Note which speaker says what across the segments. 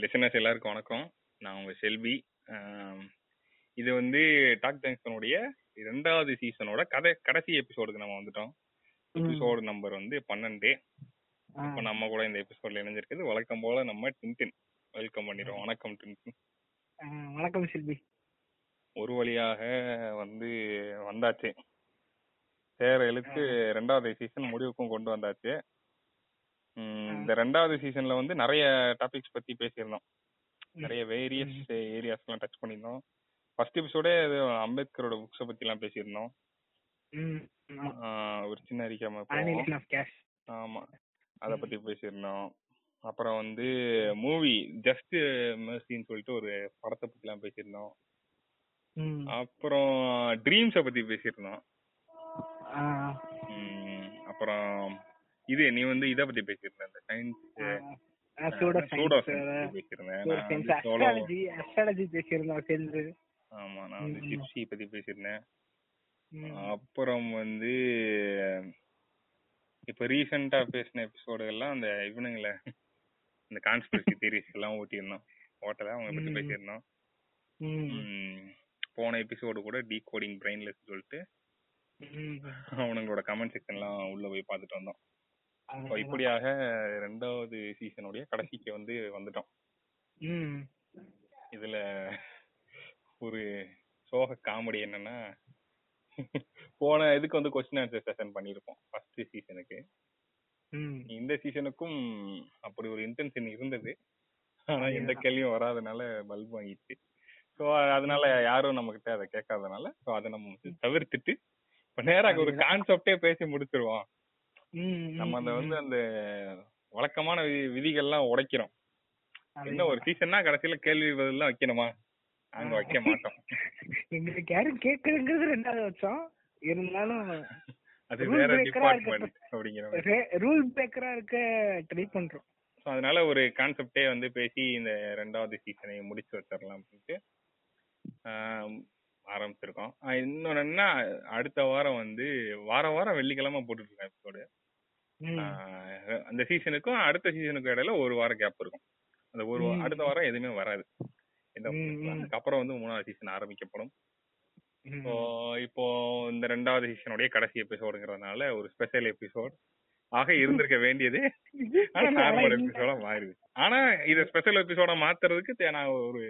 Speaker 1: Listeners எல்லாருக்கும் வணக்கம். நான் உங்க செல்வி. இது வந்து டாக் ஜங்ஷனுடைய இரண்டாவது சீசனோட கதை கடைசி எபிசோடுக்கு நம்ம வந்துட்டோம். எபிசோடு நம்பர் வந்து பன்னெண்டு. இப்போ நம்ம கூட இந்த எபிசோட்ல இணைஞ்சிருக்குது. வழக்கம் போல நம்ம டின்டின் வெல்கம் பண்ணிடுவோம் வணக்கம் டின்டின்
Speaker 2: வணக்கம் செல்வி.
Speaker 1: ஒரு வழியாக வந்து வந்தாச்சு. சேர இழுத்து ரெண்டாவது சீசன் முடிவுக்கும் கொண்டு வந்தாச்சு. இந்த ரெண்டாவது சீசன்ல வந்து நிறைய டாபிக்ஸ் பத்தி பேசியிருந்தோம். நிறைய வேரியஸ் ஏரியாஸ்லாம் டச் பண்ணியிருந்தோம். ஃபர்ஸ்ட் எபிசோடே அம்பேத்கரோட புக்ஸை பத்தி எல்லாம் பேசியிருந்தோம் ஒரு சின்ன
Speaker 2: cash.
Speaker 1: ஆமா. அத பத்தி பேசியிருந்தோம். அப்புறம் வந்து மூவி ஜஸ்ட் மெர்சின்னு சொல்லிட்டு ஒரு படத்தை பத்தி எல்லாம் பேசியிருந்தோம். அப்புறம் ட்ரீம்ஸ பத்தி பேசியிருந்தோம். அப்புறம் இது நீ வந்து இத பத்தி பேசியிருந்த இந்த சயின்ஸ் சூடோ
Speaker 2: பேசியிருந்தோம் சேர்ந்து.
Speaker 1: ஆமா நான் வந்து. ஜிப்சி பத்தி பேசியிருந்தேன்
Speaker 2: ம்.
Speaker 1: அப்புறம் வந்து இப்ப ரீசெண்டா பேசின எபிசோடு எல்லாம் அந்த இவனுங்கள இந்த கான்ஸ்பிரசி தியரிஸ் எல்லாம் ஓட்டியிருந்தோம் ஓட்டல அவங்க பத்தி. பேசியிருந்தோம் போன எபிசோடு கூட டீ கோடிங் பிரெயின்லெஸ் சொல்லிட்டு. அவனுங்களோட கமெண்ட் செக்ஷன்லாம் உள்ள போய் பார்த்துட்டு வந்தோம் இப்படியாக ரெண்டாவது சீசனுடைய கடைசிக்கு வந்து வந்துட்டோம். இதுல ஒரு சோக காமெடி என்னன்னா போன இதுக்கு வந்து கொஸ்டின் ஆன்சர் செஷன் பண்ணியிருப்போம் ஃபர்ஸ்ட் சீசனுக்கு. இந்த சீசனுக்கும் அப்படி ஒரு இன்டென்ஷன் இருந்தது. ஆனா எந்த கேள்வியும் வராதனால பல்ப் வாங்கிட்டு ஸோ அதனால யாரும் நம்ம கிட்ட அதை கேட்காதனால ஸோ அதை நம்ம தவிர்த்துட்டு இப்ப நேரா ஒரு கான்செப்டே பேசி முடிச்சிருவோம். நம்ம அந்த வந்து அந்த வழக்கமான விதி- விதிகள்லாம் உடைக்கிறோம். என்ன ஒரு சீசன்னா கடைசியில கேள்வி பதிலாம் வைக்கணுமா? நாங்க வைக்க மாட்டோம்.
Speaker 2: எங்களுக்கு யாரும் கேக்குறங்கிறது ரெண்டாவது வருஷம் இருந்தாலும்
Speaker 1: அது வேற டிபார்ட்மெண்ட் அப்படிங்கிற
Speaker 2: ரூல் பிரேக்கரா இருக்க ட்ரை பண்றோம்.
Speaker 1: ஸோ அதனால ஒரு கான்செப்டே வந்து பேசி இந்த ரெண்டாவது சீசனை முடிச்சு வச்சிடலாம் அப்படின்ட்டு. ஆரம்பிச்சிருக்கோம். இன்னொன்னு அடுத்த வாரம் வந்து வாரம் வாரம் வெள்ளிக்கிழமை போட்டுட்டு இருக்கேன் எபிசோடு
Speaker 2: ம்.
Speaker 1: அந்த சீசனுக்கும் அடுத்த சீசனுக்கும் இடையில ஒரு வாரம் கேப் இருக்கும். அந்த ஒரு. அடுத்த வாரம் எதுவுமே வராது. இந்த
Speaker 2: ம், ம்.
Speaker 1: அதுக்கப்புறம் வந்து மூணாவது சீசன் ஆரம்பிக்கப்படும். ஸோ இப்போ இந்த ரெண்டாவது சீசனுடைய கடைசி எபிசோடுங்கிறதுனால ஒரு ஸ்பெஷல் எபிசோட் ஆக இருந்திருக்க வேண்டியது. ஆனா நார்மல் எபிசோடா மாறிடுது. ஆனா இத ஸ்பெஷல் எபிசோடா மாத்துறதுக்கு நான் ஒரு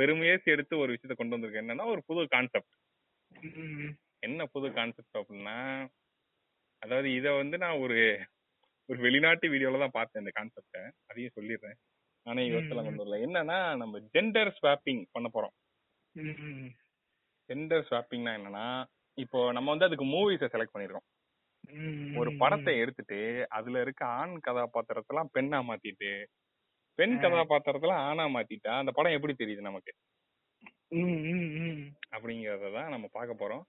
Speaker 1: பெருமுயற்சி எடுத்து ஒரு விஷயத்த கொண்டு வந்திருக்கேன். என்னன்னா ஒரு புது கான்செப்ட். என்ன புது கான்செப்ட் அப்படின்னா அதாவது இத வந்து நான் ஒரு ஒரு வெளிநாட்டு வீடியோல தான் பார்த்தேன் இந்த கான்செப்ட அதையும் சொல்லிடுறேன். ஆனா இவத்துல கொண்டு வரல. என்னன்னா நம்ம ஜெண்டர் ஸ்வாப்பிங் பண்ண போறோம். ஜெண்டர் ஸ்வாப்பிங்னா என்னன்னா இப்போ நம்ம வந்து அதுக்கு மூவிஸை செலக்ட் பண்ணிருக்கோம். ஒரு படத்தை எடுத்துட்டு அதுல இருக்க ஆண் கதாபாத்திரத்தெல்லாம் பெண்ணா மாத்திட்டு பெண் கதாபாத்திரத்தெல்லாம் ஆணா மாத்திட்டா அந்த படம் எப்படி தெரியுது நமக்கு
Speaker 2: ம். ம். ம்.
Speaker 1: அப்படிங்கறத தான் நம்ம பார்க்க போறோம்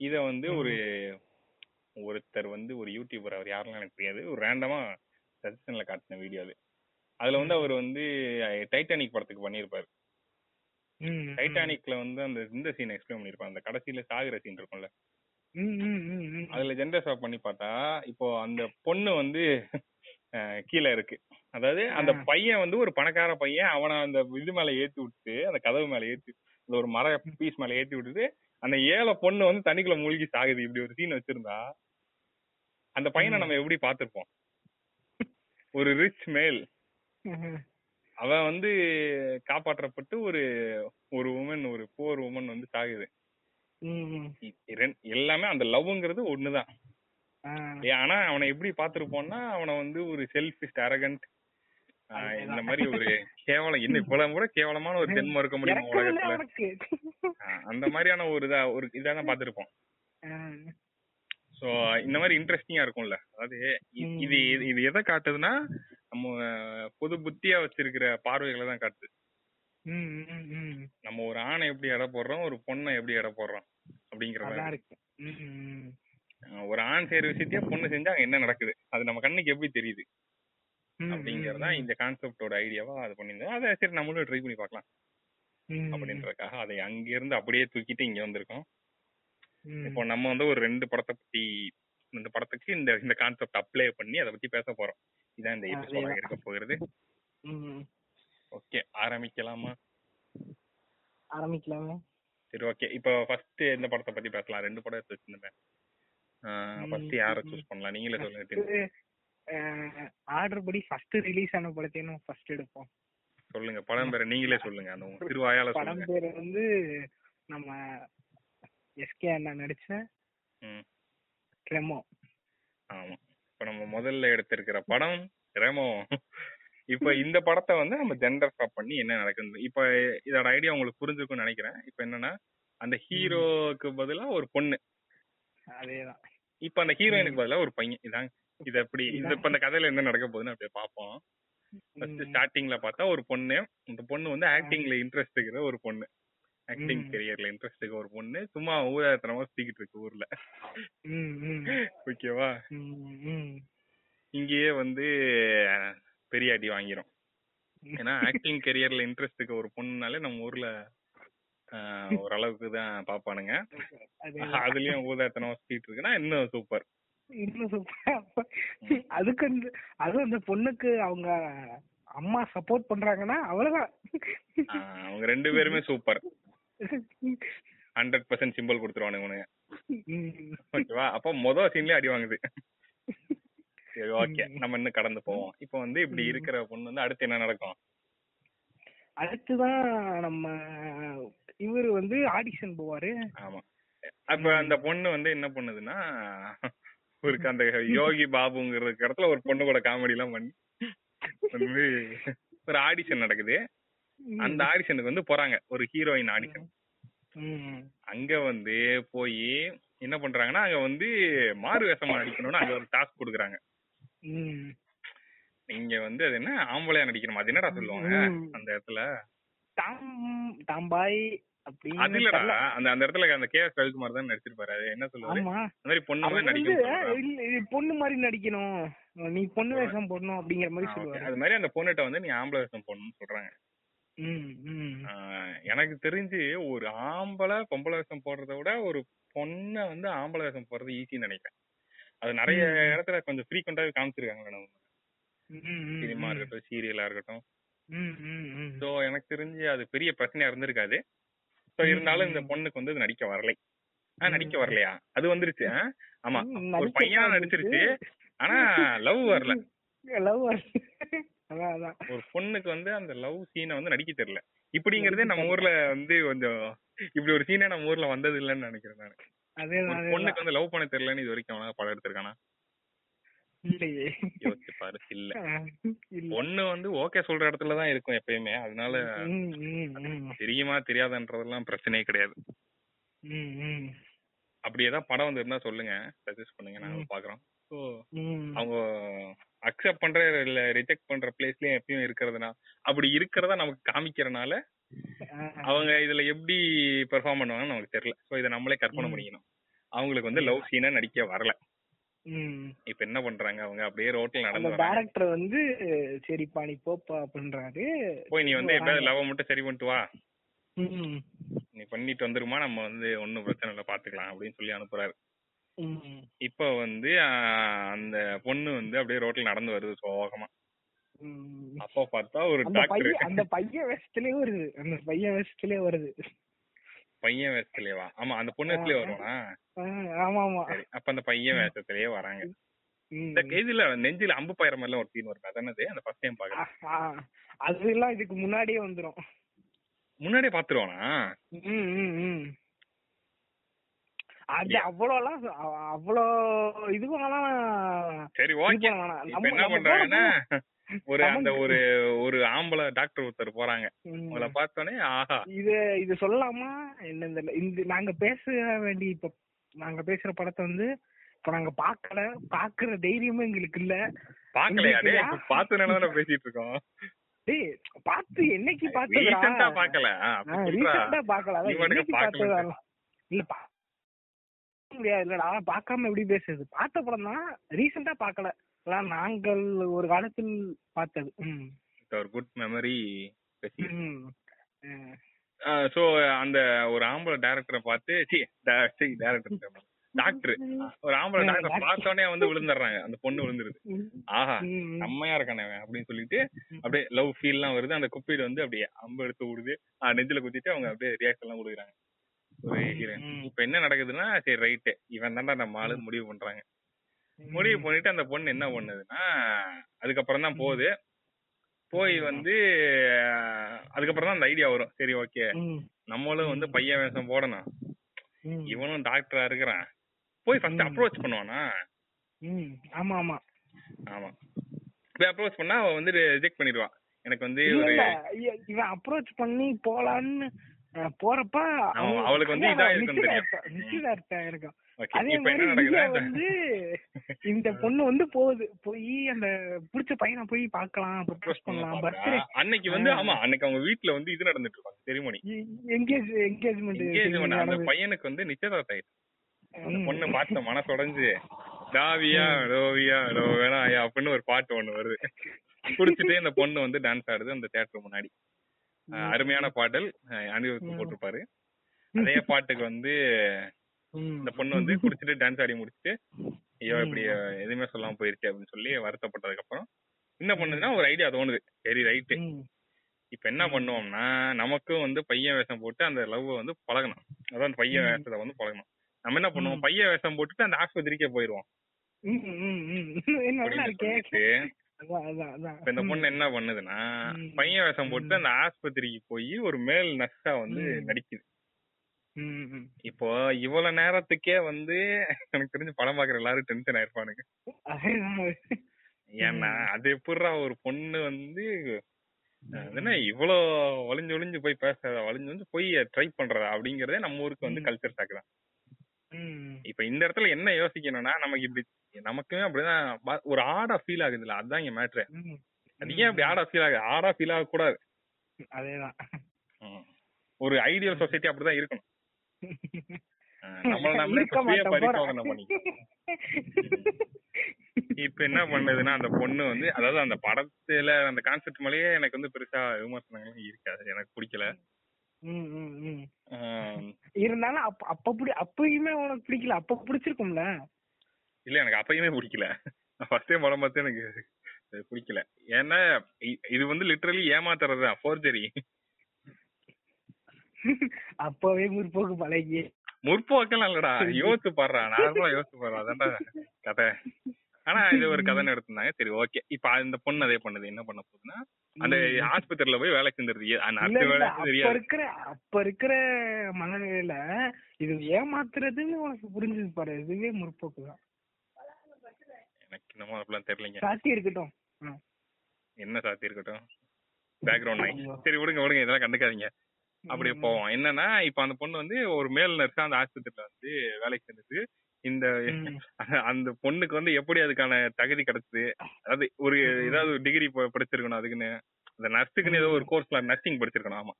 Speaker 1: இத வந்து ஒரு ஒருத்தர் வந்து ஒரு யூடியூபர் அவர் யாரெல்லாம் எனக்கு தெரியாது ஒரு ரேண்டமா சஜஷன்ல காட்டின வீடியோ அது அதுல வந்து அவர் வந்து டைட்டானிக் படத்துக்கு பண்ணியிருப்பாரு
Speaker 2: ம்.
Speaker 1: டைட்டானிக்ல வந்து அந்த இந்த சீன் எக்ஸ்பிளைன் பண்ணிருப்பாங்க அந்த கடைசியில சாகுற சீன் இருக்கும்ல. அதுல ஜெண்டர் ஸ்வாப் பண்ணி பார்த்தா இப்போ அந்த பொண்ணு வந்து கீழே இருக்கு அதாவது அந்த. பையன் வந்து ஒரு பணக்கார பையன் அவனை அந்த இது மேல ஏத்தி விட்டு அந்த கதவு மேல ஏத்தி அந்த ஒரு மர பீஸ் மேல ஏத்தி விட்டுட்டு அந்த ஏழை பொண்ணு வந்து தண்ணிக்குள்ள மூழ்கி சாகுது. இப்படி ஒரு சீன் வச்சிருந்தா அந்த பையனை. நம்ம எப்படி பார்த்திருப்போம்? ஒரு ரிச் மேல். அவன் வந்து காப்பாற்றப்பட்டு ஒரு ஒரு உமன் ஒரு போர் உமன் வந்து சாகுது. எல்லாமே அந்த லவ்ங்கிறது ஒண்ணுதான். ஆனா அவனை எப்படி பாத்திருப்போம்னா அவனை வந்து ஒரு செல்ஃபிஸ்ட் அரகண்ட் இந்த மாதிரி ஒரு கேவலம் என்ன இவ்வளவு கூட கேவலமான ஒரு ஜென்மம் இருக்க முடியுமா உலகத்துல. அந்த மாதிரியான ஒரு இதா ஒரு இதான் பாத்திருப்போம்
Speaker 2: ஆ.
Speaker 1: சோ இந்த மாதிரி இன்ட்ரெஸ்டிங்கா இருக்கும்ல. அதாவது. இது இது- இது எதை காட்டுதுன்னா நம்ம பொது புத்தியா வச்சிருக்கிற பார்வைகளை தான் காட்டுது. நம்ம ஒரு ஆணை எப்படி எடை போடுறோம் ஒரு பொண்ணை எப்படி எடை போடுறோம் அப்படிங்கறத. ஒரு ஆண் செய்யற விஷயத்தையே பொண்ணு செஞ்சா என்ன நடக்குது? அது நம்ம கண்ணுக்கு எப்படி தெரியுது. அப்படிங்கறதா இந்த கான்செப்டோட ஐடியாவா அது பண்ணியிருந்தேன். அதை சரி நம்மளும் ட்ரை பண்ணி பார்க்கலாம். அப்படின்றதுக்காக அதை அங்கிருந்து அப்படியே தூக்கிட்டு இங்க வந்திருக்கோம். இப்போ நம்ம வந்து ஒரு ரெண்டு படத்தை பத்தி இந்த படத்துக்கு இந்த இந்த கான்செப்ட் அப்ளை பண்ணி அதை பத்தி பேச போறோம். இதான் இந்த எபிசோட. இருக்க போகிறது.
Speaker 2: ம்.
Speaker 1: ஆரம்பிக்கலாமா?
Speaker 2: ஆரம்பிக்கலாமே
Speaker 1: சரி ஓகே. இப்போ ஃபர்ஸ்ட் எந்த படத்தை பத்தி பேசலாம்? ரெண்டு படம் எடுத்து வச்சிருந்தேன். ஃபர்ஸ்ட் யாரை சூஸ் பண்ணலாம்? நீங்களே சொல்லுங்க.
Speaker 2: ஆர்டர் படி ஃபர்ஸ்ட் ரிலீஸ் ஆன படத்தையும் ஃபர்ஸ்ட் எடுப்போம்.
Speaker 1: சொல்லுங்க. படம் பேரை நீங்களே சொல்லுங்க. அந்த திருவாயால
Speaker 2: படம் பேர் வந்து நம்ம எஸ்கே அண்ணா நடிச்ச ரெமோ
Speaker 1: ஆமா. இப்ப நம்ம முதல்ல எடுத்திருக்கிற படம் ரெமோ இப்ப இந்த படத்தை வந்து நம்ம ஜெண்டர் ஸ்டாப் பண்ணி என்ன நடக்குது? இப்ப இதோட ஐடியா உங்களுக்கு புரிஞ்சிருக்கும்னு நினைக்கிறேன். இப்ப என்னன்னா அந்த ஹீரோக்கு பதிலா ஒரு பொண்ணு.
Speaker 2: அதேதான்.
Speaker 1: இப்ப அந்த ஹீரோயினுக்கு பதிலா ஒரு பையன். இதான் இது எப்படி? இந்த இப்ப இந்த கதையில என்ன நடக்க போகுதுன்னு அப்படியே பார்ப்போம். ஃபர்ஸ்ட். ஸ்டார்டிங்ல பார்த்தா ஒரு பொண்ணு இந்த பொண்ணு வந்து ஆக்டிங்ல இன்ட்ரெஸ்ட் இருக்கிற ஒரு பொண்ணு. ஆக்டிங். கெரியர்ல இன்ட்ரெஸ்ட் இருக்கிற ஒரு பொண்ணு. சும்மா ஊதாத்தனமா சுத்திக்கிட்டு இருக்கு ஊர்ல. ஓகேவா. இங்கேயே வந்து பெரிய அடி வாங்கிரும். ஏன்னா ஆக்டிங் கெரியர்ல இன்ட்ரெஸ்ட் இருக்க ஒரு பொண்ணுனாலே நம்ம ஊர்ல ஓரளவுக்கு தான் பாப்பானுங்க. அதுலயும் ஊதாத்தனமா சுத்திட்டு இருக்குன்னா இன்னும் சூப்பர்
Speaker 2: இன்னும் super. அதுக்கு அந்த அதுவும் அந்த பொண்ணுக்கு அவங்க அம்மா சப்போர்ட் பண்றாங்கன்னா அவ்வளவுதான்.
Speaker 1: அவங்க ரெண்டு பேருமே சூப்பர் ஹண்ட்ரட் பர்சன்ட் சிம்பிள் கொடுத்துருவானுங்க. ஓகேவா? அப்போ மொதல் சீன்லயே அடி வாங்குது. சரி ஓகே. நம்ம இன்னும் கடந்து போவோம். இப்போ வந்து இப்படி. இருக்கிற பொண்ணு வந்து அடுத்து என்ன நடக்கும்?
Speaker 2: அடுத்துதான் நம்ம இவரு வந்து ஆடிஷன் போவாரு.
Speaker 1: ஆமா. அப்ப அந்த பொண்ணு வந்து என்ன பண்ணுதுன்னா ஒரு அந்த யோகி பாபுங்கிற இடத்துல ஒரு பொண்ணு கூட காமெடி எல்லாம் பண்ணி வந்து ஒரு ஆடிஷன் நடக்குது. அந்த ஆடிஷனுக்கு வந்து போறாங்க. ஒரு ஹீரோயின் ஆடிஷன். அங்க வந்து போய் என்ன பண்றாங்கன்னா அங்க வந்து மாறு வேஷமா நடிக்கணும்னு அங்க ஒரு டாஸ்க் கொடுக்குறாங்க. நீங்க வந்து அது என்ன ஆம்பளையா நடிக்கணுமா? அது என்னடா சொல்லுவாங்க. அந்த இடத்துல?
Speaker 2: டாம் டாம்பாய்
Speaker 1: அது
Speaker 2: அப்படின்னு
Speaker 1: இல்லடா.
Speaker 2: தெரியல.
Speaker 1: அந்த அந்த இடத்துல அந்த கே எஸ் ரவிக்குமார் தான் நடிச்சிருப்பாரு. அது என்ன சொல்லுவாரு அந்த மாதிரி பொண்ணு மாதிரி நடிக்கணும்
Speaker 2: பொண்ணு மாதிரி நடிக்கணும். நீ பொண்ணு வேஷம் போடணும் அப்படிங்கிற மாதிரி. சொல்லுவாரு.
Speaker 1: அது மாதிரி அந்த பொண்ணுகிட்ட வந்து நீ ஆம்பளை வேஷம் போடணும்னு சொல்றாங்க. எனக்கு தெரிஞ்சு ஒரு ஆம்பளை பொம்பளை வேஷம் போடுறத விட ஒரு பொண்ணை வந்து ஆம்பளை வேஷம் போடுறது ஈஸின்னு நினைக்கிறேன். அது நிறைய. இடத்துல கொஞ்சம் ஃப்ரீக்வெண்டாவே காமிச்சிருக்காங்க மேடம் சினிமா. இருக்கட்டும் சீரியலா இருக்கட்டும். சோ எனக்கு தெரிஞ்சு அது பெரிய பிரச்சனையா இருந்திருக்காது. சோ இருந்தாலும் இந்த. பொண்ணுக்கு வந்து நடிக்க வரலை. ஆ
Speaker 2: ம்.
Speaker 1: நடிக்க வரலையா? அது வந்துருச்சு? ஆமா. ஒரு பையனா நடிச்சிருச்சு. ஆனா லவ் வரல.
Speaker 2: லவ்
Speaker 1: ஒரு பொண்ணுக்கு வந்து அந்த லவ் சீனை வந்து நடிக்க தெரியல. இப்படிங்கறதே நம்ம ஊர்ல வந்து கொஞ்சம் இப்படி ஒரு சீனே நம்ம ஊர்ல வந்தது இல்லைன்னு நினைக்கிறேன் நான். பொண்ணுக்கு வந்து லவ் பண்ண தெரியலன்னு இது வரைக்கும் அவனால படம் எடுத்திருக்கானா?
Speaker 2: இல்லையே
Speaker 1: யோசிச்சு பாரு இல்ல. பொண்ணு வந்து ஓகே சொல்ற இடத்துல தான் இருக்கும் எப்பயுமே அதனால. தெரியுமா தெரியாதன்றதெல்லாம் பிரச்சனையே கிடையாது. அப்படி ஏதாவது படம் வந்து இருந்தா சொல்லுங்க சஜஸ்ட் பண்ணுங்க நாங்க. பாக்குறோம் ஸோ. அவங்க அக்செப்ட் பண்ற இல்ல ரிஜெக்ட் பண்ற பிளேஸ்லயும் எப்பயும் இருக்கிறதுனா அப்படி இருக்கிறதா நமக்கு காமிக்கிறனால அவங்க இதுல எப்படி பெர்ஃபார்ம் பண்ணுவாங்கன்னு நமக்கு தெரியல சோ இதை நம்மளே கற்பனை. பண்ணிக்கணும் அவங்களுக்கு வந்து லவ் சீனா நடிக்க வரல. இப்ப என்ன பண்றாங்க அவங்க? அப்படியே ரோட்ல நடந்து
Speaker 2: டைரக்டர் வந்து சரிப்பா நீ போப்பா அப்படின்றாரு.
Speaker 1: போய் நீ வந்து எப்பயாவது லவ் மட்டும் சரி பண்ணிட்டு வா. நீ பண்ணிட்டு வந்துருமா? நம்ம வந்து ஒன்னும் பிரச்சனை இல்லை பாத்துக்கலாம் அப்படின்னு சொல்லி அனுப்புறாரு. இப்ப வந்து அந்த பொண்ணு வந்து அப்படியே ரோட்ல நடந்து வருது சோகமா. அப்ப பார்த்தா ஒரு டாக்டர்
Speaker 2: அந்த பையன் வேஷத்திலே வருது. அந்த பையன் வேஷத்திலே வருது.
Speaker 1: பையன் வேஷத்துலயேவா ஆமா அந்த பொண்ணு வேஷத்துலயே வருவானா?
Speaker 2: ஆமா ஆமா.
Speaker 1: அப்ப அந்த பையன் வேஷத்திலேயே வராங்க. இந்த இதுல நெஞ்சில அம்பு பயிர மாதிரிலாம் ஒரு சீன் வரும். அதானது அந்த ஃபர்ஸ்ட் டைம்
Speaker 2: ஆ,
Speaker 1: பாக்குறேன்
Speaker 2: ஆ. அதெல்லாம் இதுக்கு முன்னாடியே வந்துரும்.
Speaker 1: முன்னாடியே பாத்துருவானா.
Speaker 2: அது. அவ்வளோலாம் அவ- அவ்வளோ இதுவெல்லாம்
Speaker 1: சரி ஓகே. என்ன பண்றாங்கன்னா ஒரு அந்த ஒரு ஒரு ஆம்பளை டாக்டர் ஒருத்தர் போறாங்க. உங்களை பார்த்தோன்னே ஆஹா.
Speaker 2: இது இது சொல்லலாமா? என்ன இந்த நாங்க பேச வேண்டிய இப்ப நாங்க பேசுற படத்தை வந்து இப்ப நாங்க பாக்கல பாக்குற தைரியமும் எங்களுக்கு இல்ல.
Speaker 1: பாக்கலையா? டே
Speaker 2: உங்களுக்கு யா-
Speaker 1: பாத்து பேசிட்டு இருக்கோம்
Speaker 2: டேய் பார்த்து என்னைக்கு பார்த்ததுடா
Speaker 1: ரீசெண்டா பாக்கல.
Speaker 2: ரீசெண்டா பாக்கல என்னைக்கு
Speaker 1: பாக்கல.
Speaker 2: பார்த்ததா இல்ல பா முடியாது இல்லடா பார்க்காம எப்படி பேசுறது? பார்த்த படம் தான் ரீசெண்டா பார்க்கல. அதான் நாங்கள் ஒரு காலத்தில் பார்த்தது.
Speaker 1: ஒரு குட் மெமரி. சோ அந்த ஒரு ஆம்பளை டைரக்டரை பார்த்து டேரக்டர் டாக்டர் ஒரு ஆம்பளை டாக்டர் பார்த்தோன்னே வந்து விழுந்துடுறாங்க. அந்த பொண்ணு விழுந்துருது. ஆஹா செம்மையா இருக்கானே அப்படின்னு சொல்லிட்டு அப்படியே லவ் ஃபீல் எல்லாம் வருது. அந்த குப்பையில வந்து அப்படியே அம்பு எடுத்து விடுது நெஞ்சில குத்திட்டு அவங்க அப்படியே ரியாக்ட் எல்லாம் கொடுக்குறாங்க. ஒரு. இப்ப என்ன நடக்குதுன்னா சரி ரைட்டு இவன் தான்டா நம்ம ஆளு முடிவு பண்றாங்க. முடிவு பண்ணிட்டு அந்த பொண்ணு என்ன பண்ணுதுன்னா அதுக்கப்புறம் தான் போகுது. போய் வந்து அதுக்கப்புறம் தான் அந்த ஐடியா வரும். சரி ஓகே நம்மளும் வந்து பையன் வேஷம் போடணும். இவனும் டாக்டரா இருக்கிறான். போய் ஃபர்ஸ்ட். அப்ரோச் பண்ணுவானா?
Speaker 2: ஆமா ஆமா.
Speaker 1: ஆமா. போய் அப்ரோச் பண்ணா அவ வந்து ரிஜெக்ட் பண்ணிடுவா எனக்கு வந்து
Speaker 2: இவன் அப்ரோச் பண்ணி போலான்னு போறப்ப
Speaker 1: அவளுக்கு வந்து இதா இருக்குன்னு தெரியும்.
Speaker 2: நிச்சயதார்த்தம் இருக்கும் அதே மாதிரி வந்து இந்த பொண்ணு வந்து போகுது. போய் அந்த புடிச்ச பையனை போய் பார்க்கலாம் ப்ரப்போஸ்
Speaker 1: பண்ண
Speaker 2: பண்ணலாம். பர்த்டே
Speaker 1: அன்னைக்கு வந்து. ஆமா அன்னைக்கு அவங்க வீட்ல வந்து இது நடந்துட்டு இருப்பாங்க செரிமோனி
Speaker 2: எங்கேஜ் என்கேஜ்மெண்ட்
Speaker 1: அந்த பையனுக்கு வந்து நிச்சயதார்த்தம் ஆயிடுச்சு அந்த பொண்ணு பார்த்த மனசுடைஞ்சு டாவியா டோவியா டோவேனா அப்படின்னு ஒரு பாட்டு ஒண்ணு வருது. குடிச்சிட்டே அந்த பொண்ணு வந்து டான்ஸ் ஆடுது அந்த தியேட்டர் முன்னாடி. அருமையான பாடல்
Speaker 2: ம்.
Speaker 1: போட்டிருப்பாரு. அதே பாட்டுக்கு வந்து இந்த பொண்ணு வந்து குடிச்சிட்டு டான்ஸ் ஆடி முடிச்சுட்டு ஐயோ இப்படி எதுவுமே சொல்லாம போயிருச்சு அப்படின்னு சொல்லி வருத்தப்பட்டதுக்கு அப்புறம் என்ன பண்ணுதுன்னா ஒரு ஐடியா தோணுது. சரி ரைட்டு இப்ப என்ன பண்ணுவோம்னா நமக்கும் வந்து பையன் வேஷம் போட்டு அந்த லவ் வந்து பழகணும். அதான் அந்த பையன். வேஷத்தை வந்து பழகணும். நம்ம என்ன பண்ணுவோம். பையன் வேஷம் போட்டுட்டு அந்த ஆஸ்பத்திரிக்கே போயிருவோம். இப்ப இந்த பொண்ணு என்ன பண்ணுதுன்னா. பையன் வேஷம் போட்டு. அந்த ஆஸ்பத்திரிக்கு போய் ஒரு மேல் நர்ஸா வந்து. நடிக்குது. இப்போ இவ்வளவு நேரத்துக்கே வந்து எனக்கு தெரிஞ்சு படம் பாக்குற எல்லாரும் டென்ஷன் ஆயிருப்பானுங்க. ஏன்னா அது எப்படிடா ஒரு பொண்ணு வந்து என்ன இவ்வளோ ஒளிஞ்சு ஒளிஞ்சு போய் பேசுறதா ஒளிஞ்சு ஒளிஞ்சு போய் ட்ரை பண்றதா அப்படிங்கறதே நம்ம ஊருக்கு வந்து. கல்ச்சர் ஷாக் தான். இப்ப இந்த இடத்துல என்ன யோசிக்கணும்னா நமக்கு இப்படி நமக்குமே அப்படிதான் ஒரு ஆடா ஃபீல் ஆகுதுல்ல அதுதான் இங்க மேட்ரு. அது ஏன் அப்படி ஆடா ஃபீல் ஆகுது? ஆடா ஃபீல் ஆக கூடாது
Speaker 2: அதேதான்.
Speaker 1: ஒரு ஐடியல் சொசைட்டி அப்படிதான் இருக்கணும். இப்ப என்ன பண்ணுதுன்னா அந்த பொண்ணு வந்து அதாவது அந்த படத்துல அந்த கான்செப்ட் மேலேயே எனக்கு வந்து பெருசா விமர்சனங்களும் இருக்காது. எனக்கு பிடிக்கல.
Speaker 2: இருந்தாலும் அப்ப அப்பயுமே உனக்கு பிடிக்கல. அப்ப பிடிச்சிருக்கும்ல?
Speaker 1: இல்ல எனக்கு அப்பயுமே பிடிக்கல. ஃபர்ஸ்ட் டைம் படம் பார்த்து எனக்கு பிடிக்கல. ஏன்னா இது வந்து லிட்டரலி ஏமாத்துறது தான் ஃபோர்ஜரி
Speaker 2: அப்பவே முற்போக்கு பழகி
Speaker 1: முற்போக்கெல்லாம் இல்லடா யோசிச்சு பாடுறா நார்மலா யோசிச்சு பாடுறா அதான்டா கதை. ஆனா இது ஒரு கதைன்னு எடுத்திருந்தாங்க சரி ஓகே. இப்ப அந்த பொண்ணு அதே பண்ணுது. என்ன பண்ண போகுதுன்னா அந்த ஆஸ்பத்திரியில போய் வேலை செஞ்சிருது
Speaker 2: இருக்கிற அப்ப இருக்கிற மனநிலையில இது ஏமாத்துறதுன்னு உனக்கு புரிஞ்சது பாரு. இதுவே முற்போக்கு தான்.
Speaker 1: எனக்கு இன்னமும் அப்படிலாம் தெரியலங்க.
Speaker 2: சாத்தி இருக்கட்டும்.
Speaker 1: என்ன சாத்தி இருக்கட்டும்? பேக்ரவுண்ட். சரி விடுங்க விடுங்க. இதெல்லாம் கண்டுக்காதீங்க. அப்படியே. போவோம். என்னன்னா இப்ப அந்த பொண்ணு வந்து ஒரு மேல் நர்ஸா அந்த ஆஸ்பத்திரியில வந்து வேலைக்கு செஞ்சது இந்த. அந்த பொண்ணுக்கு வந்து எப்படி அதுக்கான தகுதி கிடைச்சது? அதாவது ஒரு. ஏதாவது டிகிரி படிச்சிருக்கணும் அதுக்குன்னு அந்த நர்ஸுக்குன்னு ஏதோ ஒரு கோர்ஸ்ல நர்சிங் படிச்சிருக்கணும் ஆமா.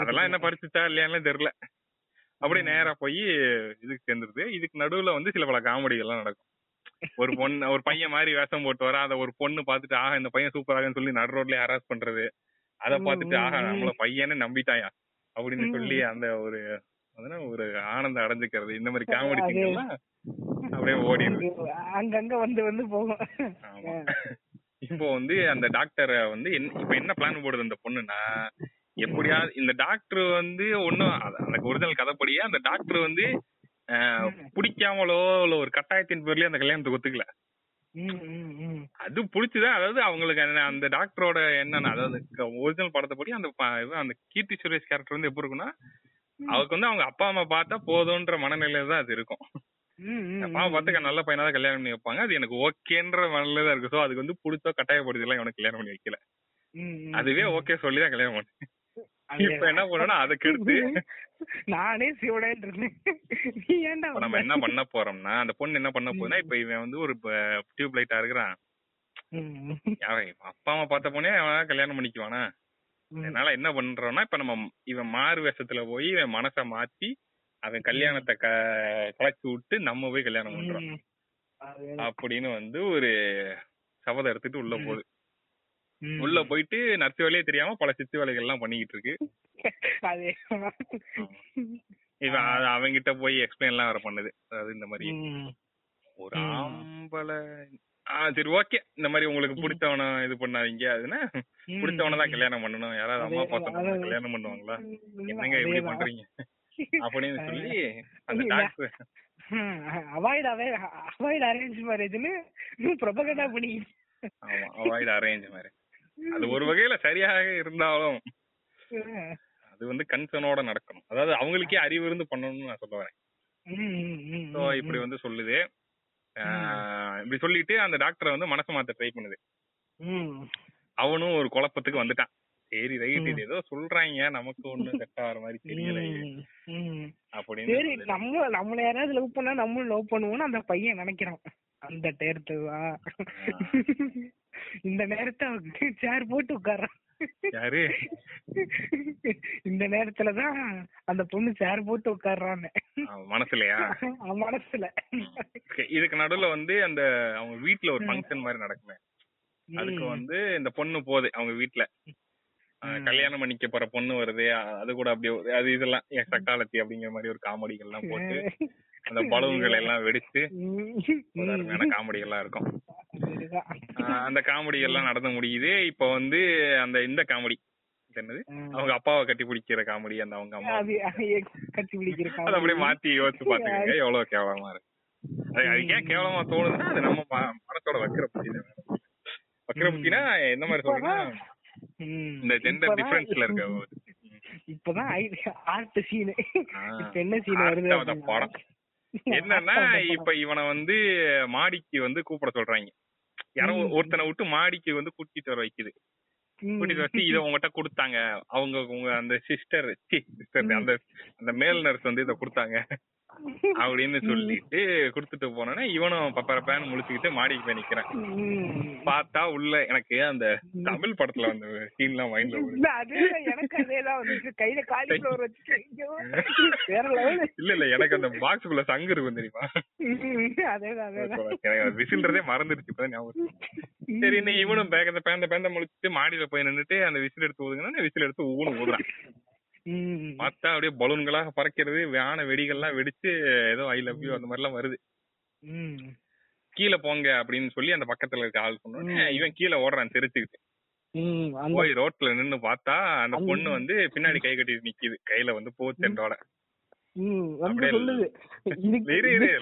Speaker 1: அதெல்லாம் என்ன படிச்சுட்டா இல்லையான்னு தெரியல. அப்படியே. நேரா போய் இதுக்கு சேர்ந்துருது. இதுக்கு நடுவுல வந்து சில பல காமெடிகள் எல்லாம் நடக்கும். ஒரு பொண்ணு ஒரு பையன் மாதிரி வேஷம் போட்டு வர அத ஒரு பொண்ணு பார்த்துட்டு ஆஹா இந்த பையன் சூப்பராகன்னு சொல்லி நடு ரோட்லயே ஹராஸ் பண்றது. அத
Speaker 2: ம்,
Speaker 1: ஆஹா. நம்மள பையன்னு நம்பிட்டாயா? அப்படின்னு. சொல்லி அந்த ஒரு ஒரு ஆனந்தம் அடைஞ்சுக்கிறது. இந்த மாதிரி காமெடி எல்லாம் அப்படியே ஓடிடுது.
Speaker 2: அங்க- அங்கங்க வந்து வந்து போகும்.
Speaker 1: இப்போ வந்து அந்த டாக்டரை வந்து இப்ப என்ன பிளான் போடுது அந்த பொண்ணுன்னா எப்படியாவது இந்த டாக்டர் வந்து ஒன்னும் அந்த ஒரிஜினல் கதைப்படியே அந்த டாக்டர் வந்து பிடிக்காமலோ இல்ல ஒரு கட்டாயத்தின் பேர்லயே அந்த கல்யாணத்துக்கு ஒத்துக்கல. அது பிடிச்சுதான் அதாவது அவங்களுக்கு அந்த டாக்டரோட என்னன்னா அதாவது ஒரிஜினல் படத்தைப்படி அந்த ப- இது அந்த கீர்த்தி சுரேஷ் கேரக்டர் வந்து எப்படி இருக்குன்னா அவருக்கு வந்து அவங்க அப்பா அம்மா பார்த்தா போதும்ன்ற மனநிலையில தான் அது இருக்கும். அப்பா பார்த்து நல்ல பையனா தான் கல்யாணம் பண்ணி வைப்பாங்க. அது எனக்கு ஓகேன்ற மனநிலை தான் இருக்கு. சோ அதுக்கு வந்து பிடிச்சோ கட்டாயப்படுத்தி எல்லாம் இவனுக்கு கல்யாணம் பண்ணி வைக்கல. அதுவே ஓகே சொல்லி தான் கல்யாணம் பண்ணு
Speaker 2: அதே
Speaker 1: இப்ப என்ன பண்ணணும் அதை கெடுத்து
Speaker 2: நானே சிவடேன்
Speaker 1: நம்ம? என்ன பண்ண போறோம்னா அந்த பொண்ணு என்ன பண்ண போகுதுன்னா இப்ப இவன் வந்து ஒரு டியூப் லைட்டா இருக்கிறான் அப்பா அம்மா பார்த்த பொண்ணே அவன் கல்யாணம் பண்ணிக்குவானா. அதனால என்ன பண்றோம்னா இப்ப நம்ம இவன் மாறு வேஷத்துல போய் இவன் மனச மாத்தி அவன் கல்யாணத்தை க கலைச்சு விட்டு நம்ம போய் கல்யாணம் பண்றோம். அப்படின்னு வந்து ஒரு சபதம் எடுத்துட்டு உள்ள. போகுது. உள்ள போயிட்டு நர்த்து வேலையே தெரியாம பல சித்து வேலைகள் எல்லாம் பண்ணிக்கிட்டு இருக்கு இவன் அவங்கிட்ட போய் எக்ஸ்பிளைன் எல்லாம் வேற பண்ணுது. அதாவது இந்த மாதிரி. ஒரு. ஆம்பளை ஆ சரி ஓகே. இந்த மாதிரி உங்களுக்கு பிடிச்சவன இது பண்ணாதீங்க. அதுன்னா. பிடிச்சவன தான் கல்யாணம் பண்ணணும். யாராவது அம்மா
Speaker 2: அதாவது-
Speaker 1: கல்யாணம் பண்ணுவாங்களா? என்னங்க
Speaker 2: அதேதான்.
Speaker 1: பண்றீங்க? அப்படின்னு சொல்லி அந்த. டாக்டர்
Speaker 2: அவாய்ட் அவாய்ட் அரேஞ்ச் மேரேஜ்னு ப்ரொபகண்டா பண்ணி
Speaker 1: ஆமா அவாய்ட் அரேஞ்ச் மாதிரி அது ஒரு வகையில சரியாக இருந்தாலும் அது வந்து கன்சர்னோட நடக்கணும். அதாவது அவங்களுக்கே அறிவு இருந்து பண்ணணும்னு நான் சொல்ல வரேன். இப்படி வந்து சொல்லுது. இப்படி சொல்லிட்டு அந்த டாக்டரை வந்து மனசு மாத்த ட்ரை பண்ணுது. அவனும் ஒரு குழப்பத்துக்கு வந்துட்டான். சரி ரைட் இது ஏதோ சொல்றாங்க. நமக்கு ஒண்ணும் செட் ஆகிற மாதிரி தெரியல அப்படின்னு
Speaker 2: சரி. நம்ம நம்மள யாராவது லவ் பண்ணா நம்மளும் லவ் பண்ணுவோம்னு அந்த பையன் நினைக்கிறான். அந்த நேரத்து தான் இந்த நேரத்தை சேர் போட்டு உட்கார்றான்.
Speaker 1: யாரு?
Speaker 2: இந்த நேரத்துலதான் அந்த பொண்ணு சேர் போட்டு உட்கார்றான்னு.
Speaker 1: மனசுலயா?
Speaker 2: மனசுல.
Speaker 1: இதுக்கு நடுவுல வந்து அந்த அவங்க வீட்ல ஒரு ஃபங்க்ஷன் மாதிரி நடக்குமே. அதுக்கு வந்து இந்த பொண்ணு போகுது அவங்க வீட்ல.
Speaker 2: ம்.
Speaker 1: கல்யாணம் பண்ணிக்க போற பொண்ணு வருது. அது கூட அப்படியே அது இதெல்லாம் சக்காலத்தி அப்படிங்கிற மாதிரி ஒரு காமெடிகள் எல்லாம் போட்டு அந்த பலூன்கள் எல்லாம் வெடிச்சு ஒரு அருமையான காமெடிகள்லாம் இருக்கும்.
Speaker 2: இதுதான்.
Speaker 1: ஆஹ் அந்த காமெடி எல்லாம் நடந்து முடியுது. இப்ப வந்து அந்த இந்த காமெடி என்னது. அவங்க அப்பாவை கட்டி பிடிக்கிற காமெடி அந்த அவங்க அம்மா.
Speaker 2: கட்டி பிடிக்கிற
Speaker 1: அதை அப்படியே மாத்தி யோசிச்சு பாத்துக்கோங்க எவ்வளவு கேவலமா இருக்கு. அது அது ஏன் கேவலமா தோணுதுன்னா அது நம்ம மனசோட வக்கிர புத்தி தான் வக்கிர புத்தினா எந்த மாதிரி சொல்றேன்னா
Speaker 2: ம்.
Speaker 1: இந்த ஜெண்டர் டிஃபரன்ஸ்ல இருக்க
Speaker 2: இப்பதான் ஆர்ட் சீனு இப்ப என்ன சீன் வருது?
Speaker 1: படம். என்னன்னா இப்ப இவனை வந்து மாடிக்கு வந்து கூப்பிட சொல்றாங்க. யாரோ. ஒருத்தனை விட்டு மாடிக்கு வந்து கூட்டிட்டு வர வைக்குது. கூட்டிட்டு வச்சு இத உங்ககிட்ட கொடுத்தாங்க. அவங்க உங்க அந்த சிஸ்டர் சிஸ்டர் அந்த அந்த மேல் நர்ஸ் வந்து இத கொடுத்தாங்க. அப்படின்னு சொல்லிட்டு கொடுத்துட்டு போனோன்னே இவனும் பப்பரப்பேன்னு முழிச்சுக்கிட்டு மாடிக்கு போய் நிக்கிறான். பார்த்தா உள்ள எனக்கு அந்த தமிழ் படத்துல அந்த சீன் எல்லாம் மைண்ட்ல
Speaker 2: இல்ல, அதேதான் எனக்கு அதேதான் வந்துச்சு. கையில காலிஃபிளவர் வச்சு ஐயோ, வேற லெவலு.
Speaker 1: இல்ல இல்ல எனக்கு அந்த பாக்ஸுக்குள்ள சங்கு இருக்கும் தெரியுமா? எனக்கு விசில்றதே மறந்துருச்சு இப்பதான் ஞாபகம். சரி இவனும் பேந்த பேந்த பேந்த முழிச்சிட்டு மாடியில போய் நின்னுட்டு அந்த விசில் எடுத்து ஊதுங்கன்னா விசில் எடுத்து ஊனு ஊதுறான். பார்த்தா அப்படியே பலூன்களாக பறக்கிறது வான வெடிகள்லாம் வெடிச்சு ஏதோ ஐ லவ் யூ அந்த மாதிரி எல்லாம் வருது. கீழே போங்க அப்படின்னு சொல்லி அந்த பக்கத்துல இருக்க ஆள் சொன்னோடனே இவன் கீழே ஓடுறான் தெரிச்சுக்கிட்டு போய் ரோட்ல நின்னு பார்த்தா அந்த பொண்ணு வந்து பின்னாடி கை கட்டிட்டு நிக்குது. கையில வந்து பூச்செண்டோட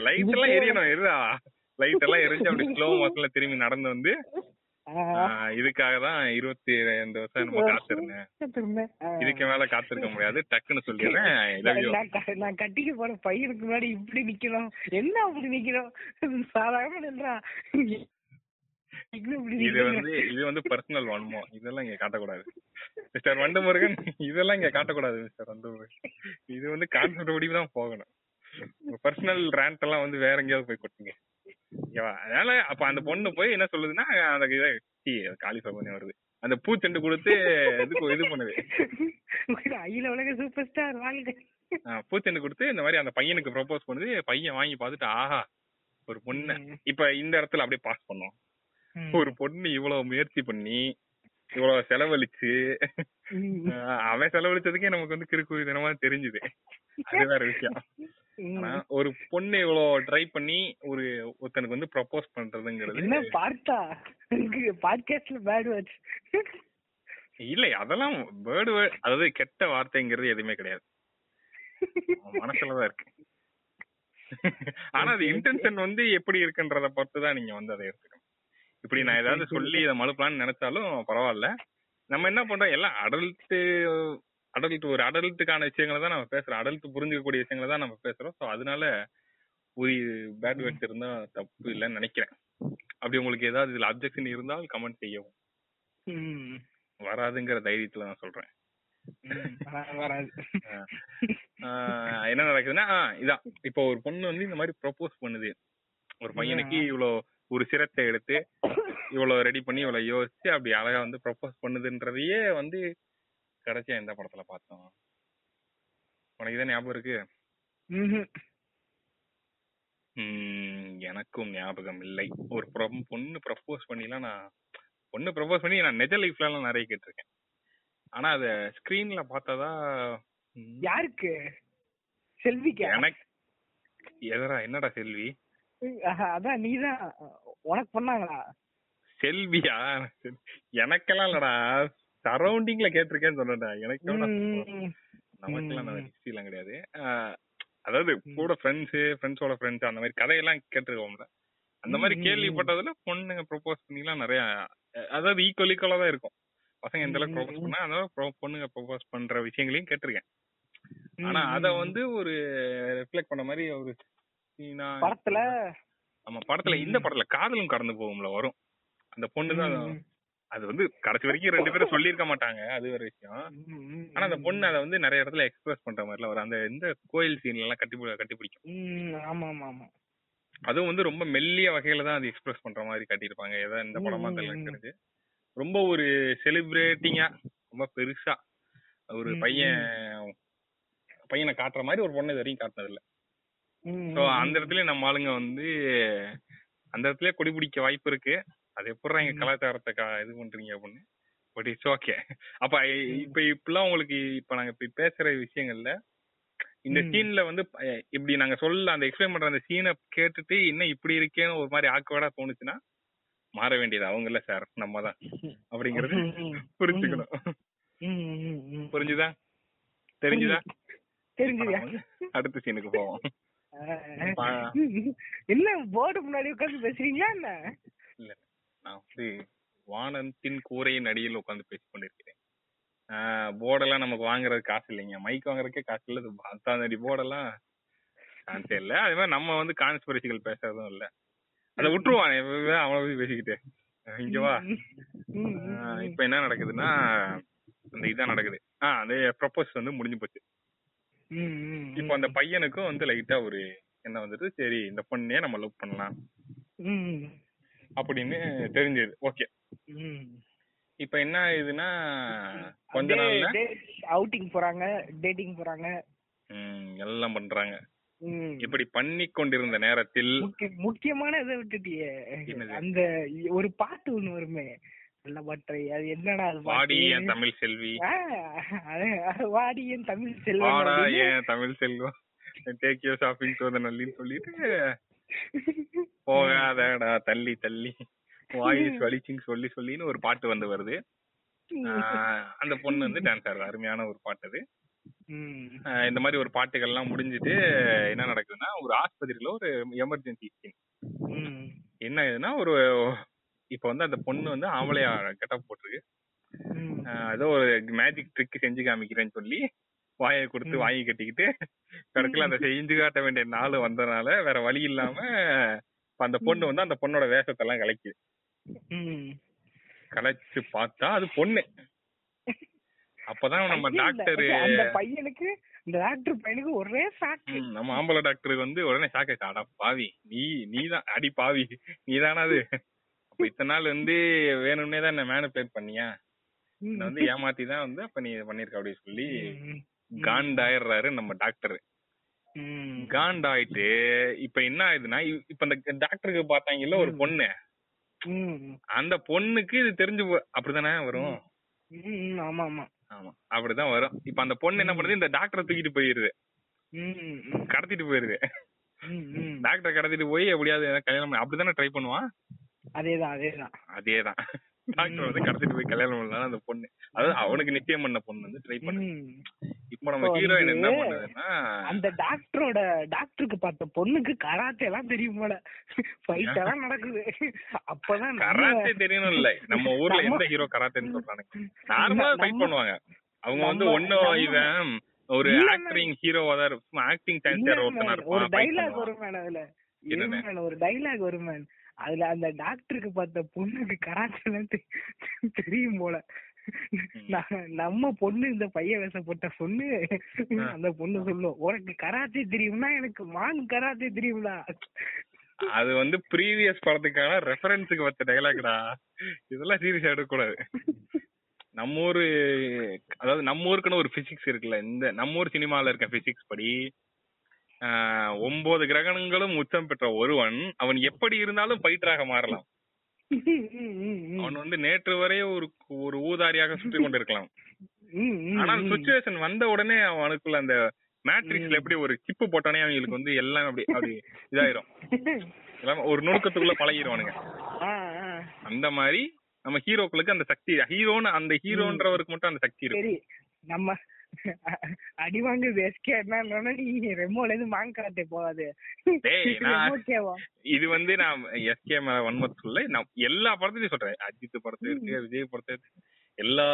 Speaker 1: லைட் எல்லாம் எரியணும் இருடா. லைட் எல்லாம் எரிஞ்சு அப்படி ஸ்லோ மோஷன்ல திரும்பி நடந்து வந்து இதுக்காக தான் இருபத்தி ரெண்டு வருஷம் நம்ம காத்திருந்தேன். இதுக்கு மேல காத்திருக்க முடியாது. டக்குன்னு சொல்லிடுறேன்.
Speaker 2: நான் கட்டிக்க போற பையனுக்கு முன்னாடி இப்படி நிக்கணும். என்ன அப்படி நிக்கணும்? சாதாரண நின்றா இப்படி
Speaker 1: இது. வந்து இது வந்து பர்சனல் வன்மம். இதெல்லாம் இங்க காட்டக்கூடாது. மிஸ்டர் வண்டமுருகன் இதெல்லாம் இங்க காட்டக்கூடாது மிஸ்டர் வண்டமுருகன் இது வந்து கான்செப்ட் படி தான் போகணும். பர்சனல் ரேண்ட் எல்லாம் வந்து வேற எங்கேயாவது போய் கொட்டுங்க. ஓகேவா அதனால அப்ப அந்த பொண்ணு போய் என்ன சொல்லுதுன்னா அந்த இதை காலிஃபை பண்ணி வருது. அந்த பூச்செண்டு கொடுத்து இது இது பண்ணுது.
Speaker 2: அகில உலக சூப்பர் ஸ்டார் வாங்க.
Speaker 1: பூச்செண்டு கொடுத்து இந்த மாதிரி அந்த பையனுக்கு ப்ரொபோஸ் பண்ணுது. பையன் வாங்கி பார்த்துட்டு ஆஹா ஒரு பொண்ணு. இப்ப இந்த இடத்துல அப்படியே பாஸ் பண்ணோம். ஒரு பொண்ணு இவ்வளவு முயற்சி பண்ணி இவ்வளவு செலவழிச்சு அவன் செலவழிச்சதுக்கே நமக்கு வந்து கிறுக்கு தினமா தெரிஞ்சுது. அது வேற விஷயம். ஒரு பொண்ணு இவ்வளவு ட்ரை பண்ணி ஒரு ஒருத்தனுக்கு வந்து ப்ரப்போஸ் பண்றதுங்கிறது
Speaker 2: என்ன பார்த்தா? பாட்காஸ்ட்ல பேட் வேர்ட்ஸ்
Speaker 1: இல்ல அதெல்லாம் வேர்டு அதாவது கெட்ட வார்த்தைங்கிறது எதுவுமே கிடையாது. மனசுலதான் இருக்கு. ஆனா அது இன்டென்ஷன் வந்து எப்படி இருக்குன்றத பொறுத்து தான் நீங்க வந்து அதை எடுத்துக்கணும். இப்படி நான் ஏதாவது சொல்லி இதை மழுப்பலாம்னு நினைச்சாலும் பரவாயில்ல. நம்ம என்ன பண்றோம்? எல்லாம் அடல்ட் அடல்ட் ஒரு அடல்ட்டுக்கான விஷயங்களை தான் நம்ம பேசுறோம். அடல்ட் புரிஞ்சுக்கக்கூடிய விஷயங்களை தான் நம்ம பேசுறோம். ஸோ அதனால ஒரு பேட் வேர்ட்ஸ் இருந்தா தப்பு இல்லைன்னு நினைக்கிறேன். அப்படி உங்களுக்கு ஏதாவது இதுல அப்ஜெக்ஷன் இருந்தால் கமெண்ட் செய்யவும்.
Speaker 2: ம்.
Speaker 1: வராதுங்கிற தைரியத்துல நான் சொல்றேன். ஆஹ் என்ன நடக்குதுன்னா இதான். இப்போ ஒரு பொண்ணு வந்து இந்த மாதிரி ப்ரொபோஸ் பண்ணுது. ஒரு பையனுக்கு இவ்வளோ ஒரு சிரத்தை எடுத்து இவ்வளோ ரெடி பண்ணி இவ்வளோ யோசிச்சு அப்படி அழகா வந்து ப்ரொபோஸ் பண்ணுதுன்றதையே வந்து கடைசியா எந்த படத்துல பார்த்தோம். உனக்கு இதான் ஞாபகம் இருக்கு? எனக்கும் ஞாபகம் இல்லை. ஒரு பொண்ணு ப்ரப்போஸ் பண்ணிலாம் நான் பொண்ணு ப்ரப்போஸ் பண்ணி நான் நிஜ லைஃப்ல எல்லாம் நிறைய கேட்டிருக்கேன். ஆனா அத ஸ்கிரீன்ல பார்த்ததா
Speaker 2: யாருக்கு? செல்விக்கா?
Speaker 1: எனக்கு எதரா என்னடா செல்வி?
Speaker 2: அதான் நீதான் உனக்கு பண்ணாங்களா?
Speaker 1: செல்வியா? எனக்கெல்லாம் இல்லடா. சரௌண்டிங்ல கேட்டிருக்கேன்னு சொன்னேன்டா. எனக்கு நமக்கெல்லாம்
Speaker 2: ம்.
Speaker 1: அந்த ஹிஸ்டரிலாம் கிடையாது. அதாவது கூட ஃப்ரெண்ட்ஸ் ஃப்ரெண்ட்ஸோட ஃப்ரெண்ட்ஸ் அந்த மாதிரி கதையெல்லாம் கேட்டிருக்கோம்ல. அந்த மாதிரி கேள்விப்பட்டதுல பொண்ணுங்க ப்ரொபோஸ் பண்ணிலாம் நிறைய அதாவது ஈக்குவல் ஈக்குவலா தான் இருக்கும். பசங்க எந்த அளவுக்கு ப்ரொபோஸ். பண்ணா pro- பொண்ணுங்க ப்ரொபோஸ் பண்ற விஷயங்களையும் கேட்டிருக்கேன். ஆனா அத. வந்து ஒரு ரிஃப்ளெக்ட் பண்ண மாதிரி ஒரு
Speaker 2: படத்துல
Speaker 1: ஆமா படத்துல இந்த படத்துல காதலும் கடந்து போகும்ல வரும். அந்த பொண்ணு தான் அது வந்து கடைசி வரைக்கும் ரெண்டு பேரும் சொல்லியிருக்க மாட்டாங்க அது ஒரு விஷயம். ஆனா அந்த பொண்ணு அதை வந்து நிறைய இடத்துல எக்ஸ்பிரஸ் பண்ற மாதிரிலாம் வரும். அந்த இந்த கோயில் சீன்ல எல்லாம் கட்டி பி- கட்டி பிடிக்கும்.
Speaker 2: ம், ஆமா ஆமா ஆமா.
Speaker 1: அதுவும் வந்து ரொம்ப மெல்லிய வகையில தான் அது எக்ஸ்பிரஸ் பண்ற மாதிரி காட்டியிருப்பாங்க. ஏதோ இந்த படமா தெரியல ரொம்ப ஒரு செலிப்ரேட்டிங்கா ரொம்ப பெருசா. ஒரு பையன் பையனை காட்டுற மாதிரி ஒரு பொண்ணு இது வரைக்கும் காட்டினது இல்ல சோ அந்த இடத்துல நம்ம ஆளுங்க வந்து அந்த இடத்துல கொடி பிடிக்க வாய்ப்பு இருக்கு. அது எப்படிடா எங்க. கலாச்சாரத்தை இது பண்றீங்க அப்படின்னு. பட் இட்ஸ் ஓகே அப்ப இப்ப இப்பெல்லாம் உங்களுக்கு இப்ப நாங்க இப்ப பேசுற விஷயங்கள்ல இந்த. சீன்ல வந்து இப்படி நாங்க சொல்ல அந்த எக்ஸ்பிளைன் பண்ற அந்த சீனை கேட்டுட்டு என்ன இப்படி இருக்கேன்னு ஒரு மாதிரி ஆக்குவடா தோணுச்சுன்னா மாற வேண்டியது அவங்க இல்ல சார் நம்ம தான். அப்படிங்கறது. புரிஞ்சுக்கணும். புரிஞ்சுதா? தெரிஞ்சுதா?
Speaker 2: தெரிஞ்சுதா.
Speaker 1: அடுத்த சீனுக்கு போவோம்.
Speaker 2: என்ன போர்டு முன்னாடி உட்கார்ந்து பேசுறீங்களா என்ன?
Speaker 1: இல்ல நான் வந்து வானத்தின் கூரையின் அடியில் உட்கார்ந்து பேசிக் கொண்டிருக்கிறேன். போர்டெல்லாம் நமக்கு வாங்குறது காசு இல்லைங்க. மைக் வாங்குறதுக்கே காசு இல்ல. இது பத்தாம் அடி போர்டெல்லாம் காசே இல்ல. அதே மாதிரி நம்ம வந்து கான்ஸ்பிரசிகள் பேசுறதும் இல்ல. அதை விட்டுருவான். அவனை பத்தி பேசிக்கிட்டு. அஹ் இங்க வா.
Speaker 2: ம், ம், ம்,
Speaker 1: ஆஹ் இப்ப என்ன நடக்குதுன்னா அந்த இதான் நடக்குது. ஆஹ் அந்த ப்ரொபோஸ் வந்து முடிஞ்சு போச்சு. இப்போ அந்த பையனுக்கும் வந்து லைட்டா ஒரு என்ன வந்துட்டு சரி இந்த பொண்ணையே நம்ம லவ் பண்ணலாம். அப்படின்னு தெரிஞ்சது. ஓகே. இப்ப என்ன ஆகுதுன்னா கொஞ்ச நாள்ல
Speaker 2: அவுட்டிங் போறாங்க டேட்டிங் போறாங்க.
Speaker 1: எல்லாம் பண்றாங்க. இப்படி பண்ணி கொண்டிருந்த நேரத்தில்
Speaker 2: முக்கிய- முக்கியமான இதை விட்டுட்டியே? அந்த ஒரு பாட்டு ஒண்ணு வருமே. அது என்னடா அது
Speaker 1: வாடி ஏன் தமிழ் செல்வி.
Speaker 2: வாடி என் தமிழ்
Speaker 1: வாடா Selvam take you shopping to நல்லின்னு சொல்லிட்டு போகாதடா தள்ளி தள்ளி. வாயிஸ் வலிச்சின்னு சொல்லி சொல்லின்னு ஒரு பாட்டு வந்து வருது. அந்த பொண்ணு வந்து டான்ஸ் ஆடுது அருமையான ஒரு பாட்டு அது. இந்த மாதிரி ஒரு பாட்டுகள்லாம் முடிஞ்சிட்டு என்ன நடக்குதுன்னா ஒரு ஆஸ்பத்திரியில ஒரு எமர்ஜென்சி. என்ன ஆகுதுன்னா ஒரு இப்ப வந்து அந்த பொண்ணு வந்து ஆம்பளையா கெட்டப் போட்டிருக்கு ஏதோ ஒரு மேஜிக் ட்ரிக் செஞ்சு காமிக்கிறேன்னு சொல்லி வாயை கொடுத்து. வாங்கி கட்டிக்கிட்டு கடைசியில அதை செஞ்சு காட்ட வேண்டிய நாள் வந்தனால வேற வழி இல்லாம அந்த பொண்ணு வந்து அந்த பொண்ணோட வேஷத்தை எல்லாம் கலைக்குது. கலைச்சு பார்த்தா அது பொண்ணு. அப்பதான் நம்ம. டாக்டர்
Speaker 2: அந்த பையனுக்கு இந்த டாக்டர் பையனுக்கு ஒரே சாக்கு
Speaker 1: நம்ம ஆம்பளை டாக்டருக்கு வந்து உடனே ஷாக் ஆயிடுச்சு. அடா பாவி நீ நீதான் அடி பாவி நீதானா அது? இத்தனை நாள் வந்து வேணும்னே தான் என்ன மேனுப்ளேட் பண்ணியா என்ன வந்து ஏமாத்தி தான் வந்து அப்ப நீ பண்ணிருக்க அப்படின்னு சொல்லி. காண்டாயிடுறாரு நம்ம டாக்டர். காண்டாயிட்டு இப்ப என்ன ஆகுதுன்னா இ- இப்ப இந்த டாக்டருக்கு பார்த்தாங்கல்ல ஒரு பொண்ணு. அந்த பொண்ணுக்கு இது தெரிஞ்சு அப்படிதானே வரும்.
Speaker 2: ஆமா ஆமா
Speaker 1: ஆமா அப்படிதான் வரும் இப்ப அந்த பொண்ணு என்ன பண்ணுது இந்த டாக்டரை தூக்கிட்டு போயிருது. கடத்திட்டு போயிருது. டாக்டரை கடத்திட்டு போய் எப்படியாவது கல்யாணம் அப்படிதானே ட்ரை பண்ணுவான்
Speaker 2: அதேதான் அதேதான்.
Speaker 1: அதேதான். டாக்டர் வந்து போய் கல்யாணம் பண்ணலாம் அந்த பொண்ணு. அதாவது அவனுக்கு நிச்சயம் பண்ண பொண்ணு வந்து ட்ரை பண்ணு. இப்போ நம்ம ஹீரோயின் என்ன
Speaker 2: வந்து
Speaker 1: பண்ணுதுன்னா
Speaker 2: அந்த டாக்டரோட டாக்டருக்கு பார்த்த பொண்ணுக்கு கராத்தே எல்லாம் தெரியும் போல. ஃபைட் எல்லாம் நடக்குது. அப்பதான்
Speaker 1: கராத்தே தெரியணும் இல்ல நம்ம ஊர்ல எந்த ஹீரோ கராத்தேன்னு சொல்றானுங்க? நார்மலா ஃபைட் பண்ணுவாங்க. அவங்க வந்து
Speaker 2: நம்ம-
Speaker 1: இவன் ஒரு. ஆக்டிங் ஹீரோவா தான் ஆக்டிங் சான்ஸ் ஒருத்தனா
Speaker 2: ஒரு டைலாக். வரும் அதுல. ஒரு டைலாக் வரும் மேன் அதுல அந்த டாக்டருக்கு பார்த்த பொண்ணுக்கு தெ- தெரியும் போல. நம்ம பொண்ணு இந்த பையன் வேஷம் போட்ட பொண்ணு அந்த பொண்ணு சொல்லும் உனக்கு கராத்தே தெரியும்னா எனக்கு மான் கராத்தே தெரியும்டா.
Speaker 1: அது வந்து ப்ரீவியஸ் படத்துக்கான ரெஃபரன்ஸுக்கு வச்ச டைலாக்டா இதெல்லாம் சீரியஸா எடுக்கக்கூடாது. நம்ம ஊரு அதாவது நம்ம ஊருக்குன்னு ஒரு பிசிக்ஸ் இருக்குல்ல இந்த நம்ம ஊர் சினிமால இருக்க பிசிக்ஸ் படி ஒன்பது கிரகணங்களும் உச்சம் பெற்ற ஒருவன் அவன் எப்படி இருந்தாலும் பயிற்றாக மாறலாம். அவன் வந்து நேற்று வரை ஒரு ஒரு ஊதாரியாக சுற்றி கொண்டிருக்கலாம். ஆனால் சுச்சுவேஷன் வந்த உடனே அவனுக்குள்ள அந்த மேட்ரிக்ஸ்ல எப்படி ஒரு சிப்பு போட்டோனே அவங்களுக்கு வந்து எல்லாம் அப்படி அப்படி இதாயிரும். எல்லாம் ஒரு நுணுக்கத்துக்குள்ள பழகிடுவானுங்க அந்த மாதிரி நம்ம ஹீரோக்களுக்கு அந்த சக்தி ஹீரோன்னு அந்த ஹீரோன்றவருக்கு மட்டும் அந்த சக்தி
Speaker 2: இருக்கு நம்ம அடி வாங்குது எஸ்கே என்ன நீ ரெமோல இருந்து போகாது.
Speaker 1: டேய், நான்-
Speaker 2: ரெமோக்கேவா
Speaker 1: இது வந்து நான் எஸ்கே மேல வன்மத்து சொல்ல நான் எல்லா படத்துலயும் சொல்றேன் அஜித் படத்துல இருக்கு விஜய் படத்துல இருக்கு எல்லா.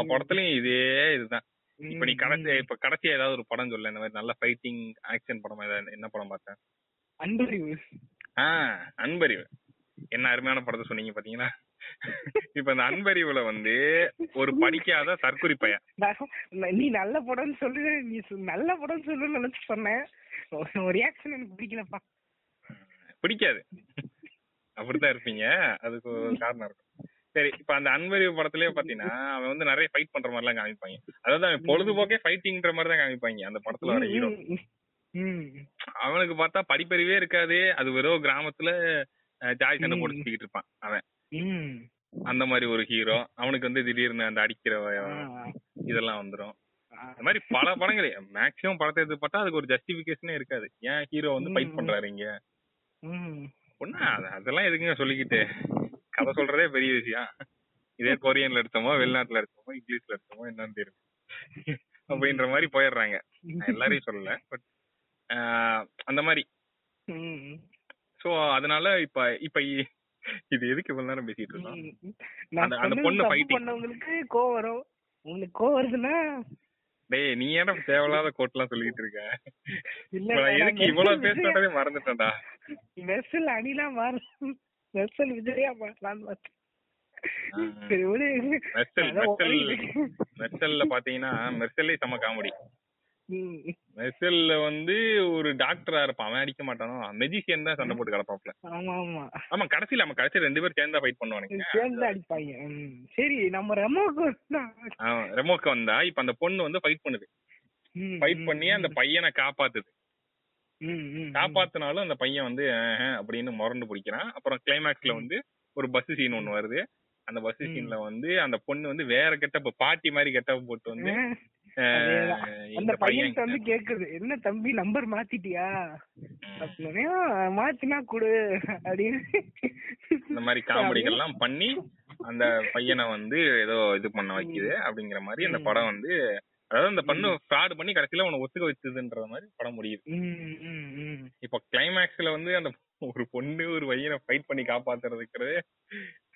Speaker 1: படத்துலயும் இதே இதுதான். இப்ப நீ கடைசி இப்ப கடைசியா ஏதாவது ஒரு படம் சொல்ல இந்த மாதிரி நல்ல ஃபைட்டிங் ஆக்ஷன் படம் ஏதாவது என்ன படம் பார்த்தேன்?
Speaker 2: அன்பறிவு.
Speaker 1: ஆஹ் அன்பறிவு. என்ன அருமையான படத்தை சொன்னீங்க பாத்தீங்களா? இப்ப இந்த அன்பறிவுல வந்து ஒரு படிக்காத தற்குறி பையன்.
Speaker 2: நீ நல்ல படம்னு சொல்லு நீ நல்ல படம்னு சொல்லு நினைச்சு சொன்னேன். ஒரு ரியாக்ஷன் எனக்கு பிடிக்கலப்பா.
Speaker 1: பிடிக்காது. அப்படித்தான் இருப்பீங்க. அதுக்கு ஒரு காரணம் இருக்கும். சரி இப்ப அந்த அன்பறிவு படத்திலேயே பாத்தீங்கன்னா அவன் வந்து நிறைய ஃபைட் பண்ற மாதிரி எல்லாம் காமிப்பாங்க. அதாவது அவன் பொழுதுபோக்கே ஃபைட்டிங்ன்ற மாதிரி தான் காமிப்பாங்க அந்த படத்துல வர ஹீரோ. அவனுக்கு பார்த்தா படிப்பறிவே இருக்காது. அது வெறும் கிராமத்துல ஜாய் சண்டை போட்டு. சுத்திக்கிட்டு இருப்பான் அவன். அந்த மாதிரி ஒரு ஹீரோ அவனுக்கு வந்து திடீர்னு அந்த அடிக்கிற இதெல்லாம் வந்துரும்.
Speaker 2: ஆ.
Speaker 1: இந்த மாதிரி பல படங்கள் மேக்ஸிமம் படத்தை எடுத்து பார்த்தா அதுக்கு ஒரு ஜஸ்டிபிகேஷனே இருக்காது. ஏன் ஹீரோ வந்து ஃபைட். பண்றாரு இங்க? அது- அதெல்லாம் எதுக்குங்க சொல்லிக்கிட்டு? கதை சொல்றதே பெரிய விஷயம். இதே கொரியன்ல எடுத்தோமோ வெளிநாட்டுல எடுத்தோமோ இங்கிலீஷ்ல எடுத்தோமோ என்னன்னு தெரியும் அப்படின்ற மாதிரி போயிடுறாங்க. எல்லாரையும் சொல்லல பட் அந்த மாதிரி. சோ அதனால இப்ப இப்ப இது எதுக்கு இவ்வளவு நேரம் பேசிட்டு இருக்கோம் அந்த- பொண்ணு fighting.
Speaker 2: பண்ணவங்களுக்கு கோவம் வரும். உங்களுக்கு கோவம் வருதுன்னா?
Speaker 1: டேய் நீ ஏன்டா தேவையில்லாத கோட்லாம் சொல்லிட்டு இருக்க?
Speaker 2: இல்ல
Speaker 1: எதுக்கு இவ்வளவு பேசுறதே மறந்துட்டேன்டா.
Speaker 2: மெர்சல் அணிலா மாறு மெர்சல் விஜயா மாறலான்னு பார்த்தேன்.
Speaker 1: மெர்சல்
Speaker 2: ஓடிட்டு.
Speaker 1: மெர்சல்ல பாத்தீங்கன்னா மெர்சல்லே செம காமெடி. மெர்சல்ல வந்து ஒரு டாக்டரா இருப்பான். அவன் அடிக்க மாட்டானோ? மெஜிஷியன் தான் சண்டை போட்டு கிடப்பாப்ல.
Speaker 2: ஆமா ஆமா
Speaker 1: ஆமா கடைசியில நம்ம கடைசி ரெண்டு பேரும் சேர்ந்தா ஃபைட் பண்ணுவானுங்க.
Speaker 2: சேர்ந்து அடிப்பாங்க. சரி நம்ம ரெமோக்கு
Speaker 1: ரெமோக்கு வந்தா இப்ப அந்த பொண்ணு வந்து ஃபைட் பண்ணுது. ஃபைட் பண்ணி அந்த பையனை காப்பாத்துது. காப்பாத்தினாலும் அந்த பையன் வந்து அப்படின்னு முரண்டு பிடிக்கிறான். அப்புறம் கிளைமேக்ஸ்ல வந்து ஒரு பஸ் சீன் ஒண்ணு வருது. அந்த பஸ். சீன்ல வந்து அந்த பொண்ணு வந்து வேற கெட்டப் பாட்டி மாதிரி கெட்டப் போட்டு வந்து.
Speaker 2: அந்த
Speaker 1: பையன்
Speaker 2: வந்து கேக்குது என்ன தம்பி நம்பர் மாத்திட்டியா
Speaker 1: ம்,
Speaker 2: அப்படின்னே, "ஆ, மாத்தினா கொடு அப்படின்னு
Speaker 1: இந்த மாதிரி காமெடிகள்லாம் பண்ணி அந்த பையனை வந்து ஏதோ இது பண்ண வைக்குது அப்படிங்கிற மாதிரி அந்த. படம் வந்து அதாவது அந்த பண்ணு ஃப்ராட் பண்ணி கடைசியில உன ஒத்துக்க வச்சதுன்ற மாதிரி படம் முடியுது. இப்போ கிளைமேக்ஸ்ல வந்து அந்த ஒரு பொண்ணு ஒரு பையனை ஃபைட் பண்ணி காப்பாத்துறதுக்குறது.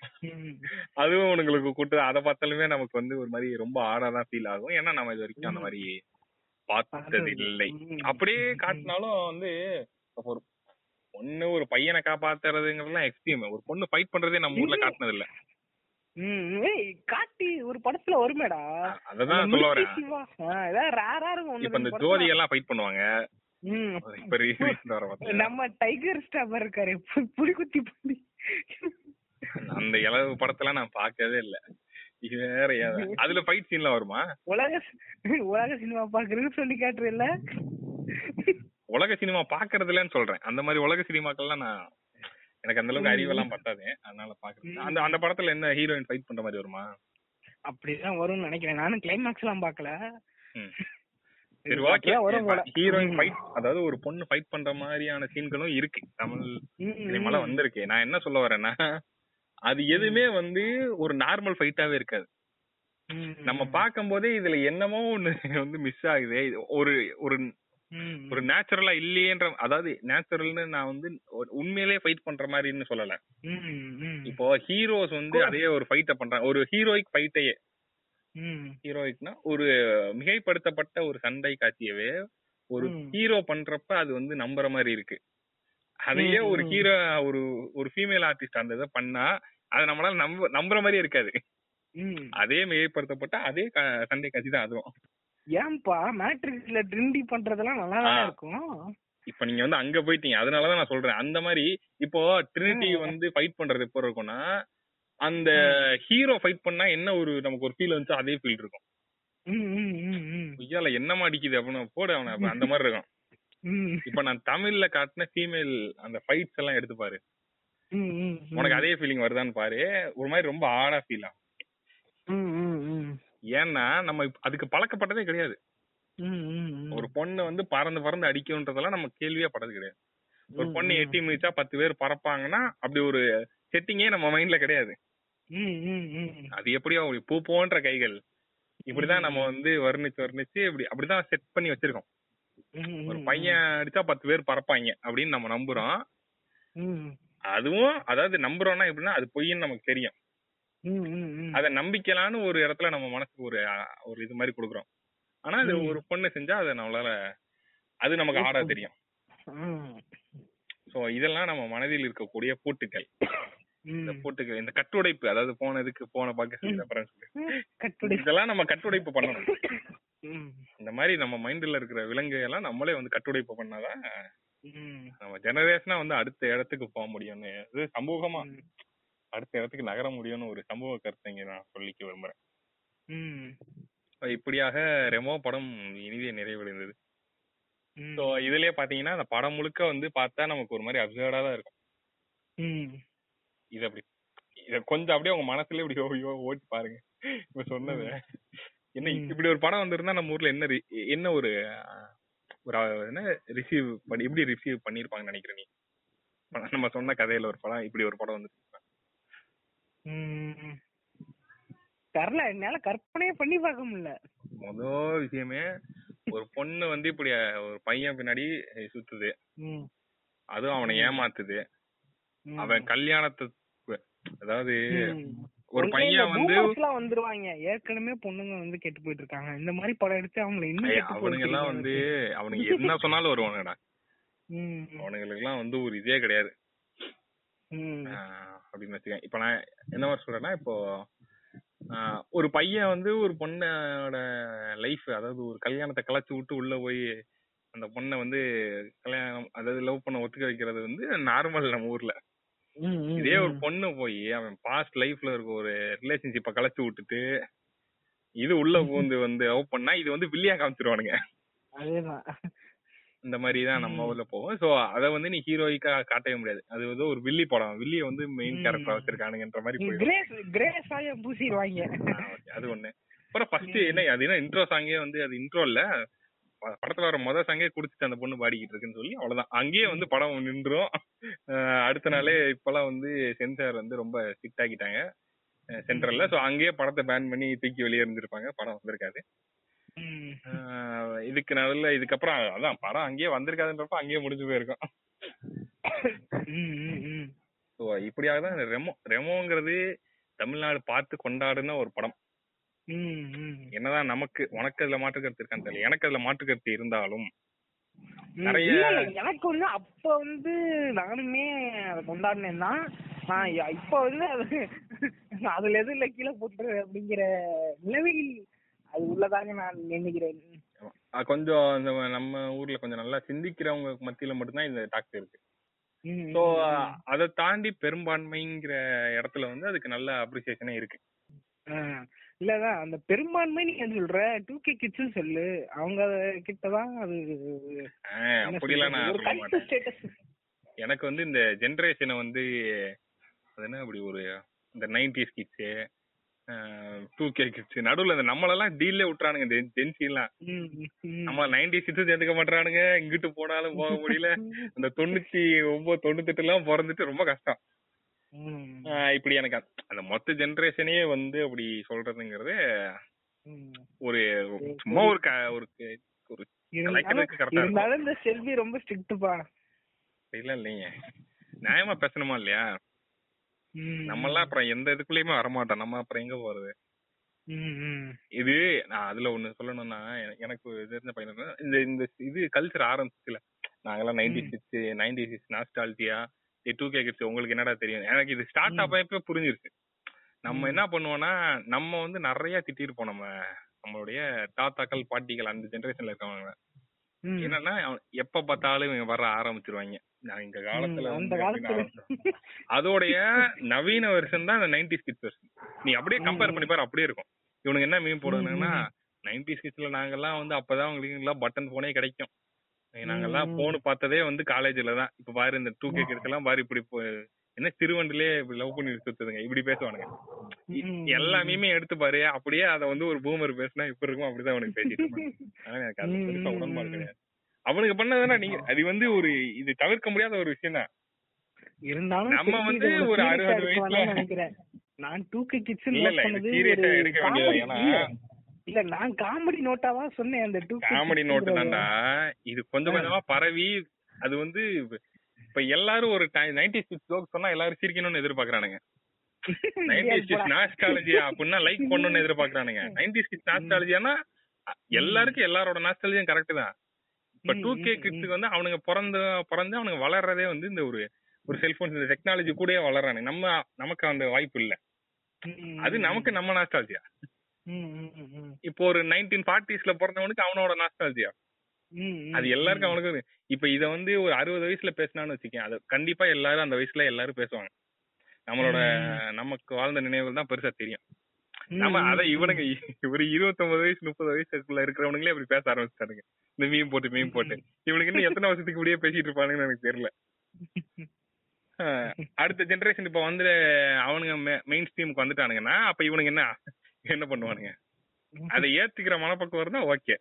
Speaker 1: அதுவும் உங்களுக்கு கூட்டு அதை பார்த்தாலுமே நமக்கு வந்து ஒரு மாதிரி ரொம்ப ஆடாதான் ஃபீல் ஆகும். ஏன்னா நம்ம இது வரைக்கும் அந்த மாதிரி பார்த்தது இல்லை. அப்படியே. காட்டினாலும் வந்து ஒரு பொண்ணு ஒரு பையனை காப்பாத்துறதுங்கிறதுலாம் எக்ஸ்ட்ரீம் ஒரு பொண்ணு ஃபைட் பண்றதே நம்ம ஊர்ல காட்டினது இல்ல
Speaker 2: காட்டி ஒரு படத்துல வருமேடா.
Speaker 1: அததான் சொல்ல வரேன். இப்ப இந்த ஜோதி. எல்லாம் ஃபைட் பண்ணுவாங்க.
Speaker 2: நம்ம டைகர் ஸ்டாப் இருக்காரு. பு- புலி குத்தி புலி.
Speaker 1: அந்த இளவு படத்துல நான் பார்க்கவே இல்ல இது வேற அதுல ஃபைட் சீன்ல வருமா
Speaker 2: உலக உலக சினிமா பாக்குறதுன்னு சொல்லி காட்டுறல
Speaker 1: உலக சினிமா பாக்குறதுலன்னு சொல்றேன் அந்த மாதிரி உலக சினிமாக்கள்லாம் நான் எனக்கு அந்த அளவுக்கு
Speaker 2: ம்.
Speaker 1: அறிவெல்லாம் பத்தாது அதனால பாக்குறேன். அந்த அந்த படத்துல என்ன ஹீரோயின் ஃபைட் பண்ற மாதிரி வருமா
Speaker 2: அப்படிதான் வரும்னு நினைக்கிறேன் நானும் கிளைமேக்ஸ் எல்லாம் பாக்கல.
Speaker 1: சரி ஓகே. ஹீரோயின். ஃபைட் அதாவது ஒரு பொண்ணு ஃபைட் பண்ற மாதிரியான சீன்களும் இருக்கு தமிழ் சினிமால. வந்திருக்கு நான் என்ன சொல்ல வரேன்னா அது எதுவுமே வந்து ஒரு நார்மல் ஃபைட்டாவே இருக்காது. நம்ம பார்க்கும் போதே இதுல என்னமோ ஒண்ணு வந்து மிஸ் ஆகுது. ஒரு ஒரு ஒரு நேச்சுரலா இல்லையேன்ற அதாவது நேச்சுரல்னு நான் வந்து உண்மையிலேயே ஃபைட் பண்ற மாதிரின்னு சொல்லல. இப்போ ஹீரோஸ் வந்து அதே ஒரு ஃபைட்ட பண்றாங்க. ஒரு ஹீரோயிக் ஃபைட்டையே ஹீரோயிக்னா ஒரு மிகைப்படுத்தப்பட்ட ஒரு சண்டை காட்சியவே ஒரு. ஹீரோ பண்றப்ப அது வந்து நம்புற மாதிரி இருக்கு. அதையே ஒரு. ஹீரோ ஒரு ஒரு ஃபீமேல் ஆர்டிஸ்ட் அந்த இதை பண்ணா அது நம்மளால நம்ப நம்புற மாதிரியே இருக்காது. அதே மிகைப்படுத்தப்பட்ட அதே சண்டை காட்சி தான் அதுவும்
Speaker 2: ஏன்பா மேட்ரிக்ஸ்ல ட்ரிண்டி பண்றதெல்லாம் நல்லா
Speaker 1: ஆ.
Speaker 2: இருக்கும்
Speaker 1: இப்ப நீங்க வந்து அங்க போயிட்டீங்க அதனாலதான் நான் சொல்றேன் அந்த மாதிரி இப்போ ட்ரினிட்டி. வந்து ஃபைட் பண்றது எப்போ இருக்கும்னா அந்த ஹீரோ ஃபைட் பண்ணா என்ன ஒரு நமக்கு ஒரு ஃபீல் வந்துச்சோ அதே ஃபீல் இருக்கும். ஐயால என்னமா அடிக்குது அப்படின்னு போடு அவனை அந்த மாதிரி இருக்கும் இப்ப நான் தமிழ்ல காட்டின ஃபீமேல் அந்த ஃபைட்ஸ் எல்லாம் எடுத்து பாரு. உனக்கு அதே ஃபீலிங் வருதான்னு பாரு. ஒரு மாதிரி ரொம்ப ஆடா ஃபீல் ஆகும். ஏன்னா நம்ம அதுக்கு பழக்கப்பட்டதே கிடையாது. ஒரு பொண்ணு வந்து பறந்து பறந்து அடிக்கும்ன்றதெல்லாம் நம்ம கேள்வியே படது கிடையாது. ஒரு பொண்ணு. எட்டி மிதிச்சா பத்து பேர் பறப்பாங்கன்னா அப்படி ஒரு செட்டிங்கே நம்ம மைண்ட்ல கிடையாது. அது எப்படியோ பூ போன்ற கைகள். இப்படிதான் நம்ம வந்து வர்ணிச்சு வர்ணிச்சு இப்படி அப்படிதான் செட் பண்ணி வச்சிருக்கோம். ஒரு பையன் அடிச்சா பத்து பேர் பறப்பாங்க அப்படின்னு நம்ம நம்புறோம். அதுவும் அதாவது நம்புறோம்னா எப்படின்னா அது பொய்ன்னு நமக்கு தெரியும். அத நம்பிக்கலான்னு ஒரு இடத்துல நம்ம மனசுக்கு ஒரு ஒரு இது மாதிரி கொடுக்குறோம் ஆனா அது. ஒரு பொண்ணு செஞ்சா அதை நம்மளால அது நமக்கு ஆடா தெரியும். சோ இதெல்லாம் நம்ம மனதில் இருக்கக்கூடிய பூட்டுக்கள் இந்த. பூட்டுக்கள் இந்த கட்டுடைப்பு அதாவது போன இதுக்கு போன.
Speaker 2: கட்டுடை
Speaker 1: இதெல்லாம் நம்ம கட்டுடைப்பு பண்ணணும். இந்த மாதிரி நம்ம மைண்ட்ல இருக்கிற விலங்கு எல்லாம் நம்மளே வந்து கட்டுடைப்பு பண்ணாதான். நம்ம ஜெனரேஷனா வந்து அடுத்த இடத்துக்கு போக முடியும்னு இது சமூகமா. அடுத்த இடத்துக்கு நகர முடியும்னு ஒரு சமூக கருத்தை இங்க நான் சொல்லிக்க விரும்புறேன். இப்படியாக ரெமோ படம் இனிதே நிறைவடைந்தது. ஸோ இதுலயே பாத்தீங்கன்னா அந்த படம் முழுக்க வந்து பார்த்தா நமக்கு ஒரு மாதிரி அப்சர்டா தான் இருக்கும். இது அப்படி இத கொஞ்சம் அப்படியே உங்க மனசுல இப்படி ஓட்டி பாருங்க இப்ப சொன்னது என்ன. இப்படி ஒரு படம் வந்திருந்தா நம்ம ஊர்ல என்ன என்ன ஒரு ஒரு என்ன ரிசீவ் பண்ணி எப்படி ரிசீவ் பண்ணிருப்பாங்கன்னு நினைக்கிற நீ நம்ம சொன்ன கதையில ஒரு படம் இப்படி ஒரு படம் வந்து
Speaker 2: ம். தெரியல என்னால கற்பனையே பண்ணி பார்க்க முடியல
Speaker 1: மொதல் விஷயமே ஒரு பொண்ணு வந்து இப்படி ஒரு பையன் பின்னாடி சுத்துது. அதுவும் அவனை. ஏமாத்துது. அவன் கல்யாணத்தை அதாவது. ஒரு பையன் வந்து
Speaker 2: வந்துருவாங்க. ஏற்கனவே பொண்ணுங்க வந்து கெட்டு போயிட்டு இருக்காங்க இந்த மாதிரி படம் எடுத்து அவங்களை இன்னும்
Speaker 1: அவனுங்க எல்லாம் வந்து அவனுங்க என்ன சொன்னாலும் வருவானுங்கடா. அவனுங்களுக்கு எல்லாம் வந்து ஒரு இதே கிடையாது. அப்படின்னு வச்சுக்கேன் இப்ப நான் என்ன மாதிரி சொல்றேன்னா இப்போ ஒரு பையன் வந்து ஒரு பொண்ணோட லைஃப் அதாவது ஒரு கல்யாணத்தை கலைச்சு விட்டு உள்ள போய் அந்த பொண்ணை வந்து கல்யாணம் அதாவது லவ் பண்ண ஒத்துக்க வைக்கிறது வந்து நார்மல் நம்ம ஊர்ல. இதே ஒரு. பொண்ணு போய் அவன் பாஸ்ட் லைஃப்ல இருக்க ஒரு ரிலேஷன்ஷிப்பை கலைச்சு விட்டுட்டு இது உள்ள பூந்து வந்து லவ் பண்ணா இது வந்து வில்லியா காமிச்சிருவானுங்க. இந்த மாதிரி தான் நம்ம. ஊர்ல போவோம். சோ அத வந்து நீ ஹீரோயிக்கா காட்டவே முடியாது. அது வந்து ஒரு வில்லி படம். வில்லிய வந்து மெயின். கேரக்டரா வச்சிருக்கானுங்கன்ற மாதிரி போயிடும். அது ஒண்ணு. அப்புறம் ஃபர்ஸ்ட் என்ன அது என்ன இன்ட்ரோ சாங்கே வந்து அது இன்ட்ரோ இல்ல. படத்துல வர முத சாங்கே குடிச்சிட்டு அந்த பொண்ணு பாடிக்கிட்டு இருக்குன்னு சொல்லி அவ்வளவுதான். அங்கேயே வந்து படம் நின்றும் அடுத்த நாளே இப்பெல்லாம் வந்து சென்சார் வந்து ரொம்ப ஸ்ட்ரிக்ட் ஆக்கிட்டாங்க. சென்ட்ரல்ல சோ அங்கேயே படத்தை பேன் பண்ணி தூக்கி வெளியே இருந்திருப்பாங்க படம் வந்திருக்காது. இதுக்கு நடுவில் இதுக்கப்புறம் அதான் படம் அங்கேயே வந்திருக்காதுன்றப்ப அங்கேயே முடிஞ்சு போயிருக்கும். ஸோ இப்படியாக தான் ரெமோ ரெமோங்கிறது தமிழ்நாடு பார்த்து கொண்டாடுன ஒரு படம். என்னதான் நமக்கு உனக்கு அதுல மாற்று கருத்து இருக்கான்னு தெரியல. எனக்கு அதுல மாற்று கருத்து இருந்தாலும் நிறைய-
Speaker 2: எனக்கு வந்து அப்ப வந்து நானுமே அதை கொண்டாடினேன் தான் நான் இப்ப வந்து அது அதுல எது இல்ல கீழே போட்டுரு அப்படிங்கிற நிலவில் அது உள்ளதாக நான் நினைக்கிறேன்
Speaker 1: கொஞ்சம் நம்ம ஊர்ல கொஞ்சம் நல்லா சிந்திக்கிறவங்க மத்தியில மட்டும்தான் இந்த டாக்டர் இருக்கு. ஸோ அதை தாண்டி பெரும்பான்மைங்கிற இடத்துல வந்து அதுக்கு நல்ல அப்ரிசியேஷனே இருக்கு.
Speaker 2: இல்லதான் அந்த பெரும்பான்மை நீ என்ன சொல்ற? டூ கே கிட்ஸ் சொல்லு. அவங்க கிட்டதான் அது
Speaker 1: அப்படிலாம் எனக்கு வந்து இந்த ஜென்ரேஷனை வந்து அது என்ன அப்படி ஒரு இந்த nineties kids two K kids நடுவில் இந்த நம்மளெல்லாம் டீல்லே விட்டுறானுங்க இந்த ஜென்சி எல்லாம் நம்ம நைன்டி சிக்ஸ் சேர்த்துக்க மாட்டானுங்க இங்கிட்டு போனாலும் போக முடியல. இந்த தொண்ணூத்தி ஒன்பது தொண்ணூத்தெட்டு எல்லாம் பிறந்துட்டு ரொம்ப கஷ்டம். இப்படி எனக்கு அந்த- மொத்த ஜெனரேஷனே வந்து அப்படி சொல்றதுங்கிறது ஒரு சும்மா ஒரு ஒரு
Speaker 2: இருந்தாலும் இந்த செல்வி ரொம்ப ஸ்ட்ரிக்ட்பா
Speaker 1: இல்ல இல்லைங்க. நியாயமா பேசணுமா இல்லையா? நம்ம எல்லாம் அப்புறம் எந்த இதுக்குள்ளயுமே வரமாட்டோம். நம்ம அப்புறம் எங்க போறது? இது நான் அதுல ஒண்ணு சொல்லணும்னா எனக்கு தெரிஞ்ச பையன் இந்த இந்த இது கல்ச்சர் ஆரம்பிச்சுல நாங்கெல்லாம் ninety. Six ninety six nostalgia two K kids உங்களுக்கு என்னடா தெரியும்? எனக்கு இது ஸ்டார்ட். அப்ப புரிஞ்சிருச்சு. நம்ம. என்ன பண்ணுவோம்னா நம்ம வந்து நிறைய திட்டிருப்போம் நம்ம நம்மளுடைய தாத்தாக்கள் பாட்டிகள் அந்த ஜெனரேஷன்ல இருக்கவங்க. என்னன்னா எப்ப பார்த்தாலும் இவங்க வர ஆரம்பிச்சிருவாங்க. நான் இந்த காலத்துல. அதோடைய நவீன வெர்ஷன் தான் நைன்டி கிட்ஸ் வெர்ஷன் நீ அப்படியே கம்பேர் பண்ணி பாரு அப்படியே இருக்கும். இவனுக்கு என்ன மீன் போடுவாங்கன்னா
Speaker 2: ம்.
Speaker 1: நைன்டி கிட்ஸ்ல நாங்கெல்லாம் வந்து அப்பதான் உங்களுக்கு பட்டன் போனே கிடைக்கும். நாங்கெல்லாம். போன் பார்த்ததே வந்து காலேஜ்ல தான். இப்ப பாரு இந்த டூ கே கிட்ஸ் எல்லாம் பாரு இப்படி என்ன திருவண்டிலே இப்படி லவ் பண்ணி சுத்துதுங்க. இப்படி பேசுவானுங்க. இ-
Speaker 2: ம்.
Speaker 1: எல்லா மீமே எடுத்து பாரு அப்படியே அத வந்து ஒரு பூமர் பேசினா இப்ப இருக்கும் அப்படிதான் அவனுக்கு பேசிட்டு
Speaker 2: ம்.
Speaker 1: கிடையாது. அவனுக்கு பண்ணதுன்னா நீங்க அது வந்து ஒரு இது தவிர்க்க முடியாத ஒரு விஷயம் தான்
Speaker 2: இருந்தாலும்
Speaker 1: நம்ம வந்து ஒரு அறுபது வயசுல-
Speaker 2: நான் டூ கே கிட்ஸ்
Speaker 1: இல்ல, ஆ எடுக்க வேண்டியது. ஏன்னா-
Speaker 2: இல்ல நான் காமெடி நோட்டாவா சொன்னேன் அந்த டூ
Speaker 1: காமெடி நோட்டு தான்டா. இது கொஞ்சம். கொஞ்சமா பரவி அது வந்து இப்ப எல்லாரும் ஒரு நைன்டி சிக்ஸ் ஜோக் சொன்னா எல்லாரும் சிரிக்கணும்னு எதிர்பார்க்கறானுங்க. நைன்டி சிக்ஸ் நாஸ்டாலஜியா அப்படின்னா லைக் பண்ணணும்னு எதிர்பார்க்கறானுங்க. நைன்டி சிக்ஸ் நாஸ்டாலஜியானா எல்லாருக்கும் எல்லாரோட நாஸ்டாலஜியும் கரெக்ட் தான். இப்ப டூ கே கிட்ஸுக்கு வந்து அவனுங்க பிறந்த பிறந்து அவனுங்க வளர்றதே வந்து இந்த ஒரு ஒரு செல்போன்ஸ் இந்த டெக்னாலஜி கூடயே வளர்றானுங்க. நம்ம நமக்கு அந்த வாய்ப்பு இல்ல. அது நமக்கு நம்ம நாஸ்டாலஜியா இப்போ ஒரு நைன்டீன் ஃபார்ட்டிஸ்ல பிறந்தவனுக்கு அவனோட நாஸ்டாலஜியா அது எல்லாருக்கும் அவனுக்கு இப்ப இத வந்து ஒரு அறுபது வயசுல பேசினான்னு வச்சுக்கேன். அது கண்டிப்பா எல்லாரும் அந்த வயசுல எல்லாரும் பேசுவாங்க. நம்மளோட நமக்கு வாழ்ந்த நினைவுகள் தான் பெருசா தெரியும். நம்ம அத இவனுங்க ஒரு இருபத்தொன்பது வயசு முப்பது வயசுக்குள்ள இருக்கிறவனுங்களே அப்படி பேச ஆரம்பிச்சிட்டானுங்க. இந்த மீன் போட்டு மீன் போட்டு. இவனுக்கு இன்னும் எத்தனை வருஷத்துக்கு இப்படியே பேசிட்டு இருப்பானுங்கன்னு எனக்கு தெரியல. அடுத்த ஜெனரேஷன் இப்ப வந்து அவனுங்க மெயின் ஸ்ட்ரீமுக்கு வந்துட்டானுங்கன்னா அப்ப இவனுங்க என்ன? என்ன பண்ணுவானுங்க? அதை ஏத்துக்கிற மனப்பக்குவம் இருந்தா ஓகே.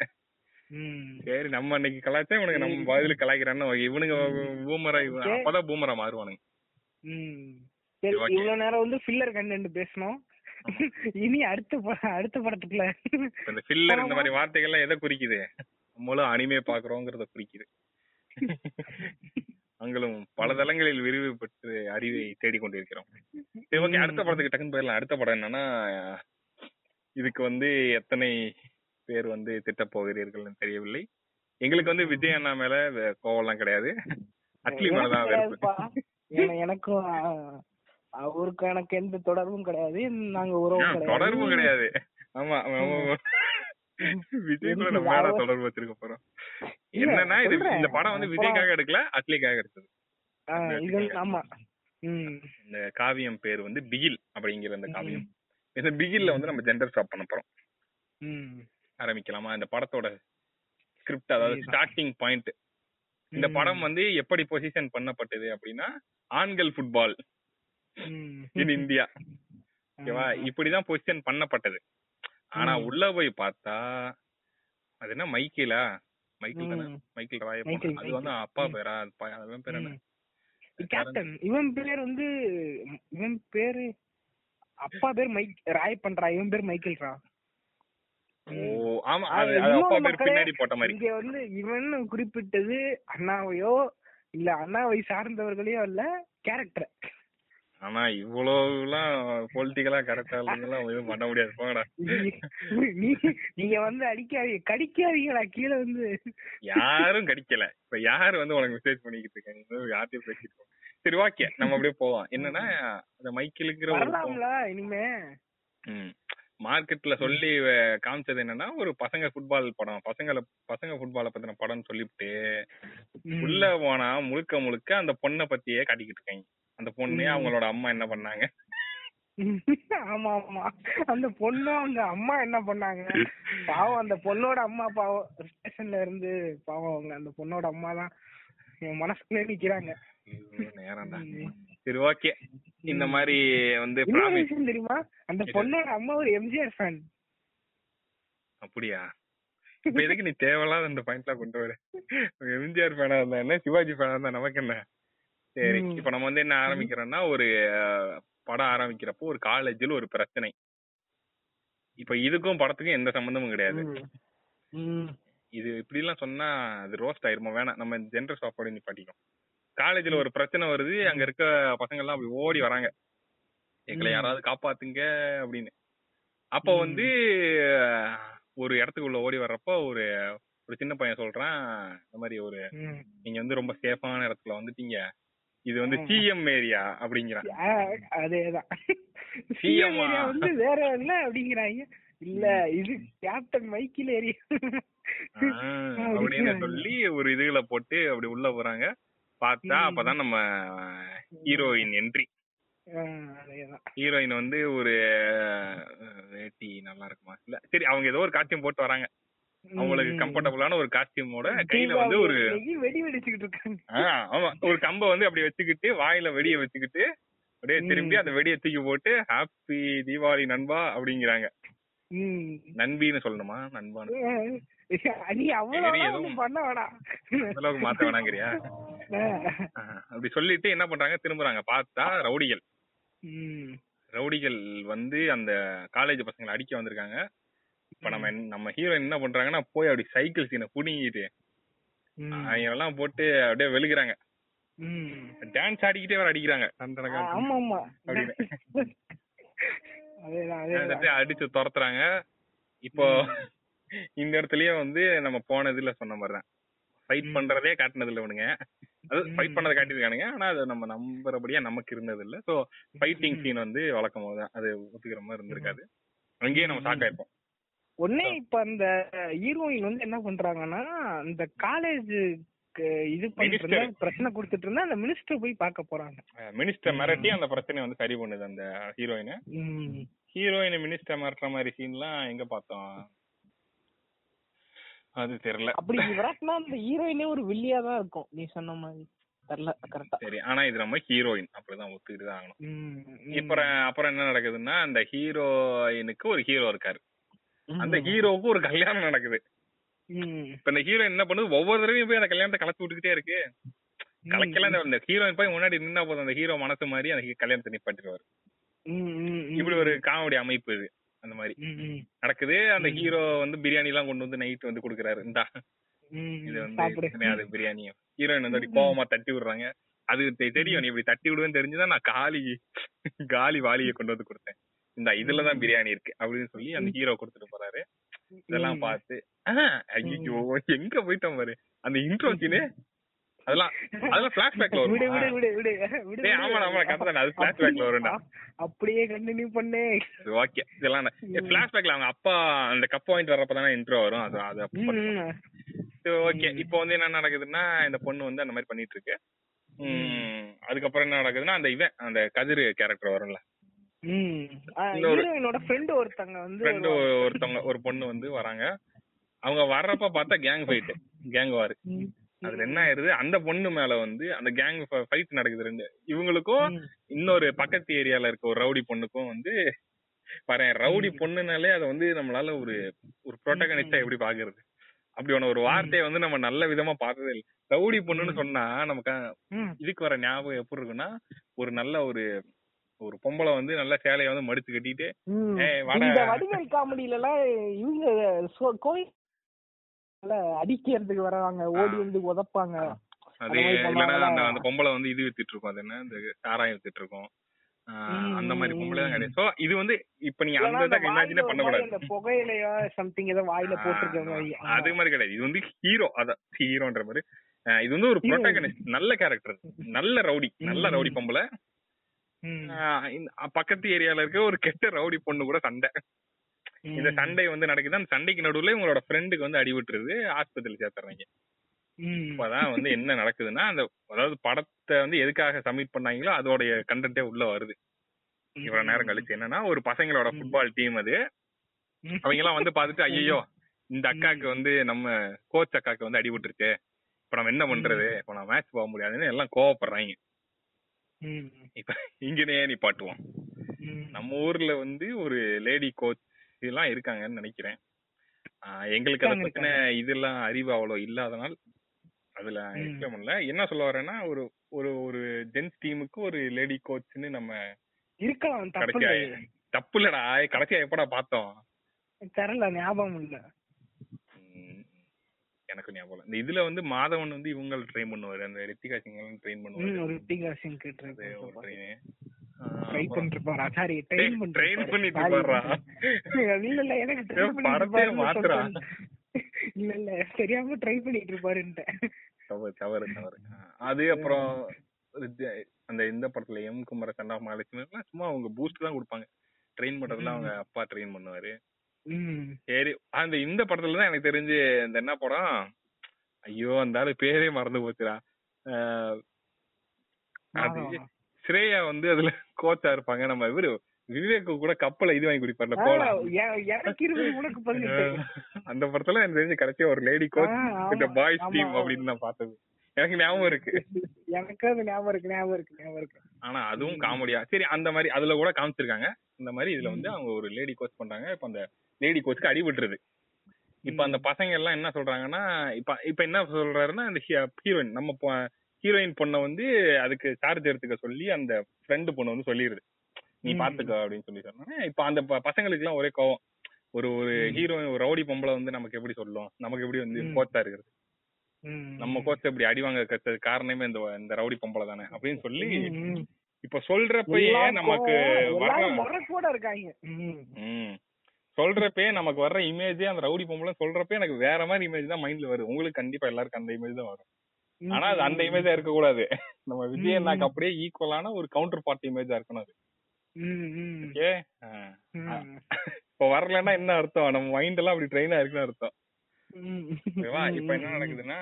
Speaker 1: சரி நம்ம அன்னைக்கு கலாய்ச்சா இவனுக்கு நம்ம பதிலுக்கு கலாய்க்கிறான்னு. இவனுங்க பூமரா. அப்பதான் பூமரா மாறுவானுங்க.
Speaker 2: இவ்வளவு நேரம் வந்து ஃபில்லர் கண்டென்ட் பேசணும் இனி அடுத்த அடுத்த படத்துக்குள்ள.
Speaker 1: இந்த ஃபில்லர் இந்த மாதிரி வார்த்தைகள்லாம் எதை குறிக்குது? நம்மளும் அனிமே பாக்குறோங்கிறத குறிக்குது. நாங்களும் பல தளங்களில் விரிவுபட்டு அறிவை தேடிக் கொண்டிருக்கிறோம் சரி ஓகே. அடுத்த படத்துக்கு டக்குன்னு போயிடலாம். அடுத்த படம் என்னன்னா இதுக்கு வந்து எத்தனை பேர் வந்து திட்டப் போகிறீர்கள்னு தெரியவில்லை. எங்களுக்கு வந்து விஜய் அண்ணா மேல கோவம்லாம் கிடையாது. அட்லி மேலதான் வெறுப்பு
Speaker 2: எனக்கும் அவருக்கும் எனக்கு எந்த தொடர்பும் கிடையாது. நாங்க உறவும்
Speaker 1: தொடர்பும் கிடையாது. ஆமா. விஜய் கூட நம்ம மேல தொடர்பு வச்சிருக்க போறோம். என்னன்னா இது. இந்த படம் வந்து விஜய்க்காக எடுக்கல அட்லிக்காக எடுத்தது.
Speaker 2: ஆமா.
Speaker 1: இந்த காவியம் பேர் வந்து பிகில் அப்படிங்கிற இந்த காவியம். இந்த பிகில்ல வந்து நம்ம ஜெண்டர் ஸ்டாப் பண்ண போறோம் ஆரம்பிக்கலாமா இந்த படத்தோட ஸ்கிரிப்ட் அதாவது. ஸ்டார்டிங் பாயிண்ட் இந்த. படம் வந்து எப்படி பொசிஷன் பண்ணப்பட்டது அப்படின்னா ஆண்கள் ஃபுட்பால். இன் இந்தியா ஓகேவா இப்படிதான் பொசிஷன் பண்ணப்பட்டது ஆனா. உள்ள போய் பார்த்தா அது என்ன மைக்கேலா மைக்கேல் தானே. மைக்கேல்
Speaker 2: மைக்கேல்,
Speaker 1: அது வந்து. அப்பா. பேரா அது ப- அவன் பேர் என்ன.
Speaker 2: கேப்டன் இவன் பேர் வந்து இவன் பேரு அப்பா பேர் மைக் ராய் பண்றா இவன் பேர் மைக்கேல்ரா. இங்க வந்து இவன் குறிப்பிட்டது அண்ணாவையோ இல்ல அண்ணாவை சார்ந்தவர்களையோ இல்ல கேரக்டர்
Speaker 1: ஆனா இவ்வளவு எல்லாம் பொலிட்டிக்கலா கரெக்டா எல்லாம் எதுவும் பண்ண முடியாது. போங்கடா.
Speaker 2: நீ நீங்க வந்து அடிக்காதீங்க கடிக்காதீங்களா கீழே வந்து.
Speaker 1: யாரும் கடிக்கல. இப்ப யாரு வந்து உனக்கு மெசேஜ் பண்ணிக்கிட்டு இருக்காங்க? யார்ட்டையும் பேசிட்டு சரி ஓகே நம்ம அப்படியே போவோம் என்னன்னா அந்த மைக்கிலுங்கிற ஒரு
Speaker 2: வரலாம்ல இனிமே.
Speaker 1: மார்க்கெட்ல சொல்லி காமிச்சது என்னன்னா ஒரு பசங்க ஃபுட்பால் படம். பசங்கள பசங்க ஃபுட்பால பத்தின படம்னு சொல்லிவிட்டு
Speaker 2: ம்.
Speaker 1: உள்ள போனா முழுக்க முழுக்க அந்த பொண்ணை பத்தியே காட்டிக்கிட்டு இருக்காங்க. அந்த பொண்ணே. அவங்களோட அம்மா என்ன பண்ணாங்க?
Speaker 2: ஆமா ஆமா. அந்த பொண்ணும் அவங்க அம்மா என்ன பண்ணாங்க? பாவம் அந்த பொண்ணோட அம்மா பாவம். ஸ்டேஷன்ல இருந்து பாவம் அவங்க அந்த பொண்ணோட அம்மா தான் என் மனசுக்குள்ளே நிக்கிறாங்க.
Speaker 1: நேரம்டா. சரி ஓகே. இந்த மாதிரி வந்து
Speaker 2: தெரியுமா? அந்த பொண்ணோட அம்மா ஒரு எம்ஜிஆர் ஃபேன்
Speaker 1: அப்படியா? இப்ப எதுக்கு நீ தேவையில்லாத இந்த பாயிண்ட்லாம் கொண்டு வர? எம்ஜிஆர் ஃபேனா இருந்தா என்ன? சிவாஜி ஃபேனா இருந்தா நமக்கு என்ன? சரி. இப்ப நம்ம வந்து என்ன ஆரம்பிக்கிறோம்னா ஒரு படம் ஆரம்பிக்கிறப்போ ஒரு காலேஜ்ல ஒரு பிரச்சனை. இப்ப இதுக்கும் படத்துக்கும் எந்த சம்பந்தமும் கிடையாது. இது இப்படி எல்லாம் சொன்னா அது ரோஸ்ட் ஆயிருமா? வேணாம். நம்ம ஜென்டர் சாப்பாடு நிப்பாட்டிக்கும் காலேஜ்ல ஒரு பிரச்சனை வருது அங்க இருக்க பசங்க எல்லாம் அப்படி ஓடி வராங்க. எங்களை. யாராவது காப்பாத்துங்க அப்படின்னு. அப்போ. வந்து ஒரு இடத்துக்குள்ள ஓடி வர்றப்போ ஒரு ஒரு சின்ன பையன் சொல்றான் இந்த மாதிரி ஒரு. நீங்க வந்து ரொம்ப சேஃபான இடத்துல வந்துட்டீங்க. இது வந்து. சிஎம் ஏரியா அப்படிங்கிறான்.
Speaker 2: ஆ, அதேதான். சிஎம் வந்து வேற இல்ல அப்படிங்கிறாங்க. இல்ல இது கேப்டன் மைக்கில் ஏரியா
Speaker 1: அப்படின்னு சொல்லி ஒரு இதுல போட்டு அப்படி உள்ள போறாங்க. பார்த்தா. அப்பதான் நம்ம ஹீரோயின் என்ட்ரி ஹீரோயின் வந்து ஒரு வேட்டி நல்லா இருக்குமா? இல்ல சரி அவங்க ஏதோ ஒரு காஸ்டியூம் போட்டு வராங்க. அவங்களுக்கு கம்ஃபர்டபுளான ஒரு காஸ்டியூமோட கையில வந்து ஒரு
Speaker 2: வெடி வெடிச்சுக்கிட்டு இருக்காங்க.
Speaker 1: ஆமா. ஒரு கம்ப வந்து அப்படி வச்சுக்கிட்டு வாயில வெடிய வச்சுக்கிட்டு அப்படியே. திரும்பி அந்த வெடியை தூக்கி போட்டு ஹாப்பி தீபாவளி நண்பா அப்படிங்கிறாங்க. நண்பின்னு சொல்லணுமா? நண்பான்னு.
Speaker 2: நீ அவ்வளவு பண்ண வேணாம்.
Speaker 1: அந்த அளவுக்கு மாத்த வேணாங்கிறியா? அப்படி சொல்லிட்டு என்ன பண்றாங்க? திரும்புறாங்க. பார்த்தா ரவுடிகள். ரவுடிகள் வந்து அந்த காலேஜ் பசங்களை அடிக்க வந்திருக்காங்க. இப்ப நம்ம நம்ம ஹீரோயின் என்ன பண்றாங்கன்னா போய் அப்படி சைக்கிள் சீனை புடிங்கிட்டு எல்லாம் போட்டு அப்படியே வெளுக்குறாங்க. டான்ஸ் ஆடிக்கிட்டே வர அடிக்கிறாங்க.
Speaker 2: ஆமா
Speaker 1: அப்படின்னு. அடிச்சு துரத்துறாங்க. இப்போ இந்த இடத்துலயே வந்து நம்ம போன இதுல சொன்ன மாதிரிதான். ஃபைட். பண்றதே காட்டினது இல்ல இவனுங்க. அது. ஃபைட் பண்ணதை காட்டியிருக்கானுங்க. ஆனா அது நம்ம நம்புறபடியா நமக்கு இருந்தது இல்ல சோ ஃபைட்டிங். சீன் வந்து வழக்கம் போதுதான். அது ஒத்துக்கிற மாதிரி இருந்திருக்காது. அங்கேயே நம்ம ஷாக் ஆயிருப்போம்.
Speaker 2: ஒண்ணே இப்ப அந்த ஹீரோயின் வந்து என்ன பண்றாங்கன்னா இந்த காலேஜ் இது பண்ணிட்டு பிரச்சனை கொடுத்துட்டு இருந்தா அந்த மினிஸ்டர் போய் பார்க்க போறாங்க.
Speaker 1: மினிஸ்டர். மிரட்டி அந்த பிரச்சனையை வந்து சரி பண்ணுது அந்த ஹீரோயின். ஹீரோயின் மினிஸ்டர் மிரட்டுற மாதிரி சீன்லாம் எங்க பார்த்தோம்? அது தெரியல.
Speaker 2: அப்படி விராட்னா அந்த ஹீரோயினே ஒரு வில்லியா தான் இருக்கும். நீ சொன்ன மாதிரி. தெரியல கரெக்டா
Speaker 1: சரி ஆனா இது நம்ம ஹீரோயின். அப்படிதான் ஒத்துக்கிட்டு தான் ஆகணும்.
Speaker 2: ம்.
Speaker 1: அப்புறம் என்ன நடக்குதுன்னா அந்த ஹீரோயினுக்கு ஒரு ஹீரோ இருக்காரு. அந்த ஹீரோவுக்கு ஒரு கல்யாணம் நடக்குது. இப்ப இந்த ஹீரோயின் என்ன பண்ணுது? ஒவ்வொரு தடவையும் போய் அந்த கல்யாணத்தை கலச்சு விட்டுக்கிட்டே இருக்கு. கலைக்கலாம் இந்த- ஹீரோயின் போய் முன்னாடி நின்னா போதும். அந்த ஹீரோ மனசு மாதிரி அந்த கல்யாணத்தை நிப்பாட்டிடுவாரு. இப்படி ஒரு காமெடி அமைப்பு இது. அந்த மாதிரி. நடக்குது. அந்த. ஹீரோ வந்து பிரியாணி எல்லாம் கொண்டு வந்து நைட் வந்து கொடுக்குறாரு. இந்தா. இது வந்து அது பிரியாணி. ஹீரோயின் வந்து அப்படி கோவமா தட்டி விடுறாங்க. அது தெரியும். நீ இப்படி தட்டி விடுவேன்னு தெரிஞ்சுதான் நான் காலி காலி வாளியை கொண்டு வந்து கொடுத்தேன். இந்த இதுலதான் பிரியாணி இருக்கு அப்படின்னு சொல்லி அந்த ஹீரோ கொடுத்துட்டு போறாரு. இதெல்லாம். பார்த்து ஐயோ எங்க போயிட்டோம் பாரு. அந்த இன்ட்ரோ சீனு அதெல்லாம் அதெல்லாம் flashbackல வருமா?
Speaker 2: விடு விடு விடு விடு விடு
Speaker 1: டேய், ஆமாடா, ஆமாடா, கரெக்ட் தானே, அது flashbackல வரும்டா.
Speaker 2: அப்படியே கண்டினியூ பண்ணு
Speaker 1: ஓகே இதெல்லாம் பிளாஷ்பேக்ல அவங்க அப்பா அந்த கப் வாங்கிட்டு வரப்ப தானே இன்ட்ரோ வரும் அது அது. ஓகே. இப்போ வந்து என்ன நடக்குதுன்னா இந்த பொண்ணு வந்து அந்த மாதிரி பண்ணிட்டு இருக்கு அதுக்கப்புறம் என்ன நடக்குதுன்னா அந்த இவன் அந்த கதிர் கேரக்டர் வரும்ல
Speaker 2: ஹீரோயினோட ஃப்ரெண்ட் ஒருத்தங்க வந்து
Speaker 1: ஃப்ரெண்டு. ஒருத்தவங்க ஒரு பொண்ணு வந்து வராங்க அவங்க வர்றப்ப பார்த்தா கேங் ஃபைட் கேங் வார். அதுல என்ன ஆயிருது அந்த பொண்ணு மேல வந்து அந்த கேங் ஃபைட் நடக்குது ரெண்டு இவங்களுக்கும். இன்னொரு பக்கத்து ஏரியால இருக்க ஒரு ரவுடி பொண்ணுக்கும் வந்து பாரு ரவுடி. பொண்ணுனாலே அதை வந்து நம்மளால ஒரு ஒரு ப்ரோட்டகனிஸ்டா. எப்படி பாக்குறது அப்படி ஒண்ணு ஒரு வார்த்தையை வந்து நம்ம நல்ல விதமா பார்த்ததே இல்லை ரவுடி பொண்ணுன்னு. சொன்னா நமக்கு. இதுக்கு வர ஞாபகம் எப்படி இருக்குன்னா ஒரு நல்ல ஒரு ஒரு பொம்பளை வந்து நல்ல சேலையை வந்து மடிச்சு கட்டிட்டு
Speaker 2: வடிவேல் காமெடியில எல்லாம் இவங்க கோயில் அடிக்கிறதுக்கு வராங்க ஓடி வந்து உதப்பாங்க.
Speaker 1: அது
Speaker 2: பொம்பளை
Speaker 1: அந்த அந்த பொம்பளை வந்து இது வித்துட்டு இருக்கும் அது என்ன? இந்த சாராயம் வித்துட்டு இருக்கும். அந்த மாதிரி பொம்பளை தான். கிடையாது. சோ இது வந்து இப்ப நீங்க அந்த இதை இமேஜினே பண்ண கூடாது
Speaker 2: புகையிலையோ சம்திங் ஏதோ வாயில போட்டிருக்க
Speaker 1: அது மாதிரி கிடையாது. இது வந்து ஹீரோ அதான் ஹீரோன்ற மாதிரி. இது வந்து ஒரு. ப்ரோட்டகனிஸ்ட் நல்ல கேரக்டர் நல்ல ரவுடி நல்ல. ரவுடி பொம்பளை. பக்கத்து ஏரியால இருக்க ஒரு கெட்ட ரவுடி பொண்ணு கூட சண்டை. இந்த. சண்டை வந்து நடக்குது அந்த சண்டைக்கு நடுவுல உங்களோட ஃப்ரெண்டுக்கு வந்து அடிபட்டுருது ஆஸ்பத்திரி சேர்த்துறாங்க. இப்பதான் வந்து என்ன நடக்குதுன்னா அந்த அதாவது படத்தை வந்து எதுக்காக சப்மிட் பண்ணாங்களோ அதோடைய கண்டென்ட்டே உள்ள வருது இவ்வளவு நேரம் கழிச்சு என்னன்னா ஒரு பசங்களோட. ஃபுட்பால் டீம் அது. அவங்க எல்லாம் வந்து பாத்துட்டு ஐயோ இந்த அக்காக்கு வந்து நம்ம கோச் அக்காக்கு வந்து அடிபட்டுருச்சு இப்ப நம்ம என்ன பண்றது இப்ப நான் மேட்ச் போக முடியாதுன்னு எல்லாம் கோவப்படுறாங்க. இப்ப இங்கனே நிப்பாட்டுவோம்
Speaker 2: ம்.
Speaker 1: நம்ம ஊர்ல வந்து ஒரு லேடி கோச் எல்லாம் இருக்காங்கன்னு நினைக்கிறேன். எங்களுக்கு அதை பத்தின இதெல்லாம் அறிவு அவ்வளவு இல்லாதனால் அதுல. இருக்க முடியல. என்ன சொல்ல வரேன்னா ஒரு ஒரு ஒரு ஜென்ஸ் டீமுக்கு ஒரு லேடி கோச்னு நம்ம
Speaker 2: இருக்கலாம் தப்பு
Speaker 1: கடைசியா தப்பு இல்லடா கடைசியா எப்படா பார்த்தோம்?
Speaker 2: தெரியல ஞாபகம் இல்ல.
Speaker 1: எனக்கு ஞாபகம். இந்த இதுல வந்து மாதவன் வந்து இவங்க ட்ரெயின் பண்ணுவாரு. அந்த ரித்திகா சிங் ட்ரெயின் பண்ணுவாரு.
Speaker 2: ரித்திகா சிங்
Speaker 1: ட்ரெயின்
Speaker 2: ட்ரை பண்ணிட்டு சாரி ட்ரெயின் பண்ணிட்டு.
Speaker 1: பண்ணிட்டு?
Speaker 2: இல்ல இல்ல எனக்கு ட்ரை பண்ணிட்டு
Speaker 1: படத்தையே
Speaker 2: இருப்பாருன்னு
Speaker 1: மாத்துறான்.
Speaker 2: சொல்லிட்டேன். இல்ல இல்ல தெரியாம ட்ரை பண்ணிட்டு இருப்பாருன்ட்டு
Speaker 1: தவறு தவறு. அது அப்புறம் அந்த இந்த படத்துல எம் குமர சண்டா மகாலட்சுமி சும்மா அவங்க பூஸ்ட் தான் கொடுப்பாங்க. ட்ரெயின் பண்றதுல அவங்க அப்பா ட்ரெயின் பண்ணுவாரு. சரி அந்த இந்த படத்துல தான் எனக்கு தெரிஞ்சு இந்த என்ன படம்? ஐயோ அந்த ஆளு பேரே மறந்து போச்சுடா. அது? ஸ்ரேயா வந்து அதுல கோச்சா இருப்பாங்க. நம்ம இவரு விவேக்கு கூட கப்பல இது வாங்கி குடிப்பார்ல
Speaker 2: பதினெட்டு
Speaker 1: அந்த படத்துல எனக்கு தெரிஞ்சு கடைசியா ஒரு லேடி கோச் இந்த பாய்ஸ் டீம். அப்படின்னு நான் பார்த்தது. எனக்கு ஞாபகம் இருக்கு.
Speaker 2: எனக்கு அது ஞாபகம் இருக்கு ஞாபகம் இருக்கு ஞாபகம் இருக்கு.
Speaker 1: ஆனா அதுவும் காமெடியா சரி அந்த மாதிரி அதுல கூட காமிச்சிருக்காங்க. இந்த மாதிரி இதுல வந்து அவங்க ஒரு லேடி கோச் பண்றாங்க. இப்ப அந்த லேடி கோச்சுக்கு அடிபட்டுருது. இப்ப அந்த பசங்க எல்லாம் என்ன சொல்றாங்கன்னா இப்ப இப்ப என்ன சொல்றாருன்னா அந்த ஹீரோயின் நம்ம ஹீரோயின் பொண்ணை வந்து அதுக்கு சார்ஜ் எடுத்துக்க சொல்லி அந்த ஃப்ரெண்டு பொண்ணு வந்து சொல்லிடுது நீ. பாத்துக்கோ அப்படின்னு சொல்லி சொன்னா இப்ப அந்த பசங்களுக்கு எல்லாம் ஒரே கோவம் ஒரு ஒரு ஹீரோயின் ஒரு ரவுடி பொம்பளை வந்து நமக்கு எப்படி சொல்லும் நமக்கு எப்படி வந்து. கோச்சா இருக்கிறது. நம்ம கோச்ச இப்படி அடி வாங்க கத்தது காரணமே இந்த இந்த ரவுடி பொம்பளை தானே அப்படின்னு சொல்லி. இப்ப சொல்றப்பயே நமக்கு வர்ற
Speaker 2: எல்லாரும் முறைக்கூட இருக்காங்க ம்.
Speaker 1: ம். சொல்றப்பே நமக்கு வர்ற இமேஜே அந்த ரவுடி பொம்பளை சொல்றப்பே எனக்கு வேற மாதிரி இமேஜ் தான் மைண்ட்ல வருது உங்களுக்கு கண்டிப்பா எல்லாருக்கும் அந்த இமேஜ் தான் வரும் ஆனா அது அந்த இமேஜா இருக்க கூடாது நம்ம விஜய் அண்ணாக்கு அப்படியே ஈக்குவலான ஒரு கவுண்டர் பார்ட் இமேஜா இருக்கணும் அது. ஓகே. இப்ப வரலன்னா என்ன அர்த்தம்? நம்ம மைண்ட் எல்லாம் அப்படி ட்ரெயின் ஆயிருக்குன்னு அர்த்தம். ஓகேவா இப்ப என்ன நடக்குதுன்னா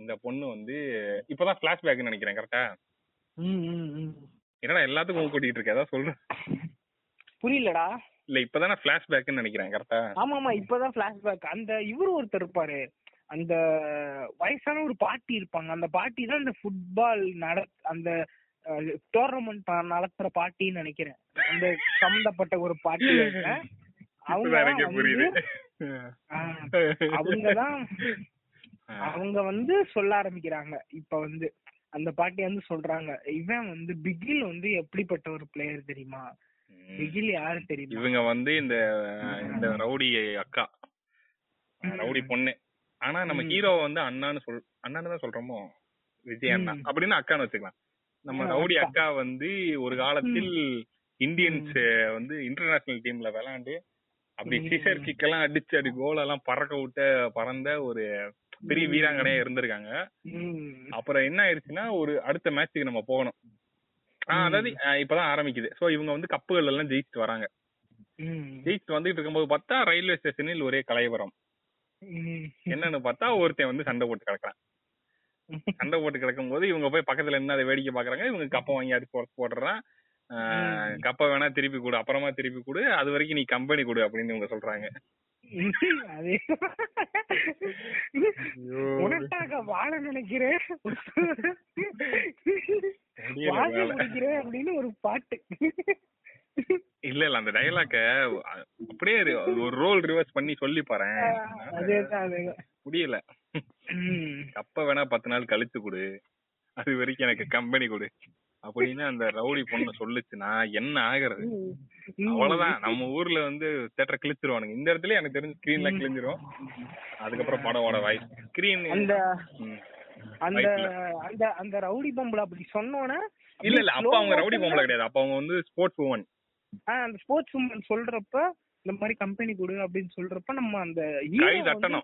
Speaker 1: இந்த பொண்ணு வந்து இப்பதான் பிளாஷ்பேக்னு நினைக்கிறேன் கரெக்டா. என்னடா எல்லாத்துக்கும் கூட்டிட்டு இருக்க? ஏதாவது சொல்றேன்.
Speaker 2: புரியலடா.
Speaker 1: இல்ல இப்பதானே பிளாஷ்பேக்னு நினைக்கிறேன் கரெக்டா
Speaker 2: ஆமா ஆமா இப்பதான் பிளாஷ்பேக் அந்த இவரு ஒருத்தர் இருப்பாரு. அந்த வயசான ஒரு பாட்டி இருப்பாங்க. அந்த பாட்டி தான் இந்த ஃபுட்பால் நட அந்த டோர்னமெண்ட் நடத்துற பாட்டின்னு நினைக்கிறேன். அந்த சம்பந்தப்பட்ட ஒரு பாட்டி அவங்க அவங்கதான் அவங்க வந்து சொல்ல ஆரம்பிக்கிறாங்க. இப்ப வந்து அந்த பாட்டி வந்து சொல்றாங்க இவன் வந்து பிகில் வந்து எப்படிப்பட்ட ஒரு பிளேயர் தெரியுமா. பிகில் யாரு தெரியுமா?
Speaker 1: இவங்க வந்து இந்த இந்த ரவுடி அக்கா. ரவுடி பொண்ணு. ஆனா நம்ம
Speaker 2: ம்.
Speaker 1: ஹீரோ வந்து அண்ணான்னு சொல் அண்ணான்னு தான் சொல்றோமோ விஜய் அண்ணா. அப்படின்னு அக்கான்னு வச்சுக்கலாம் நம்ம ரவுடி
Speaker 2: அக்கா.
Speaker 1: வந்து ஒரு காலத்தில் இந்தியன்ஸ் வந்து இன்டர்நேஷனல் டீம்ல விளையாண்டு அப்படி. சிசர் கிக் எல்லாம் அடிச்சு அப்படி கோல் எல்லாம் பறக்க விட்ட பறந்த ஒரு பெரிய. வீராங்கனையா இருந்திருக்காங்க. அப்புறம் என்ன ஆயிடுச்சுன்னா ஒரு அடுத்த மேட்ச்சுக்கு நம்ம போகணும் ஆஹ். அதாவது இப்பதான் ஆரம்பிக்குது சோ இவங்க வந்து கப்புகள் எல்லாம் ஜெயிச்சுட்டு வராங்க. ஜெயிச்சுட்டு வந்துட்டு இருக்கும்போது பார்த்தா ரயில்வே ஸ்டேஷனில் ஒரே கலைவரம். என்னன்னு பார்த்தா ஒருத்தன் வந்து சண்டை போட்டு கிடக்குறான். சண்டை போட்டு கிடக்கும் போது இவங்க போய் பக்கத்துல என்ன அதை வேடிக்கை பாக்குறாங்க இவங்க கப்பை வாங்கி போட்டு போடுறான். கப்பை வேணா திருப்பி கொடு அப்புறமா திருப்பி கொடு அது வரைக்கும் நீ கம்பெனி கொடு அப்படின்னு இவங்க சொல்றாங்க.
Speaker 2: அதே வாழ. நினைக்கிறேன். அப்படின்னு ஒரு பாட்டு.
Speaker 1: இல்ல இல்ல அந்த டைலாக்க அப்படியே ஒரு- ரோல் ரிவர்ஸ் பண்ணி சொல்லி பாரு முடியல.
Speaker 2: ம்.
Speaker 1: கப்ப வேணா பத்து நாள் கழிச்சு கொடு. அது வரைக்கும் எனக்கு கம்பெனி கொடு. அப்படின்னு அந்த ரவுடி பொண்ணு சொல்லுச்சுன்னா என்ன ஆகுறது. அவ்வளவுதான். நம்ம ஊர்ல வந்து தேட்டர் கிழிச்சிருவானுங்க. இந்த இடத்துல எனக்கு தெரிஞ்சு ஸ்கிரீன்ல கிழிஞ்சிரும். அதுக்கப்புறம் படமோட வாய்ஸ் ஸ்கிரீன்
Speaker 2: அந்த அந்த. அந்த அந்த ரவுடி பொம்பளை அப்படி சொன்னோன்னே
Speaker 1: இல்ல இல்ல. அப்ப அவங்க ரவுடி பொம்பளை கிடையாது. அப்ப அவங்க வந்து ஸ்போர்ட்ஸ் உமன்
Speaker 2: அந்த ஸ்போர்ட்ஸ் உமன் சொல்றப்ப இந்த மாதிரி கம்பெனி கொடு அப்படின்னு சொல்றப்ப நம்ம அந்த.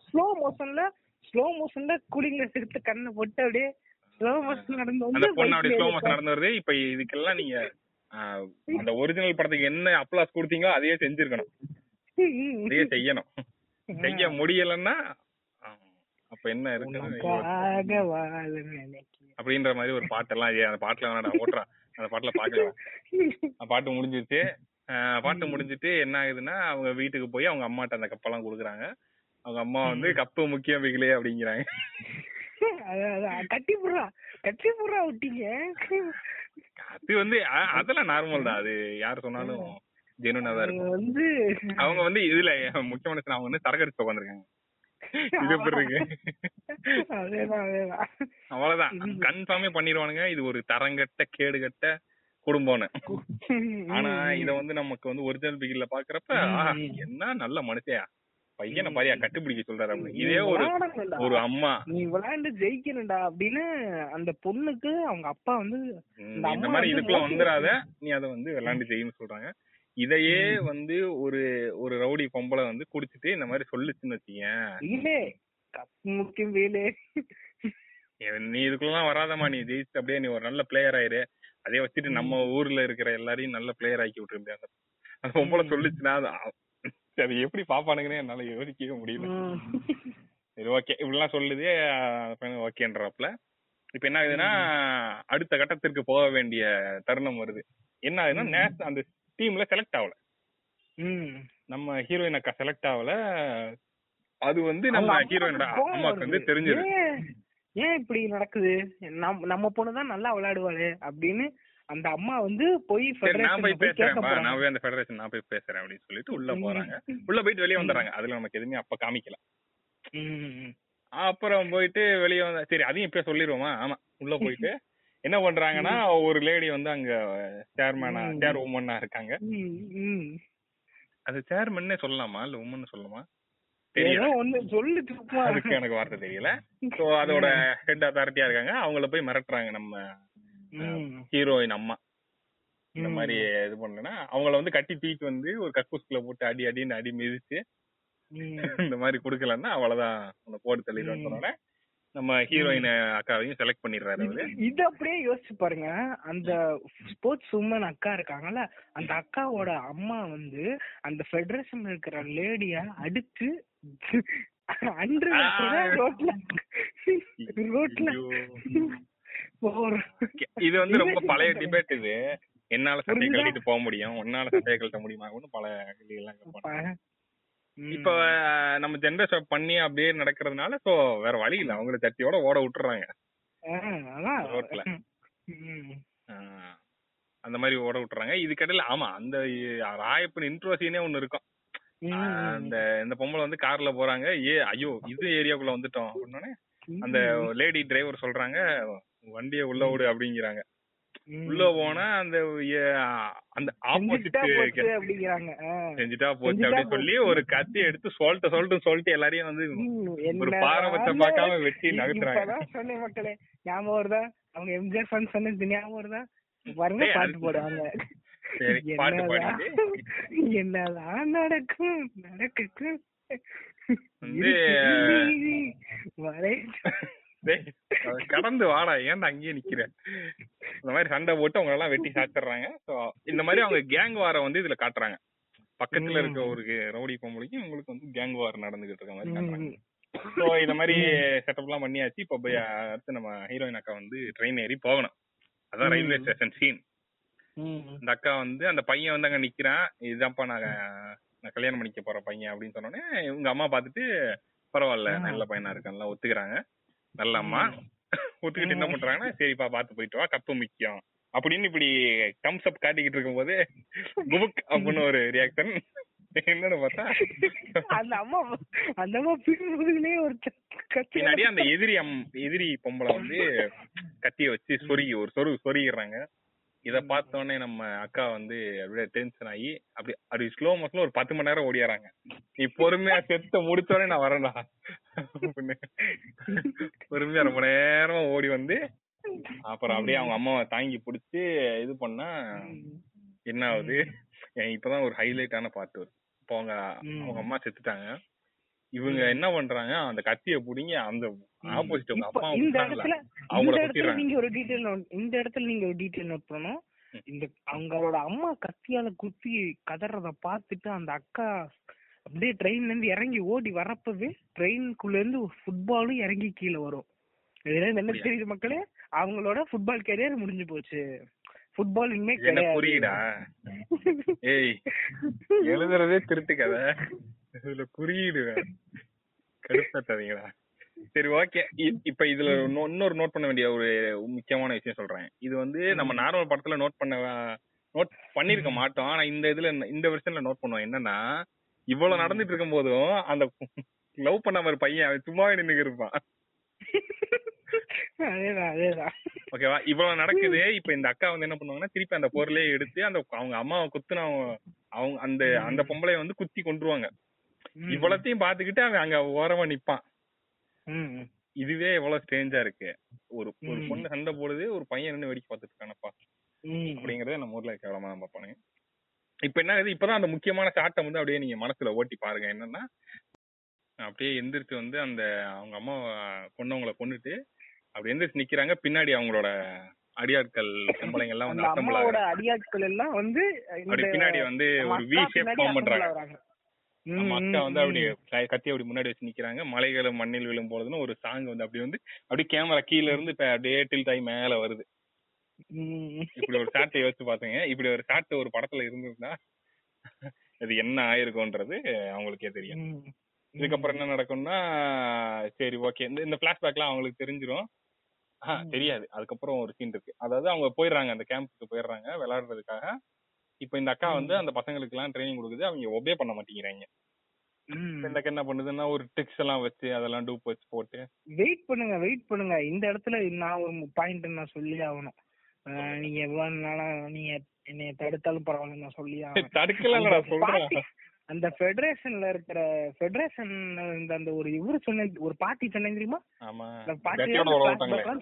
Speaker 2: ஸ்லோ மோஷன்ல ஸ்லோ மோஷன்ல கூலிங் கிளாஸ் எடுத்து கண்ணை போட்டு அப்படியே ஸ்லோ மோஷன் நடந்து வந்து
Speaker 1: அப்படியே ஸ்லோ மோஷன் நடந்து வருது இப்ப இதுக்கெல்லாம் நீங்க அந்த ஒரிஜினல் படத்துக்கு என்ன அப்ளாஸ் கொடுத்தீங்களோ அதையே செஞ்சிருக்கணும். அதையே செய்யணும். செய்ய முடியலன்னா அப்ப என்ன இருக்கு? அப்படின்ற மாதிரி ஒரு பாட்டெல்லாம் அந்த பாட்டுல வேணாடா ஓட்டுறான். அந்த பாட்டுல பாக்கலாம் பாட்டு முடிஞ்சிருச்சு. பாட்டு முடிஞ்சிட்டு என்ன ஆகுதுன்னா அவங்க வீட்டுக்கு போய் அவங்க அம்மாட்ட அந்த கப்பெல்லாம் கொடுக்குறாங்க. அவங்க அம்மா வந்து கப்பு முக்கியம் பிகிலே அப்படிங்கிறாங்க.
Speaker 2: கட்டி புடுறா கட்டி புடுறா விட்டீங்க
Speaker 1: அது வந்து அதெல்லாம் நார்மல் தான். அது யார் சொன்னாலும் ஜெனுனா தான் இருக்கும்.
Speaker 2: வந்து
Speaker 1: அவங்க வந்து இதுல முக்கியமான அவங்க வந்து சரக்கு அடிச்சு உட்காந்துருக்காங்க இது எப்படி இருக்கு? அவ்வளவுதான். கன்ஃபார்மே பண்ணிடுவானுங்க இது ஒரு தரங்கட்ட கேடுகட்ட குடும்பம்னு ஆனா இத வந்து நமக்கு வந்து ஒரிஜினல் பிகில்ல பாக்குறப்ப என்ன நல்ல மனுஷயா? பையனை பாரியா கட்டுப்பிடிக்க சொல்றாரு. இதே ஒரு. ஒரு அம்மா.
Speaker 2: நீ விளையாண்டு ஜெயிக்கணும்டா அப்படின்னு அந்த பொண்ணுக்கு அவங்க அப்பா வந்து இந்த
Speaker 1: மாதிரி இதுக்குள்ள வந்துடாத நீ அதை வந்து விளையாண்டு செய்யணும்னு சொல்றாங்க. இதையே வந்து ஒரு ஒரு ரவுடி பொம்பளை வந்து குடிச்சிட்டு இந்த மாதிரி சொல்லுச்சுன்னு வச்சுக்கேன் நீ இதுக்குள்ளலாம் வராதம்மா. நீ ஜெயிச்சு அப்படியே நீ ஒரு நல்ல பிளேயர் ஆயிரு. அதே வச்சுட்டு நம்ம ஊர்ல இருக்கிற எல்லாரையும் நல்ல பிளேயர் ஆக்கி விட்டுருந்தேன் அந்த பொம்பளை சொல்லுச்சுன்னா அது எப்படி பாப்பானுங்கன்னு என்னால யோசிக்கவே முடியல. சரி ஓகே இப்படிலாம் சொல்லுது ஓகேன்றப்பல. இப்ப என்ன ஆகுதுன்னா அடுத்த கட்டத்திற்கு போக வேண்டிய தருணம் வருது. என்ன ஆகுதுன்னா நேஷ் அந்த டீம்ல செலக்ட் ஆகல. நம்ம ஹீரோயின் அக்கா செலக்ட் ஆகல. அது வந்து நம்ம ஹீரோயினோட
Speaker 2: அம்மாவுக்கு
Speaker 1: அம்மாவுக்கு வந்து. தெரிஞ்சது.
Speaker 2: ஏன் இப்படி நடக்குது? நம்ம நம்ம பொண்ணு தான் நல்லா விளையாடுவாளே அப்படின்னு அந்த அம்மா வந்து போய்
Speaker 1: நான் போய் பேசுறேன் நான் போய் அந்த ஃபெடரேஷன் நான் போய் பேசுறேன் அப்படின்னு சொல்லிட்டு உள்ள போறாங்க. உள்ள போயிட்டு வெளியே வந்துடுறாங்க. அதுல நமக்கு எதுவுமே அப்ப காமிக்கல.
Speaker 2: ம்,
Speaker 1: அப்புறம் போயிட்டு வெளியே வந்த சரி அதையும் இப்ப சொல்லிடுவோமா? ஆமா. உள்ள போயிட்டு என்ன பண்றாங்கன்னா ஒரு லேடி வந்து அங்க சேர்மேனா. சேர் உமனா இருக்காங்க. அது சேர்மன்னே சொல்லலாமா? இல்ல உமன் சொல்லலாமா அதுக்கு எனக்கு வார்த்தை தெரியல. சோ அதோட ஹெட் அத்தாரிட்டியா இருக்காங்க. அவங்கள போய் மிரட்டுறாங்க நம்ம ஹீரோயின் அம்மா. இந்த. மாதிரி இது பண்ணலன்னா அவங்கள வந்து கட்டி தூக்கி வந்து ஒரு கக்கூஸ்குள்ள போட்டு அடி அடின்னு அடி மிதிச்சு. இந்த மாதிரி குடுக்கலன்னா அவ்வளவுதான். உன்னை போட்டு தள்ளிடுவேன்னு சொன்னோடனே நம்ம ஹீரோயின் அக்காவையும் செலக்ட் பண்ணிடுறாரு
Speaker 2: இது அப்படியே யோசிச்சு பாருங்க அந்த ஸ்போர்ட்ஸ் உமன் அக்கா இருக்காங்கல்ல அந்த அக்காவோட அம்மா வந்து அந்த ஃபெடரேஷன்ல இருக்கிற லேடிய அடிச்சு அன்று. ரோட்ல ரோட்ல
Speaker 1: இது வந்து ரொம்ப பழைய டிபேட் இது என்னால சட்டையை? கழட்டிட்டு போக முடியும் உன்னால சட்டையை கழட்ட முடியுமா பல கேள்விகள்லாம் கேட்பாங்க.
Speaker 2: ம்.
Speaker 1: இப்ப நம்ம ஜென்ரேஷன் பண்ணி அப்படியே நடக்கிறதுனால சோ வேற வழி இல்ல. அவங்கள சட்டியோட ஓட விட்டுறாங்க. ரோட்ல. அந்த மாதிரி ஓட விட்டுறாங்க. இதுக்கிடையில ஆமா அந்த ராயப்பன் இன்ட்ரோ சீனே ஒண்ணு இருக்கும். அந்த இந்த பொம்பளை வந்து கார்ல போறாங்க. ஏ ஐயோ இது ஏரியாக்குள்ள வந்துட்டோம் அப்படின்னோடனே அந்த லேடி டிரைவர் சொல்றாங்க வண்டியை உள்ள விடு அப்படிங்கிறாங்க. உள்ள போனா அந்த அந்த ஆப்போசிட்
Speaker 2: அப்படிங்கிறாங்க.
Speaker 1: செஞ்சுட்டா போச்சு அப்படின்னு சொல்லி ஒரு கத்தி எடுத்து சொல்லிட்டு சொல்லிட்டு சொல்லிட்டு எல்லாரையும் வந்து ஒரு பாரபட்சம்? பார்க்காம வெட்டி நகர்த்துறாங்க.
Speaker 2: சொன்னேன் மக்களே ஞாபகம் வருதா? அவங்க எம்ஜிஆர் ஃபன் சொன்னது ஞாபகம் வருதா? பாருங்க பாட்டு போடுவாங்க.
Speaker 1: சரி பாட்டு
Speaker 2: என்னதான் நடக்கும் நடக்கும்
Speaker 1: வந்து கடந்து வாடா ஏன்டா அங்கேயே நிக்கிற? இந்த மாதிரி சண்டை போட்டு அவங்க எல்லாம் வெட்டி சாச்சிடுறாங்க சோ இந்த மாதிரி அவங்க கேங் வார வந்து இதுல காட்டுறாங்க. பக்கத்துல. இருக்க ஒரு ரவுடி பொம்பளைக்கும் உங்களுக்கு வந்து கேங் வார் நடந்துகிட்டு இருக்க மாதிரி காட்டுறாங்க. சோ இந்த மாதிரி செட்டப் எல்லாம் பண்ணியாச்சு. இப்ப போய் அடுத்து நம்ம ஹீரோயின் அக்கா வந்து ட்ரெயின் ஏறி போகணும். அதான். Railway station scene. இந்த அக்கா வந்து அந்த பையன் வந்து அங்க நிக்கிறான். இதுதான்ப்பா நான் நான் கல்யாணம் பண்ணிக்க போற பையன் அப்படின்னு சொன்னோடனே இவங்க அம்மா பார்த்துட்டு பரவாயில்ல. நல்ல பையனா இருக்கான்ல ஒத்துக்கிறாங்க. நல்ல அம்மா ஒத்துக்கிட்டு என்ன பண்றாங்கன்னா சரிப்பா பார்த்து போயிட்டு வா கப்பு முக்கியம். அப்படின்னு இப்படி தம்ஸ் அப் காட்டிக்கிட்டு இருக்கும்போது குபுக் அப்படின்னு ஒரு ரியாக்ஷன் என்னன்னு பார்த்தா
Speaker 2: அந்த அம்மா அந்த அம்மா பின்முதுகுலயே ஒரு
Speaker 1: பின்னாடி அந்த எதிரி அம் எதிரி பொம்பளை வந்து கத்திய வச்சு சொருகி ஒரு சொரு சொருகிடுறாங்க. இத பார்த்த உடனே நம்ம அக்கா வந்து அப்படியே டென்ஷன் ஆகி அப்படி அப்படி ஸ்லோ மோஷன்ல ஒரு பத்து மணி நேரம் ஓடியாராங்க. நீ பொறுமையா செத்த முடிச்ச உடனே நான் வரேன்டா. பொறுமையா ரொம்ப நேரமா ஓடி வந்து அப்புறம் அப்படியே அவங்க அம்மாவை தாங்கி பிடிச்சி இது பண்ணா என்ன ஆகுது இப்பதான் ஒரு ஹைலைட்டான பாட்டு வரும் இப்போ அவங்க. அவங்க அம்மா செத்துட்டாங்க. இவங்க என்ன பண்றாங்க? அந்த கத்திய புடிங்கி அந்த ஆப்போசிட் அவங்க
Speaker 2: இப்ப
Speaker 1: அப்பா
Speaker 2: இந்த இடத்துல
Speaker 1: அவங்கள
Speaker 2: இந்த இடத்துல நீங்க ஒரு டீடைல் இந்த இடத்துல நீங்க ஒரு டீடைல் நோட் பண்ணணும். இந்த அவங்களோட அம்மா கத்தியால குத்தி கதறத பார்த்துட்டு அந்த அக்கா அப்படியே ட்ரெயின்ல இருந்து இறங்கி ஓடி வரப்பவே ட்ரெயினுக்குள்ள இருந்து ஃபுட்பாலும் இறங்கி கீழே வரும். இதுல என்ன? தெரியுது மக்களே? அவங்களோட ஃபுட்பால் கரியர் முடிஞ்சு போச்சு. ஃபுட்பால் இனிமே கிடையாது.
Speaker 1: புரியுதா? ஏய் எழுதுறதே திருட்டு கதை. இதுல குறியீடு. கடுப்பேத்தாதீங்களா சரி ஓகே இப்ப இதுல இன்னொரு நோட் பண்ண வேண்டிய ஒரு முக்கியமான விஷயம் சொல்றேன். இது வந்து நம்ம நார்மல் படத்துல நோட் பண்ண நோட் பண்ணிருக்க மாட்டோம். ஆனா இந்த இதுல இந்த வருஷன்ல நோட் பண்ணுவோம். என்னன்னா இவ்வளவு நடந்துட்டு இருக்கும் போதும் அந்த லவ் பண்ண மாதிரி பையன் அவன் சும்மாவே நின்னுக்கு இருப்பான். ஓகேவா இவ்வளவு நடக்குது. இப்ப இந்த அக்கா வந்து என்ன பண்ணுவாங்கன்னா திருப்பி அந்த பொருளே எடுத்து அந்த அவங்க அம்மாவை குத்துன அவங்க அந்த அந்த பொம்பளைய வந்து குத்தி கொண்டுருவாங்க. இவ்வளத்தையும் பாத்துக்கிட்டு அவன் அங்க ஓரமா நிப்பான். இதுவே எவ்வளவு ஸ்ட்ரேஞ்சா இருக்கு. ஒரு ஒரு. பொண்ணு சண்டை போடுது ஒரு பையன் நின்னு வேடிக்கை பார்த்துட்டு இருக்கானப்பா. அப்படிங்கறத நம்ம ஊர்ல கேவலமா தான் பார்ப்பானுங்க. இப்ப என்ன ஆகுது? இப்பதான் அந்த முக்கியமான சாட்டை வந்து அப்படியே நீங்க மனசுல ஓட்டி பாருங்க. என்னன்னா அப்படியே எந்திரிச்சு வந்து அந்த அவங்க அம்மா கொன்னவங்களை கொன்னுட்டு அப்படி எந்திரிச்சு நிக்கிறாங்க. பின்னாடி அவங்களோட அடியாட்கள் பொம்பளைங்க எல்லாம் வந்து
Speaker 2: அடியாட்கள் எல்லாம் வந்து
Speaker 1: பின்னாடி வந்து ஒரு வி ஷேப் ஃபார்ம் பண்றாங்க. நம்ம அக்கா வந்து அப்படி
Speaker 2: ம்.
Speaker 1: க- கத்தி அப்படி முன்னாடி வச்சு நிக்கிறாங்க. மலைகளும் மண்ணில் விழும் பொழுதுன்னு ஒரு சாங் வந்து அப்படி வந்து அப்படியே கேமரா கீழ இருந்து இப்ப அப்படியே டில்ட் ஆகி மேல வருது. இப்படி ஒரு ஷாட்டை யோசிச்சு பாத்துங்க. இப்படி ஒரு ஷாட் ஒரு படத்துல இருந்திருந்தா அது என்ன ஆயிருக்கும்ன்றது அவங்களுக்கே தெரியும். இதுக்கப்புறம் என்ன நடக்கும்னா சரி ஓகே இந்த இந்த பிளாஷ்பேக்லாம் அவங்களுக்கு தெரிஞ்சிரும். ஆஹ்
Speaker 2: ம்.
Speaker 1: தெரியாது. அதுக்கப்புறம் ஒரு சீன் இருக்கு. அதாவது அவங்க போயிடுறாங்க. அந்த கேம்புக்கு போயிடுறாங்க. விளையாடுறதுக்காக இப்ப இந்த அக்கா வந்து. அந்த பசங்களுக்கு எல்லாம் ட்ரைனிங் கொடுக்குது அவங்க ஒபே பண்ண மாட்டேங்கிறாங்க. இந்த அக்கா என்ன பண்ணுதுன்னா ஒரு ட்ரிக்ஸ் எல்லாம் வச்சு அதெல்லாம் டூப் வச்சு போட்டு.
Speaker 2: வெயிட் பண்ணுங்க வெயிட் பண்ணுங்க. இந்த இடத்துல நான் ஒரு பாயிண்ட் நான் சொல்லி ஆகணும். நீங்க எவ்வளவு நாளா நீங்க என்னைய தடுத்தாலும் பரவாயில்ல நான் சொல்லி
Speaker 1: தடுக்கல
Speaker 2: அந்த
Speaker 1: சொல்றேன்
Speaker 2: party- அந்த ஃபெடரேஷன்ல இருக்கிற ஃபெடரேஷன் இந்த அந்த ஒரு இவரு சொன்ன ஒரு பார்ட்டி சொன்னேன் தெரியுமா? பாட்டி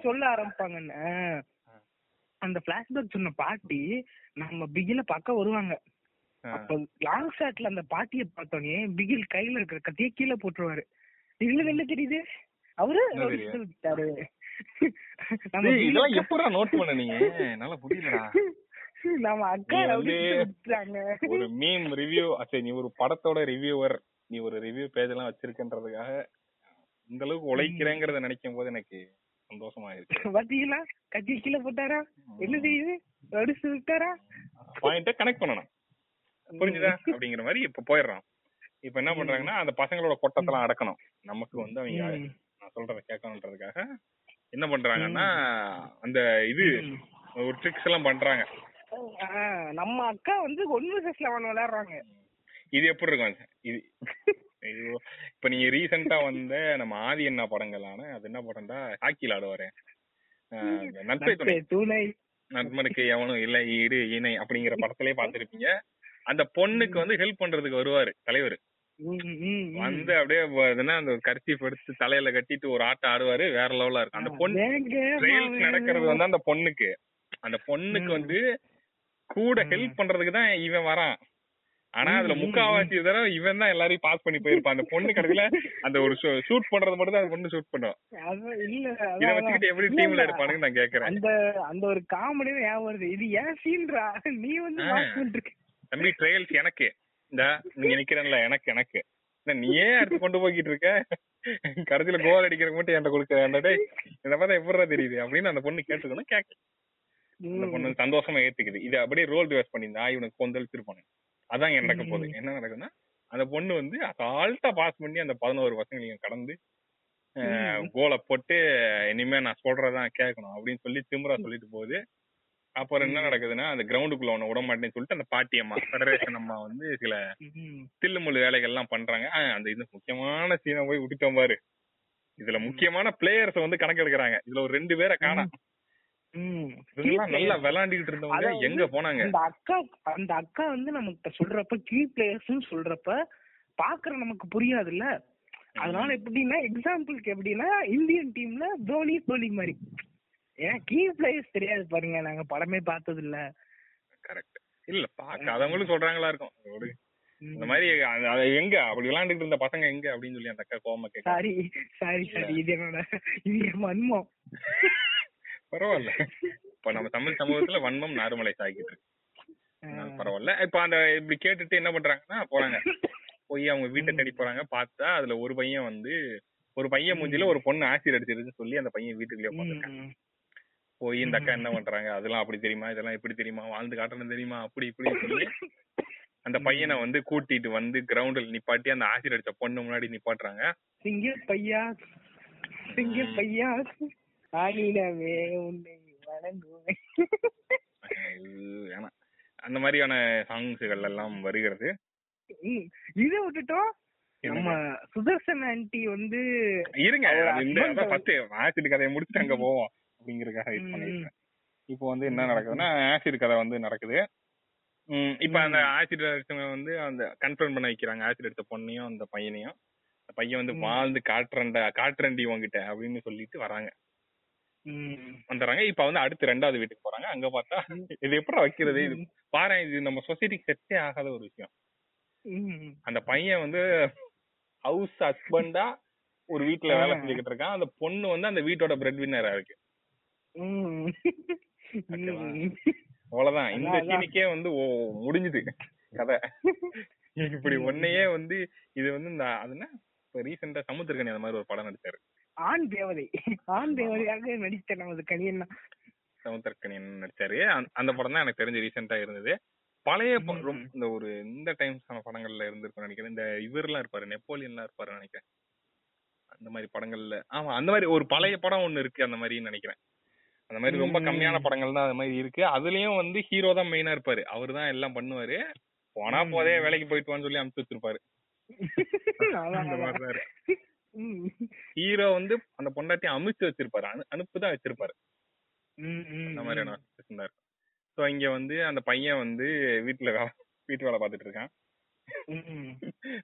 Speaker 2: சொல்ல ஆரம்பிப்பாங்கன்னு. அந்த பிளாஷ்பேக் சொன்ன பாட்டி நம்ம பிகில பார்க்க வருவாங்க. அப்ப லாங் ஷாட்ல அந்த பாட்டிய பார்த்தோன்னே பிகில் கையில இருக்கிற கத்திய கீழே போட்டுருவாரு. இதுல என்ன தெரியுது? அவரு பிகில்
Speaker 1: இதெல்லாம் எப்படா நோட் பண்ண நீங்க? என்னால புரியலடா.
Speaker 2: நம்ம அக்கா
Speaker 1: ஒரு மீம் ரிவ்யூ சரி நீ ஒரு படத்தோட ரிவ்யூவர் நீ ஒரு ரிவ்யூ பேஜ் எல்லாம் வச்சிருக்கன்றதுக்காக இந்த அளவுக்கு உழைக்கிறேங்கிறத நினைக்கும் போது எனக்கு சந்தோஷமா இருக்கு
Speaker 2: பாத்தீங்களா? கத்திய கீழே போட்டாரா? என்ன செய்யுது? அடிச்சு விட்டாரா?
Speaker 1: பாயிண்ட கனெக்ட் பண்ணணும். புரிஞ்சுதா? அப்படிங்கிற மாதிரி இப்ப போயிடுறான் இப்ப என்ன பண்றாங்கன்னா அந்த பசங்களோட கொட்டத்தெல்லாம் அடக்கணும். நமக்கு வந்து அவங்க. நான் சொல்றத கேட்கணுன்றதுக்காக என்ன பண்றாங்கன்னா அந்த இது. ஒரு ட்ரிக்ஸ் எல்லாம் பண்றாங்க.
Speaker 2: நம்ம அக்கா வந்து ஒன்னு விளையாடுறாங்க.
Speaker 1: இது எப்படி இருக்கும்? இது ஐயோ. இப்ப நீங்க ரீசெண்டா வந்த நம்ம ஆதி என்ன படங்களான அது என்ன படம்டா? ஹாக்கில ஆடுவாரு. நட்பை துணை. நண்பனுக்கு எவனும் இல்லை ஈடு இணை அப்படிங்கிற படத்திலே பார்த்திருப்பீங்க. அந்த பொண்ணுக்கு வந்து ஹெல்ப் பண்றதுக்கு வருவாரு தலைவர். வந்து அப்படியே அந்த கர்ச்சீஃப் எடுத்து தலையில கட்டிட்டு ஒரு ஆட்டம் ஆடுவாரு வேற லெவலா இருக்கும் அந்த பொண்ணு ட்ரையல்ஸ். நடக்கிறது வந்து அந்த பொண்ணுக்கு. அந்த பொண்ணுக்கு. வந்து கூட. ஹெல்ப் பண்றதுக்கு தான் இவன் வரான். ஆனா அதுல முக்காவாசி தடவை இவன் தான் எல்லாரையும் பாஸ் பண்ணி போயிருப்பான். அந்த பொண்ணு கடைசியில அந்த ஒரு ஷூட் பண்றது மட்டும் தான் அந்த பொண்ணு ஷூட் பண்ணும். இத வச்சுக்கிட்டு எப்படி டீம்ல. எடுப்பானுங்க நான் கேக்குறேன்.
Speaker 2: அந்த அந்த ஒரு காமெடி ஞாபகம் வருது? இது ஏன் சீன்றா நீ வந்து
Speaker 1: தம்பி ட்ரையல்ஸ் எனக்கு. இந்த நீங்க நிக்கிறேன்ல எனக்கு எனக்கு. நீயே அடுத்து கொண்டு போய்கிட்டு இருக்க. கடைசியில கோல் அடிக்கிறதுக்கு மட்டும் என்கிட்ட கொடுக்க அந்த டேய் இந்த மாதிரி எப்படிடா தெரியுது? அப்படின்னு அந்த பொண்ணு கேட்டுக்கணும் கேட்க அந்த பொண்ணு சந்தோஷமா ஏத்துக்குது. இது அப்படியே ரோல் ரிவர்ஸ் பண்ணியிருந்தா இவனுக்கு கொந்தளிச்சிருப்பானு அதான் நடக்க போகுது என்ன நடக்குதுன்னா அந்த பொண்ணு வந்து அசால்ட்டா பாஸ் பண்ணி அந்த பதினோரு பசங்களையும் கடந்து கோலை போட்டு இனிமே நான் சொல்றதான் கேட்கணும் அப்படின்னு சொல்லி திமுறா சொல்லிட்டு போகுது. அப்புறம் என்ன நடக்குதுன்னா அந்த கிரவுண்டுக்குள்ள ஒண்ணு விட மாட்டேன்னு சொல்லிட்டு அந்த பாட்டி அம்மா ஃபெடரேஷன் அம்மா வந்து சில. தில்லுமுள்ளு வேலைகள் எல்லாம் பண்றாங்க. அந்த இது முக்கியமான சீனை போய் விட்டுட்டோம் பாரு. இதுல முக்கியமான பிளேயர்ஸ் வந்து கணக்கெடுக்கறாங்க. இதுல ஒரு ரெண்டு பேரை. இதெல்லாம் நல்லா விளையாண்டுகிட்டு இருந்தவங்க எங்க போனாங்க?
Speaker 2: அந்த அக்கா அந்த அக்கா வந்து நமக்கு சொல்றப்ப கீ பிளேயர்ஸ் சொல்றப்ப பாக்குற நமக்கு புரியாதுல்ல. அதனால எப்படின்னா எக்ஸாம்பிளுக்கு எப்படின்னா இந்தியன் டீம்ல தோனி தோனி மாதிரி. ஏன்னா கீ பிளேயர்ஸ் தெரியாது பாருங்க. நாங்க படமே பார்த்தது இல்ல
Speaker 1: கரெக்ட் இல்ல பாக்காதவங்களும் சொல்றாங்களா இருக்கும். இந்த மாதிரி அது- எங்க? அப்படி விளையாண்டுட்டு இருந்த பசங்க எங்க? அப்படின்னு சொல்லி அந்த அக்கா கோமா
Speaker 2: சாரி சாரி சாரி. இது என்னோட இது என்
Speaker 1: பரவாயில்ல. இப்ப நம்ம தமிழ் சமூகத்துல வன்மம் நார்மலைஸ் ஆகிட்டு இருக்கு. பரவாயில்ல. இப்ப அந்த இப்படி கேட்டுட்டு என்ன பண்றாங்கன்னா போறாங்க. போய் அவங்க வீட்டை தேடி போறாங்க. பார்த்தா அதுல ஒரு பையன் வந்து ஒரு பையன் மூஞ்சில ஒரு பொண்ணு ஆசிட் அடிச்சிருக்குன்னு சொல்லி அந்த பையன் வீட்டுக்குள்ளே உட்காந்துருக்காங்க. போய் இந்த அக்கா என்ன பண்றாங்க? அதெல்லாம் அப்படி தெரியுமா? இதெல்லாம் இப்படி தெரியுமா? வாழ்ந்து காட்டணும் தெரியுமா? அப்படி இப்படி சொல்லி அந்த பையனை வந்து கூட்டிட்டு வந்து கிரவுண்டில் நிப்பாட்டி அந்த ஆசிட் அடிச்ச பொண்ணு முன்னாடி நிப்பாட்டுறாங்க.
Speaker 2: சிங்க பையா? சிங்க பையா? ஆகினவே உன்னை வணங்குவேன்.
Speaker 1: வேணாம். அந்த மாதிரியான சாங்ஸ்கள் எல்லாம் வருகிறது.
Speaker 2: இதை விட்டுட்டோம் நம்ம சுதர்சன் ஆன்டி வந்து
Speaker 1: இருங்க. இந்த ஃபர்ஸ்ட் ஆசிட் கதையை முடிச்சுட்டு அங்க போவோம் அப்படிங்கறதுக்காக வெயிட் பண்ணிருக்கேன் இப்போ வந்து என்ன நடக்குதுன்னா ஆசிட் கதை வந்து நடக்குது. இப்ப அந்த ஆசிட் அடிச்சவங்க வந்து அந்த கன்ஃபர்ம் பண்ண வைக்கிறாங்க. ஆசிட் அடிச்ச பொண்ணையும் அந்த பையனையும். அந்த பையன் வந்து. வாழ்ந்து காட்டுறண்டா காட்டுறண்டி உங்ககிட்ட அப்படின்னு சொல்லிட்டு வராங்க. வந்துடுறாங்க இப்ப வந்து அடுத்து ரெண்டாவது வீட்டுக்கு போறாங்க. அங்க பார்த்தா இது எப்படி வைக்கிறது? இது பாரு இது நம்ம சொசைட்டிக்கு செட்டே ஆகாத ஒரு விஷயம். அந்த பையன் வந்து ஹவுஸ் ஹஸ்பண்டா ஒரு வீட்ல வேலை. செஞ்சுக்கிட்டு இருக்கான். அந்த பொண்ணு வந்து அந்த வீட்டோட பிரெட் வின்னரா இருக்கு. அவ்வளவுதான். இந்த. சீனுக்கே வந்து ஓ முடிஞ்சுது கதை. இப்படி. ஒன்னையே வந்து இது வந்து இந்த அது என்ன? இப்ப ரீசெண்டா சமுத்திரக்கணி அந்த மாதிரி ஒரு படம் நடிச்சாரு.
Speaker 2: ஆண் தேவதை. ஆண் தேவதையாக நடித்த நமது கணியன்
Speaker 1: சமுத்திரக்கணியன் நடிச்சாரு. அந்த- படம் தான் எனக்கு தெரிஞ்சு ரீசெண்டா இருந்தது. பழைய ப-
Speaker 2: ம்.
Speaker 1: ரொம்ப- இந்த ஒரு இந்த டைம்ஸான படங்கள்ல இருந்திருக்கும் நினைக்கிறேன். இந்த இவர்லாம் இருப்பாரு நெப்போலியன்லாம் இருப்பாரு நினைக்கிறேன். அந்த மாதிரி படங்கள்ல ஆமா அந்த மாதிரி ஒரு பழைய படம் ஒண்ணு இருக்கு அந்த மாதிரி நினைக்கிறேன். அந்த மாதிரி ரொம்ப. கம்மியான படங்கள் தான் அந்த மாதிரி இருக்கு. அதுலயும் வந்து ஹீரோ தான் மெயினா இருப்பாரு. அவரு தான் எல்லாம் பண்ணுவாரு. போனா. போதே வேலைக்கு போயிட்டு வான்னு சொல்லி அனுப்பிச்சு வச்சிருப்பாரு. மாதிரி. ஹீரோ வந்து அந்த பொண்டாட்டி அமுச்சு வச்சிருப்பாரு. அனு அனுப்பு தான் வச்சிருப்பாரு அந்த
Speaker 2: ம்.
Speaker 1: மாதிரியான situation தான் இருக்கு ஸோ இங்க வந்து அந்த பையன் வந்து வீட்டுல வீட்டு வேலை பார்த்துட்டு இருக்கான்.
Speaker 2: ம்.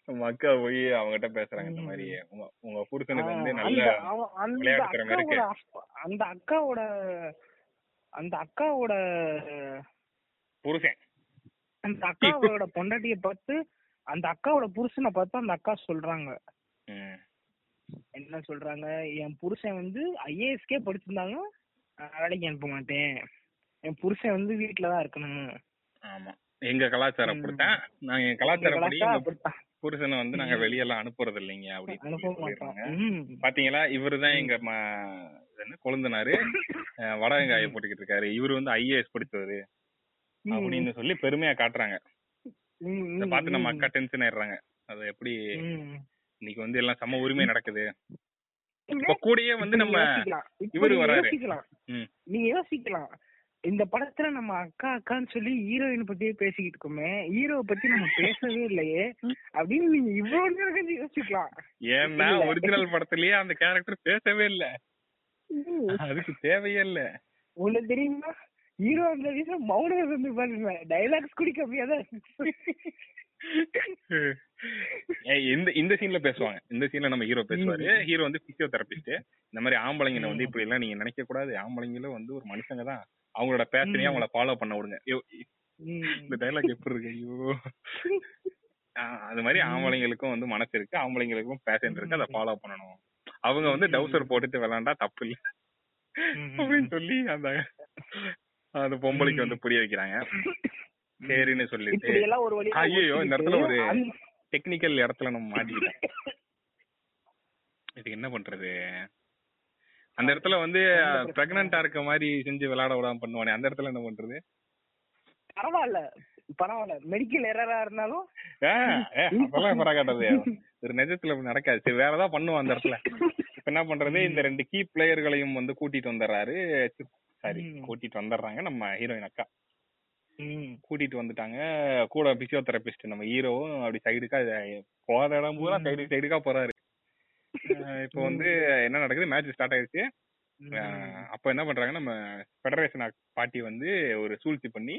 Speaker 1: நம்ம அக்கா போய் அவங்ககிட்ட பேசுறாங்க. இந்த மாதிரி உங்க புருஷனுக்கு வந்து நல்ல
Speaker 2: அந்த- அவ- அந்த. அக்காவோட அந்த அக்காவோட அந்த அக்காவோட
Speaker 1: புருஷன்.
Speaker 2: அந்த அக்காவோட பொண்டாட்டிய பார்த்து அந்த அக்காவோட புருஷனை பார்த்து அந்த அக்கா சொல்றாங்க. என்ன சொல்றாங்க என் புருஷன் வந்து ஐஏஎஸ்கே படிச்சிருந்தாலும் வேலைக்கு அனுப்ப மாட்டேன் என் புருஷன் வந்து வீட்டுல தான் இருக்கணும்
Speaker 1: ஆமா எங்க கலாச்சாரம். அப்படித்தான் நாங்க எங்க கலாச்சாரப்படி
Speaker 2: கலாச்சாரம்.
Speaker 1: புருஷனை வந்து நாங்க. வெளியெல்லாம் அனுப்புறது இல்லைங்க அப்படின்னு. பாத்தீங்களா இவருதான் எங்க என்ன கொழுந்தனாரு அஹ் வட வெங்காயம் போட்டுக்கிட்டு இருக்காரு இவரு வந்து ஐஏஎஸ் படிச்சவரு. அப்படின்னு சொல்லி பெருமையா காட்டுறாங்க பார்த்து நம்ம. அக்கா டென்ஷன் ஆயிடுறாங்க அது எப்படி. இன்னைக்கு வந்து எல்லாம் சம உரிமை நடக்குது. கூடயே வந்து நம்ம இவரு
Speaker 2: நீங்க
Speaker 1: வராரு.
Speaker 2: நீங்க யோசிக்கலாம். இந்த படத்துல நம்ம அக்கா அக்கான்னு சொல்லி ஹீரோயின் பத்தியே பேசிக்கிட்டு இருக்கோமே ஹீரோவை பத்தி நம்ம பேசவே இல்லையே. அப்படின்னு நீங்க இவ்வளவு நேரம் கழிச்சு யோசிக்கலாம்.
Speaker 1: ஏன்னா. ஒரிஜினல் படத்துலயே அந்த கேரக்டர் பேசவே இல்ல. அதுக்கு தேவையே இல்ல.
Speaker 2: உங்களுக்கு தெரியுமா? ஹீரோ அந்த வீட்டுல மௌனம் இருந்து பாருங்க. டைலாக்ஸ் கூட கம்மியா தான்
Speaker 1: இந்த இந்த சீன்ல பேசுவாங்க இந்த சீன்ல நம்ம ஹீரோ பேசுவாரு. ஹீரோ வந்து பிசியோதெரபிஸ்ட் இந்த மாதிரி ஆம்பளைங்களை வந்து. இப்படி எல்லாம் நீங்க நினைக்க கூடாது ஆம்பளைங்களும் வந்து ஒரு மனுஷங்க தான் அவங்களோட பேஷனையே
Speaker 2: ம்.
Speaker 1: அவங்கள ஃபாலோ பண்ண விடுங்க. இந்த டைலாக் எப்படி இருக்கு ஐயோ அது மாதிரி. ஆம்பளைங்களுக்கும் வந்து மனசு இருக்கு ஆம்பளைங்களுக்கும் பேஷன் இருக்கு அதை. ஃபாலோ பண்ணணும் அவங்க வந்து. டவுசர் போட்டுட்டு விளையாண்டா தப்பு இல்ல. அப்படின்னு சொல்லி அந்த அந்த பொம்பளைக்கு வந்து புரிய வைக்கிறாங்க சரின்னு சொல்லிட்டு ஐயோ இந்த இடத்துல ஒரு டெக்னிக்கல் இடத்துல நம்ம மாட்டிக்கிட்டோம். இதுக்கு என்ன பண்றது? அந்த இடத்துல வந்து பிரெக்னண்டா இருக்க மாதிரி செஞ்சு விளையாட விடாம பண்ணுவானே அந்த இடத்துல என்ன பண்றது?
Speaker 2: பரவாயில்ல பரவாயில்ல. மெடிக்கல் எரரா இருந்தாலும்
Speaker 1: அதெல்லாம் பராகாட்டது ஒரு நிஜத்துல நடக்காது. சரி வேற ஏதாவது பண்ணுவோம் அந்த இடத்துல. இப்ப என்ன பண்றது? இந்த ரெண்டு கீ பிளேயர்களையும் வந்து கூட்டிட்டு வந்துடுறாரு. சாரி. கூட்டிட்டு வந்துடுறாங்க நம்ம ஹீரோயின் அக்கா.
Speaker 2: ம்.
Speaker 1: கூட்டிட்டு வந்துட்டாங்க. கூட பிசியோதெரபிஸ்ட் நம்ம ஹீரோவும் அப்படி சைடுக்கா போற இடம் பூரா
Speaker 2: ம்.
Speaker 1: சைடு சைடுக்கா போறாரு. இப்போ வந்து என்ன நடக்குது? மேட்ச் ஸ்டார்ட் ஆயிடுச்சு. அஹ் அப்போ என்ன பண்றாங்க? நம்ம ஃபெடரேஷன் பார்ட்டி வந்து ஒரு சூழ்ச்சி பண்ணி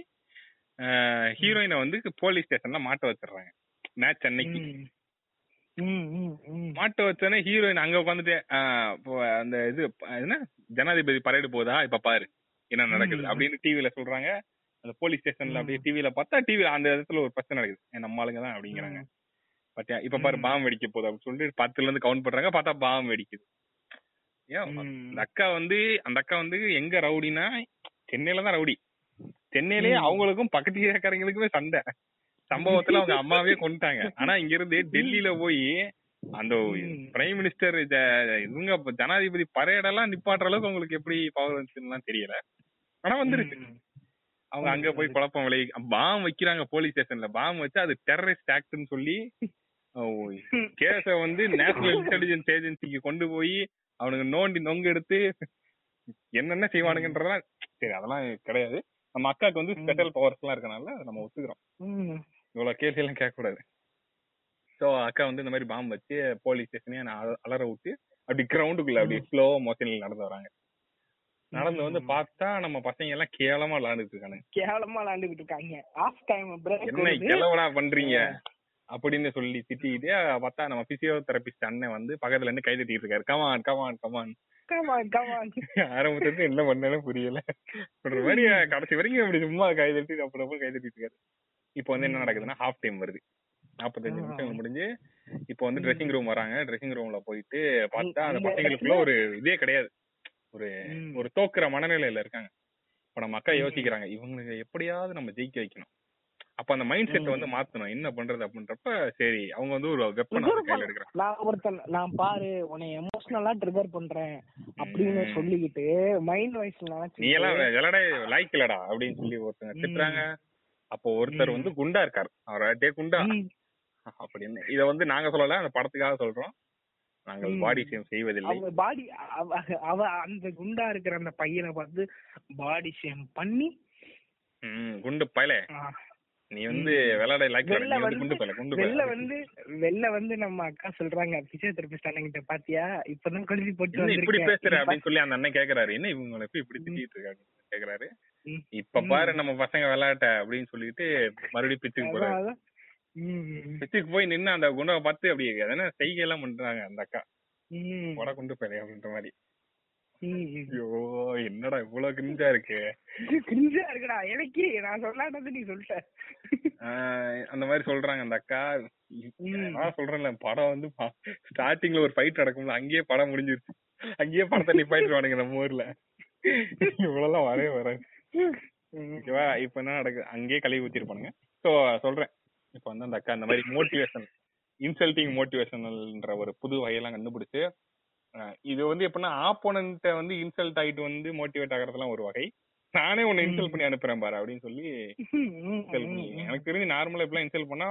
Speaker 1: ஹீரோயினை வந்து போலீஸ் ஸ்டேஷன்ல மாட்ட வச்சிடுறாங்க. மேட்ச் அன்னைக்கு.
Speaker 2: ம். ம், ம், ம்.
Speaker 1: மாட்ட வச்சோன்னே ஹீரோயின் அங்க உட்காந்துட்டு அந்த இது என்ன? ஜனாதிபதி பரேடு போதா இப்ப பாரு என்ன நடக்குது?
Speaker 2: ம்.
Speaker 1: அப்படின்னு டிவில சொல்றாங்க. அந்த போலீஸ் ஸ்டேஷன்ல. அப்படியே டிவில பார்த்தா டிவில அந்த இடத்துல ஒரு பிரச்சனை நடக்குது ஏ, நம்ம ஆளுங்க தான் அப்படிங்கிறாங்க பாத்தியா இப்ப பாரு. பாம் வெடிக்க போகுது அப்படின்னு சொல்லிட்டு பத்துல இருந்து கவுண்ட் பண்றாங்க பார்த்தா பாம் வெடிக்குது ஏன். அந்த அக்கா வந்து அந்த அக்கா வந்து எங்க ரவுடினா சென்னையில தான் ரவுடி சென்னையிலேயே. அவங்களுக்கும் பக்கத்து ஏக்கறங்களுக்குமே சண்டை சம்பவத்துல அவங்க அம்மாவே கொண்டுட்டாங்க ஆனா இங்க இருந்து டெல்லியில போய் அந்த. பிரைம் மினிஸ்டர் இவங்க ஜனாதிபதி பரேடெல்லாம் நிப்பாட்டுற அளவுக்கு உங்களுக்கு எப்படி பவர் வந்துச்சுன்னு தெரியல ஆனா வந்துருச்சு. அவங்க அங்க போய் குழப்பம் விளை பாம் வைக்கிறாங்க போலீஸ் ஸ்டேஷன்ல பாம் வச்சு அது டெரரிஸ்ட் ஆக்ட்னு சொல்லி கேஸ வந்து நேஷனல் இன்டெலிஜென்ஸ் ஏஜென்சிக்கு கொண்டு போய் அவனுக்கு நோண்டி நொங்கு எடுத்து என்னென்ன செய்வானுங்கன்றதெல்லாம் சரி அதெல்லாம் கிடையாது. நம்ம அக்காவுக்கு வந்து. ஸ்பெஷல் பவர்ஸ் எல்லாம் இருக்கனால நம்ம ஒத்துக்கிறோம். இவ்வளவு கேள்வி எல்லாம் கேட்க கூடாது சோ அக்கா வந்து இந்த மாதிரி பாம்பு வச்சு போலீஸ் ஸ்டேஷனே அலற விட்டு அப்படி கிரவுண்டுக்குள்ள அப்படி ஸ்லோ மோஷன்ல நடந்து வராங்க. நடந்து வந்து பார்த்தா நம்ம பசங்க எல்லாம் கேவலமா விளையாண்டுட்டு இருக்கானுங்க.
Speaker 2: கேவலமா விளையாண்டுகிட்டு இருக்காங்க. ஆஃப் டைம் பிரேக்
Speaker 1: என்ன கிளவடா பண்றீங்க? அப்படின்னு சொல்லி திட்டிக்கிட்டே பார்த்தா நம்ம பிசியோதெரபிஸ்ட் அண்ணன் வந்து பக்கத்துல இருந்து கை தட்டிட்டு இருக்காரு. கமான் கமான் கமான் ஆரம்பத்துல என்ன பண்ணாலும் புரியல. ஒரு மாதிரி கடைசி வரைக்கும் இப்படி சும்மா கை தட்டி அப்புறம் கை தட்டிட்டு இருக்காரு. இப்போ வந்து என்ன நடக்குதுன்னா ஹாஃப் டைம் வருது. நாற்பத்தஞ்சு நிமிஷம் முடிஞ்சு இப்போ வந்து ட்ரெஸ்ஸிங் ரூம் வராங்க. ட்ரெஸ்ஸிங் ரூம்ல போயிட்டு பார்த்தா அந்த பசங்களுக்குள்ள ஒரு இதே கிடையாது. ஒரு. ஒரு தோக்குற மனநிலையில இருக்காங்க இப்ப நம்ம அக்கா யோசிக்கிறாங்க இவங்களுக்கு எப்படியாவது நம்ம ஜெயிக்க வைக்கணும் அப்ப அந்த மைண்ட் செட். வந்து மாத்தணும் என்ன பண்றது அப்படின்றப்ப சரி அவங்க வந்து ஒரு வெப்பன் கையில எடுக்கிறாங்க
Speaker 2: நான் ஒருத்தன் நான் பாரு உன்னை எமோஷனலா ட்ரிகர் பண்றேன் அப்படின்னு. சொல்லிக்கிட்டு மைண்ட் வாய்ஸ்ல
Speaker 1: நீ எல்லாம் விளையாட லைக் இல்லடா அப்படின்னு சொல்லி ஒருத்தங்க. திட்டுறாங்க அப்போ ஒருத்தர். வந்து குண்டா இருக்காரு அவர் டே குண்டா அப்படின்னு இத வந்து நாங்க சொல்லல அந்த படத்துக்காக சொல்றோம் நாங்கள். பாடி ஷேம் செய்வதில்லை
Speaker 2: பாடி அவ அந்த குண்டா இருக்கிற அந்த பையனை பார்த்து பாடி ஷேம் பண்ணி
Speaker 1: ம், குண்டு பயல நீ வந்து. விளையாட லைக் குண்டு பயல குண்டு பயல
Speaker 2: வந்து வெளில வந்து நம்ம அக்கா சொல்றாங்க பிசியோதெரபிஸ்ட் அண்ணன் பாத்தியா இப்பதான் கழுவி போட்டு
Speaker 1: இப்படி. பேசுற அப்படின்னு சொல்லி அந்த அண்ணன் கேக்குறாரு என்ன இவங்க எப்படி இப்படி. திட்டிட்டு இருக்காங்க கேக்குறாரு. இப்ப. பாரு நம்ம பசங்க விளையாட்ட அப்படின்னு சொல்லிட்டு மறுபடியும் பிச்சுக்கு போறாரு
Speaker 2: ம்,
Speaker 1: பிச்சுக்கு போய் நின்னு அந்த குண்டாவை பார்த்து அப்படி எதனா செய்கை எல்லாம் பண்றாங்க அந்த அக்கா. வட குண்டு பயல அப்படின்ற மாதிரி. ஐயோ என்னடா இவ்வளவு கிரிஞ்சா இருக்கு?
Speaker 2: ஆ இருக்குடா. எனக்கு நான் சொல்லாதது நீ சொல்லிட்ட
Speaker 1: அந்த மாதிரி சொல்றாங்க அந்த அக்கா. நான் சொல்றேன்ல படம் வந்து ஸ்டார்டிங்ல ஒரு ஃபைட் நடக்கும்ல அங்கேயே படம் முடிஞ்சிருச்சு. அங்கேயே படத்தை நிப்பாட்டிடுவானுங்க நம்ம ஊர்ல. இவ்வளவுலாம் வரவே வராது. ஓகேவா? இப்ப என்ன நடக்குது? அங்கேயே கழுவி ஊத்திருப்பானுங்க. சோ சொல்றேன். இப்ப வந்து அந்த அக்கா இந்த மாதிரி மோட்டிவேஷன் இன்சல்ட்டிங் மோட்டிவேஷனல்ன்ற ஒரு புது வகையெல்லாம் கண்டுபிடிச்சு இது வந்து எப்படின்னா ஆப்போனண்ட்ட வந்து இன்சல்ட் ஆயிட்டு வந்து மோட்டிவேட் ஆகுறதுலாம் ஒரு வகை. நானே உன்னை இன்சல்ட் பண்ணி அனுப்புறேன் பாரு அப்படின்னு சொல்லி எனக்கு தெரிஞ்சு நார்மலா இப்பெல்லாம் இன்சல்ட் பண்ணா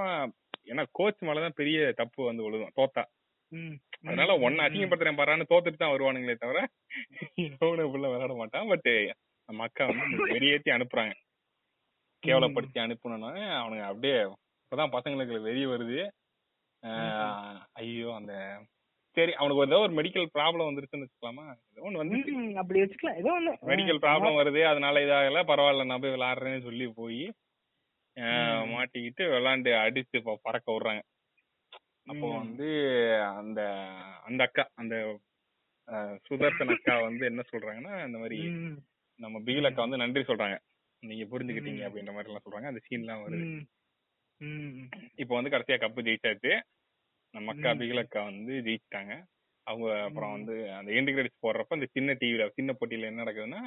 Speaker 1: ஏன்னா கோச் மேலதான் பெரிய தப்பு வந்து விழுதும் தோத்தா. அதனால ஒன்னு அசிங்கப்படுத்துறேன் பாரான்னு தோத்துட்டு தான் வருவானுங்களே தவிர உள்ள விளையாட மாட்டான். பட் நம்ம அக்கா வந்து வெறியேத்தி அனுப்புறாங்க. கேவலப்படுத்தி அனுப்பணும்னா அவனுங்க அப்படியே இப்பதான் பசங்களுக்கு வெறி வருது. ஐயோ அந்த சரி அவனுக்கு ஏதோ ஒரு மெடிக்கல் ப்ராப்ளம் வந்துருச்சுன்னு வச்சுக்கலாமா? ஏதோ ஒண்ணு வந்து
Speaker 2: அப்படி வச்சுக்கலாம். ஏதோ ஒண்ணு.
Speaker 1: மெடிக்கல் ப்ராப்ளம் வருது அதனால இதாகல பரவாயில்ல நான் போய் விளையாடுறேன்னு சொல்லி போய். மாட்டிக்கிட்டு விளாண்டு அடிச்சு இப்ப பறக்க விடுறாங்க. அப்போ. வந்து அந்த அந்த அக்கா அந்த சுதர்சன் அக்கா வந்து என்ன சொல்றாங்கன்னா இந்த மாதிரி நம்ம பிகில் அக்கா வந்து நன்றி சொல்றாங்க. நீங்க புரிஞ்சுக்கிட்டீங்க. அப்படின்ற மாதிரி எல்லாம் சொல்றாங்க. அந்த சீன் எல்லாம் வருது. இப்போ வந்து கடைசியா கப்பு ஜெயிச்சாச்சு நம்ம அக்கா
Speaker 2: ம்.
Speaker 1: பிகில் அக்கா வந்து ஜெயிச்சிட்டாங்க அவங்க அப்புறம். வந்து அந்த எண்டு கிரெடிட்ஸ் போடுறப்ப அந்த சின்ன டிவில சின்ன போட்டியில என்ன நடக்குதுன்னா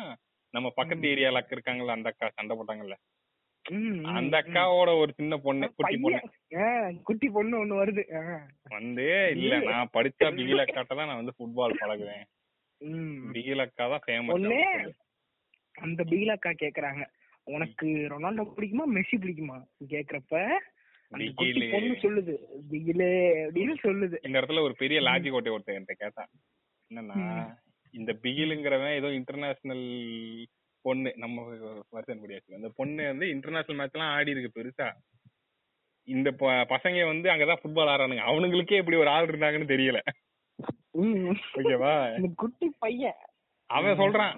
Speaker 1: நம்ம பக்கத்து. ஏரியால இருக்காங்கல்ல அந்த அக்கா சண்டை போட்டாங்கல்ல அந்த. அக்காவோட ஒரு சின்ன பொண்ணு குட்டி பொண்ணு
Speaker 2: குட்டி பொண்ணு ஒண்ணு வருது.
Speaker 1: வந்து இல்ல நான் படிச்சா பிகில் அக்காட்ட தான் நான் வந்து ஃபுட்பால் பழகுவேன். பிகில் அக்கா தான் ஃபேமஸ்
Speaker 2: அந்த பீலக்கா கேக்குறாங்க உனக்கு ரொனால்டோ பிடிக்குமா மெஸ்ஸி பிடிக்குமா? கேக்குறப்ப. பொண்ணு சொல்லுது. பிகிலே அப்படின்னு சொல்லுது.
Speaker 1: இந்த இடத்துல ஒரு பெரிய லாஜிக் ஓட்டை ஒருத்தன் என்கிட்ட கேட்டான். என்னன்னா. இந்த பிகிலுங்கிறவன் ஏதோ இன்டர்நேஷனல் பொண்ணு நம்ம வருஷம் முடியாது அந்த பொண்ணு வந்து இன்டர்நேஷனல் மேட்ச் எல்லாம் ஆடி இருக்கு பெருசா. இந்த பசங்க வந்து அங்கதான் ஃபுட்பால் ஆடுறானுங்க. அவனுங்களுக்கே இப்படி ஒரு ஆள் இருந்தாங்கன்னு தெரியல. ஓகேவா
Speaker 2: குட்டி பையன்.
Speaker 1: அவன் சொல்றான்.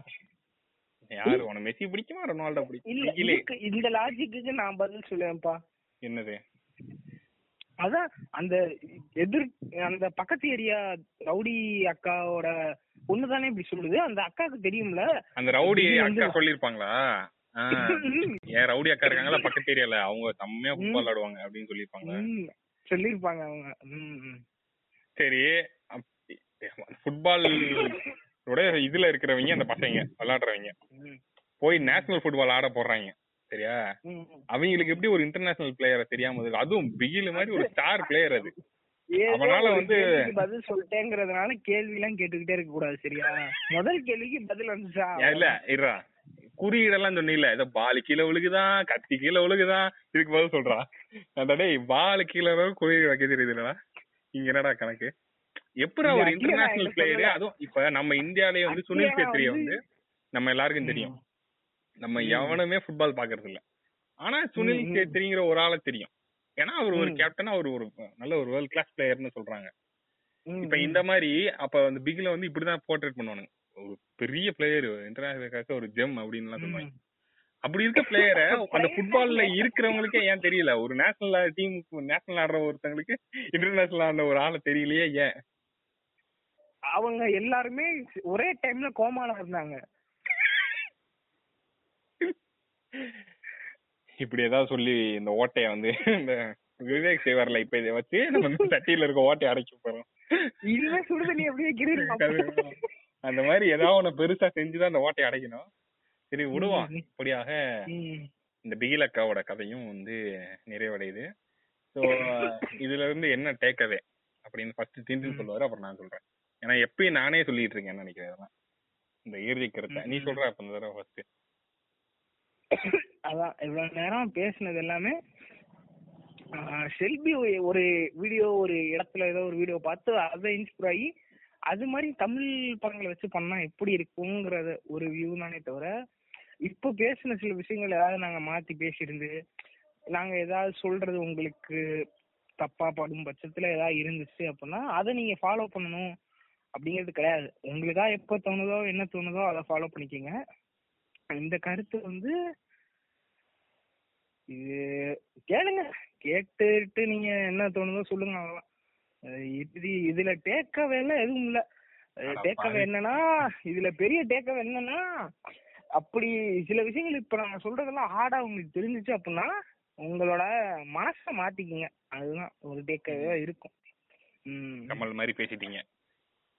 Speaker 1: யாரு உனக்கு மெஸ்ஸி பிடிக்குமா? ரொனால்டோ பிடிக்கும்?
Speaker 2: இந்த லாஜிக்கு நான் பதில் சொல்லுவேன்ப்பா.
Speaker 1: என்னது?
Speaker 2: அதான் அந்த எதிர் அந்த பக்கத்து ஏரியா ரவுடி அக்காவோட பொண்ணு தானே இப்படி சொல்லுது. அந்த அக்காவுக்கு தெரியும்ல?
Speaker 1: அந்த ரவுடி அக்கா சொல்லிருப்பாங்களா ஏன் ரவுடி அக்கா இருக்காங்களா பக்கத்து ஏரியால? அவங்க செம்மையா ஃபுட்பால் ஆடுவாங்க அப்படின்னு சொல்லிருப்பாங்க
Speaker 2: சொல்லிருப்பாங்க அவங்க.
Speaker 1: சரி ஃபுட்பால் இதுல இருக்கிறவங்க அந்த பசங்க விளையாடுறவங்க. போய் நேஷனல் ஃபுட்பால் ஆட போடுறாங்க சரியா. அவங்களுக்கு எப்படி ஒரு இன்டர்நேஷனல் பிளேயரை தெரியாம இருக்கு? அதுவும் பிகில் மாதிரி ஒரு ஸ்டார் பிளேயர் அது. அவனால வந்து-
Speaker 2: பதில் சொல்லிட்டேங்கிறதுனால கேள்வி எல்லாம் கேட்டுக்கிட்டே இருக்க கூடாது சரியா? முதல் கேள்விக்கு பதில் வந்துச்சா?
Speaker 1: இல்ல இருடா. குறியீடெல்லாம் சொன்னீங்கல்ல ஏதோ பால் கீழே விழுகுதான் கத்தி கீழே விழுகுதான் இதுக்கு பதில் சொல்றா. அந்த டேய் பால் கீழே குறியீடு வைக்க தெரியுதுலடா இங்க என்னடா கணக்கு? எப்படா ஒரு இன்டர்நேஷனல் பிளேயர். அதுவும் இப்ப நம்ம இந்தியாலயே வந்து சுனில் சேத்ரிய வந்து நம்ம எல்லாருக்கும் தெரியும் நம்ம. எவனுமே ஃபுட்பால் பாக்குறது இல்ல ஆனா சுனில். சேத்ரிங்கிற ஒரு ஆளை தெரியும் ஏன்னா அவர் ஒரு. கேப்டன் அவர் ஒரு நல்ல ஒரு வேர்ல்ட் கிளாஸ் பிளேயர்னு சொல்றாங்க இப்ப. இந்த மாதிரி அப்ப அந்த பிக்ல வந்து இப்படிதான் போர்ட்ரேட் பண்ணுவானுங்க ஒரு பெரிய பிளேயர் இன்டர்நேஷனல் ஒரு ஜெம் அப்படின்னு எல்லாம் சொல்லுவாங்க. அப்படி இருக்க பிளேயரை அந்த ஃபுட்பால்ல இருக்கிறவங்களுக்கே ஏன் தெரியல ஒரு நேஷனல் டீம் நேஷனல் ஆடுற ஒருத்தங்களுக்கு இன்டர்நேஷனல் ஆடுற ஒரு ஆளை தெரியலையே ஏன்
Speaker 2: அவங்க எல்லாருமே ஒரே டைம்ல கோமால இருந்தாங்க.
Speaker 1: இப்படி ஏதாவது சொல்லி இந்த ஓட்டைய வந்து இந்த விவேக் சேவர்ல இப்ப இதை வச்சு நம்ம சட்டியில இருக்க ஓட்டையை அடைக்க போறோம்.
Speaker 2: இனிமே சுடுதண்ணி எப்படி வைக்கிறீங்க
Speaker 1: அந்த மாதிரி ஏதாவது ஒண்ணு பெருசா செஞ்சுதான் அந்த ஓட்டையை அடைக்கணும் சரி விடுவான். இப்படியாக. இந்த பிகிலக்காவோட கதையும் வந்து நிறைவடையுது. ஸோ இதுல இருந்து என்ன டேக்அவே அப்படின்னு ஃபர்ஸ்ட் திண்டில் சொல்லுவாரு அப்புறம் நான் சொல்றேன். ஏன்னா எப்பயும் நானே சொல்லிட்டு இருக்கேன்னு நினைக்கிறேன் இந்த இறுதி கருத்தை. நீ சொல்ற அப்ப இந்த தடவை ஃபர்ஸ்ட்
Speaker 2: அதான் இவ்வளவு நேரம் பேசுனது எல்லாமே செல்பி ஒரு- ஒரு வீடியோ ஒரு இடத்துல ஏதோ ஒரு வீடியோ பார்த்து அதை இன்ஸ்பயர் ஆகி அது மாதிரி தமிழ் படங்களை வச்சு பண்ணா எப்படி இருக்குங்கிறத ஒரு வியூ தானே தவிர இப்போ பேசின சில விஷயங்கள் ஏதாவது நாங்க மாத்தி பேசியிருந்து நாங்க ஏதாவது சொல்றது உங்களுக்கு தப்பா படும் பட்சத்துல ஏதாவது இருந்துச்சு அப்படின்னா அதை நீங்க ஃபாலோ பண்ணணும். அப்படிங்கிறது கிடையாது. உங்களுக்கா எப்போ தோணுதோ என்ன தோணுதோ அதை ஃபாலோ பண்ணிக்கோங்க. இந்த கருத்து வந்து இது கேளுங்க. கேட்டுட்டு நீங்க என்ன தோணுதோ சொல்லுங்க அவ்வளவுதான். இது இதுல டேக்கவே எதுவும் இல்ல. டேக்கவே. என்னன்னா இதுல பெரிய டேக்கவே என்னன்னா அப்படி சில விஷயங்கள் இப்ப நாங்க சொல்றதெல்லாம் ஹார்டா உங்களுக்கு தெரிஞ்சுச்சு அப்படின்னா உங்களோட மனசை மாத்திக்கிங்க. அதுதான் ஒரு டேக்கவே இருக்கும். ம்.
Speaker 1: கமல் மாதிரி பேசிட்டீங்க.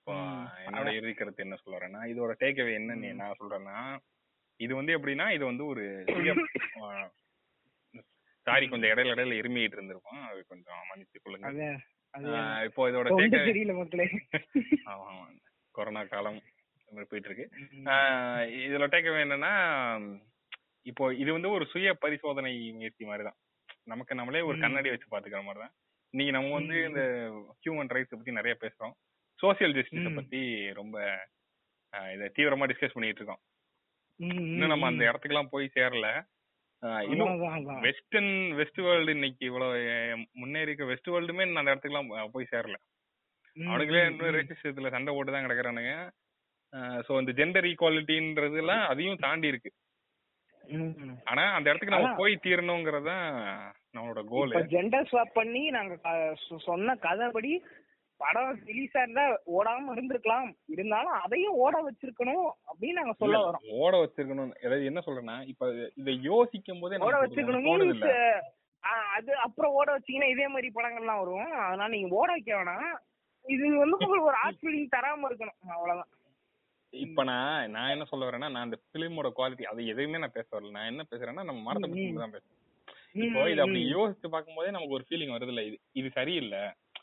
Speaker 1: இப்போ. என்னோட இறுதி கருத்து என்ன சொல்ல வரேன்னா இதோட டேக்அவே என்னன்னு நான் சொல்றேன்னா இது வந்து எப்படின்னா இது வந்து ஒரு சாரி கொஞ்சம் இடையில இடையில இருமிட்டு இருந்திருக்கும். அது கொஞ்சம் மன்னிச்சு கொள்ளுங்க இப்போ இதோட
Speaker 2: மக்களே.
Speaker 1: ஆமா ஆமா கொரோனா காலம் போயிட்டு இருக்கு இதுல டேக்அவே என்னன்னா இப்போ இது வந்து ஒரு சுய பரிசோதனை முயற்சி மாதிரி தான் நமக்கு நம்மளே ஒரு. கண்ணாடி வச்சு பாத்துக்கிற மாதிரி தான் இன்னைக்கு நம்ம வந்து. இந்த ஹியூமன் ரைட்ஸ் பத்தி நிறைய பேசுறோம். Social justice. பத்தி ரொம்ப இத தீவிரமா டிஸ்கஸ் பண்ணிட்டு இருக்கோம் இன்னும் நம்ம அந்த
Speaker 2: ம்.
Speaker 1: இடத்துக்குலாம் போய் சேரல இன்னும். வெஸ்டர்ன் வெஸ்ட் வேர்ல்டு இன்னைக்கு இவ்வளவு முன்னேறி இருக்க வெஸ்ட் வேர்ல்டுமே அந்த இடத்துக்குலாம் போ- போய் சேரல அவனுங்களே இன்னும். ரேசிஸ்ட் இதுல சண்டை போட்டு தான் கிடக்குறானுங்க சோ இந்த ஜெண்டர் ஈக்குவாலிட்டின்றது எல்லாம் அதையும் தாண்டி இருக்கு. ஆனா அந்த இடத்துக்கு நம்ம. போய் தீரணுங்கிறது நம்மளோட கோல்
Speaker 2: ஜெண்டர் ஸ்வாப் பண்ணி நாங்க சொன்ன கதைப்படி படம் ரிலீஸ் ஆயிருந்தா ஓடாம இருந்திருக்கலாம். இருந்தாலும் அதையும் ஓட வச்சிருக்கணும் அப்படின்னு நாங்க சொல்ல வரோம்
Speaker 1: ஓட வச்சிருக்கணும் அதாவது என்ன சொல்றேன்னா இப்ப இதை யோசிக்கும் போதே
Speaker 2: ஓட வச்சிருக்கணும் அது அப்புறம் ஓட வச்சீங்கன்னா இதே மாதிரி படங்கள்லாம் வரும். அதனால நீங்க ஓட வைக்க வேணாம். இது வந்து உங்களுக்கு ஒரு ஆர்ட் ஃபீலிங் தராம இருக்கணும். அவ்வளவுதான்.
Speaker 1: இப்ப நான் நான் என்ன சொல்ல வரேன்னா நான் அந்த பிலிமோட குவாலிட்டி அதை எதையுமே நான் பேச வரல. நான் என்ன பேசுறேன்னா நம்ம மரத்தை பத்தி. தான் பேசுறேன் இப்போ இது அப்படி. யோசிச்சு பார்க்கும்போதே நமக்கு ஒரு ஃபீலிங் வருது இல்ல இது இது சரியில்லை.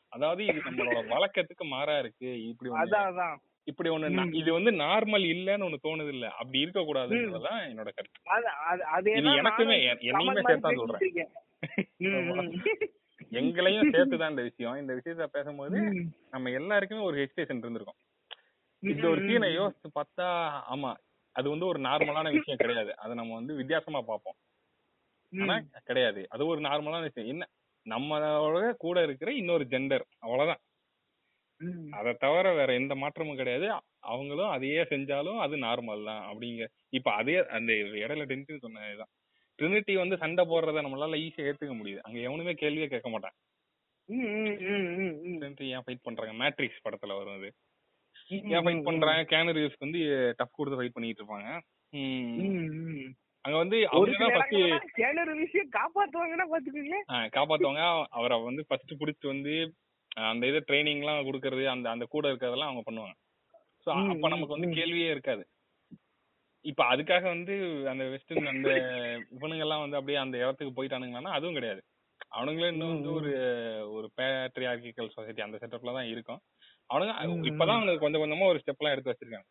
Speaker 1: அதாவது இது நம்மளோட வழக்கத்துக்கு மாறா இருக்கு. இப்படி
Speaker 2: அதான் அதான்.
Speaker 1: இப்படி ஒண்ணு. இது வந்து நார்மல் இல்லன்னு ஒண்ணு தோணுது இல்ல அப்படி இருக்க கூடாதுன்றதுதான் என்னோட கருத்து. இது எனக்குமே, என்னையுமே சேர்த்து சொல்றேன். எங்களையும் சேர்த்துதான் இந்த விஷயம். இந்த விஷயத்த பேசும்போது. நம்ம எல்லாருக்குமே ஒரு ஹெசிடேஷன் இருந்திருக்கும். இந்த ஒரு சீனை. யோசிச்சு பார்த்தா ஆமா அது வந்து ஒரு நார்மலான விஷயம் கிடையாது. அதை நம்ம வந்து வித்தியாசமா பார்ப்போம். ஆனா கிடையாது. அது ஒரு நார்மலான விஷயம். என்ன நம்மளோட கூட இருக்கிற இன்னொரு ஜெண்டர் அவ்வளவுதான். அதை தவிர வேற எந்த மாற்றமும் கிடையாது. அவங்களும் அதையே செஞ்சாலும் அது நார்மல் தான் அப்படிங்க. இப்ப அதே அந்த இடையில டென்ட் சொன்னதுதான் ட்ரினிட்டி வந்து சண்டை போடுறத நம்மளால ஈஸியா ஏத்துக்க முடியுது. அங்க எவனுமே கேள்வியே கேட்க மாட்டான். ஏன் ஃபைட் பண்றாங்க? மேட்ரிக்ஸ் படத்துல வரும் அது. ஏன் ஃபைட் பண்றாங்க? கேனு ரிவ்ஸ் வந்து டஃப் கொடுத்து ஃபைட் பண்ணிட்டு இருப்பாங்க. அங்க வந்து
Speaker 2: கேளறு விஷயம் காப்பாத்துவாங்கன்னா பாத்துக்கோங்களேன்
Speaker 1: காப்பாத்துவாங்க. அவரை வந்து ஃபர்ஸ்ட் புடிச்சிட்டு வந்து அந்த இது ட்ரைனிங் எல்லாம் கொடுக்கறது அந்த அந்த கூட இருக்கிறதெல்லாம் அவங்க பண்ணுவாங்க. சோ அப்ப நமக்கு வந்து. கேள்வியே இருக்காது. இப்ப அதுக்காக வந்து அந்த வெஸ்டர்ன் அந்த இவனுங்க எல்லாம் வந்து அப்படியே அந்த இடத்துக்கு போயிட்டானுங்கன்னா அதுவும் கிடையாது. அவனுங்களே இன்னும் வந்து ஒரு ஒரு பேட்ரியார்கிக்கல் சொசைட்டி அந்த செட்டப்ல தான் இருக்கும். அவனுங்க இப்பதான் அவனுக்கு கொஞ்சம் கொஞ்சமா ஒரு ஸ்டெப் எல்லாம் எடுத்து வச்சிருக்காங்க.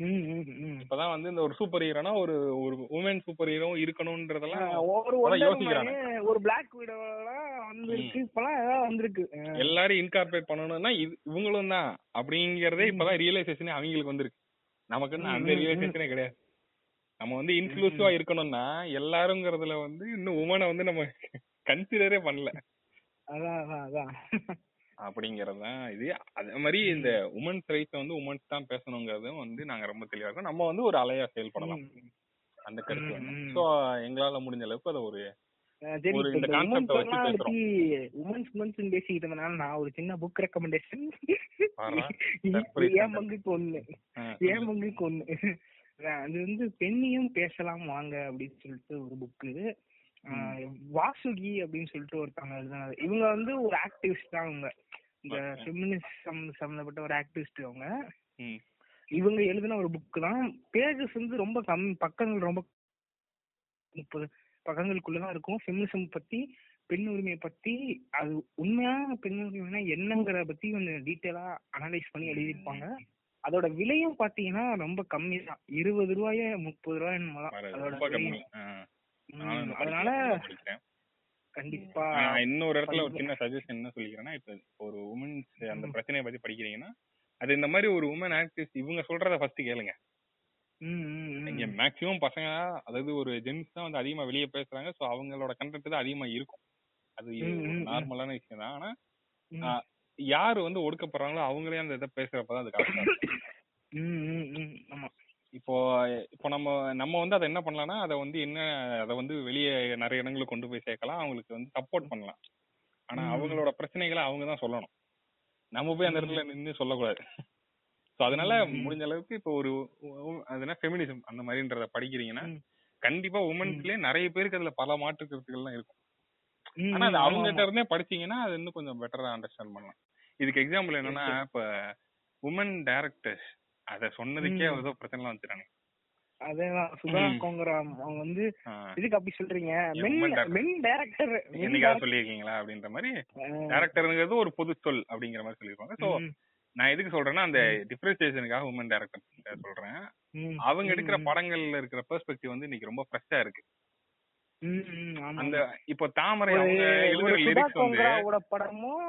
Speaker 1: இப்பதான் வந்து இந்த ஒரு சூப்பர் ஹீரோனா ஒரு ஒரு உமன் சூப்பர் ஹீரோ இருக்கணும்ன்றதெல்லாம்
Speaker 2: ஒரு ஒரு பிளாக் வந்திருக்கு இப்பெல்லாம் ஏதாவது வந்திருக்கு.
Speaker 1: எல்லாரும் இன்கார்பரேட் பண்ணணும்னா இது இவங்களும் தான். அப்படிங்கறதே. இப்பதான் ரியலைசேஷனே அவங்களுக்கு வந்திருக்கு. நமக்கு இன்னும் அந்த ரியலைசேஷனே கிடையாது. நம்ம வந்து இன்க்ளூசிவா இருக்கணும்னா எல்லாருங்கிறதுல வந்து இன்னும் உமனை வந்து நம்ம கன்சிடரே பண்ணல.
Speaker 2: அதான் அதான் அதான்.
Speaker 1: அப்படிங்கறது தான் இது. அதே மாதிரி இந்த உமன்ஸ் ரைட்ஸ் வந்து உமன்ஸ் தான் பேசணுங்கிறதும் வந்து நாங்க ரொம்ப தெளிவா இருக்கோம். நம்ம வந்து ஒரு அலையா செயல்படலாம். அந்த கருத்து. சோ எங்களால முடிஞ்ச அளவுக்கு அதை ஒரு
Speaker 2: உமன்ஸ்
Speaker 1: பேசுறோம்.
Speaker 2: பத்தி உமன்ஸ் உமன்ஸ் பேசிக்கிட்டு இருந்தனால நான் ஒரு சின்ன புக் ரெக்கமெண்டேஷன் ஏன் பங்குக்கு ஒண்ணு? ஏன் பங்குக்கு ஒண்ணு? அது வந்து பெண்ணியம் பேசலாம் வாங்க அப்படின்னு சொல்லிட்டு ஒரு புக்கு வாசுகி அப்படின்னு சொல்லிட்டு ஒருத்தவங்க எழுதினாங்க இவங்க வந்து ஒரு ஆக்டிவிஸ்ட் தான் அவங்க. இந்த. ஃபெமினிசம் சம்பந்தப்பட்ட ஒரு ஆக்டிவிஸ்ட் அவங்க. இவங்க எழுதின ஒரு புக் தான். பேஜஸ் வந்து ரொம்ப கம்மி பக்கங்கள் ரொம்ப முப்பது பக்கங்களுக்குள்ளதான் இருக்கும். ஃபெமினிசம் பத்தி பெண் உரிமையை பத்தி அது உண்மையான பெண் உரிமைனா என்னங்கிறத பத்தி கொஞ்சம் டீட்டெயிலா அனலைஸ் பண்ணி எழுதியிருப்பாங்க. அதோட விலையும் பாத்தீங்கன்னா ரொம்ப கம்மி தான் இருபது ரூபாய முப்பது ரூபாய் என்னமோ. அதோட அதனால கண்டிப்பா.
Speaker 1: இன்னொரு இடத்துல ஒரு. சின்ன சஜஷன் என்ன சொல்லிக்கிறேன்னா இப்ப ஒரு உமன்ஸ் அந்த. பிரச்சனையை பத்தி படிக்கிறீங்கன்னா அது இந்த மாதிரி ஒரு உமன் ஆக்டிவிஸ்ட் இவங்க சொல்றத ஃபர்ஸ்ட் கேளுங்க. இங்க மேக்ஸிமம் பசங்க அதாவது ஒரு ஜென்ஸ் தான் வந்து அதிகமா வெளியே பேசுறாங்க. சோ அவங்களோட கண்டென்ட் தான் அதிகமா இருக்கும். அது. நார்மலான விஷயம் தான். ஆனா யாரு வந்து ஒடுக்கப்படுறாங்களோ அவங்களே அந்த இதை பேசுறப்பதான் அது கரெக்டா இப்போ இப்போ நம்ம நம்ம வந்து அதை என்ன பண்ணலாம்னா அதை வந்து என்ன அதை வந்து வெளியே நிறைய இடங்களுக்கு கொண்டு போய் சேர்க்கலாம். அவங்களுக்கு வந்து சப்போர்ட் பண்ணலாம். ஆனா. அவங்களோட பிரச்சனைகளை அவங்க தான் சொல்லணும். நம்ம போய் அந்த இடத்துல நின்று சொல்லக்கூடாது. ஸோ அதனால. முடிஞ்ச அளவுக்கு இப்போ ஒரு உ- உ- அது என்ன ஃபெமினிசம் அந்த மாதிரின்றத படிக்கிறீங்கன்னா. கண்டிப்பா உமன்ஸ்லயே நிறைய பேருக்கு அதுல பல மாற்று கருத்துக்கள்லாம் இருக்கும். ஆனா அது. அவங்க கிட்ட இருந்தே படிச்சீங்கன்னா அது இன்னும் கொஞ்சம் பெட்டரா அண்டர்ஸ்டாண்ட் பண்ணலாம். இதுக்கு எக்ஸாம்பிள் என்னன்னா இப்ப உமன் டைரக்டர்ஸ் அத சொன்னதுக்கே. ஏதோ பிரச்சனைலாம் வச்சுறாங்க
Speaker 2: அதேதான். சுதா
Speaker 1: ம்.
Speaker 2: கோங்கரா அவங்க வந்து. இதுக்கு அப்படி சொல்றீங்க? மென் டைரக்டர்
Speaker 1: என்னைக்காவது சொல்லியிருக்கீங்களா அப்படின்ற மாதிரி? டேரக்டருங்கிறது ஒரு பொது சொல் அப்படிங்கிற மாதிரி சொல்லியிருப்பாங்க. சோ நான் எதுக்கு சொல்றேன்னா அந்த டிஃபரன்சியேஷனுக்காக உமன் டேரக்டர் சொல்றேன். அவங்க எடுக்கிற படங்கள்ல இருக்கிற பெர்ஸ்பெக்டிவ் வந்து இன்னைக்கு ரொம்ப ஃப்ரெஷ்ஷா இருக்கு. அந்த இப்போ தாமரை அவங்க எழுதுற லிரிக்ஸ் வந்து
Speaker 2: படமும்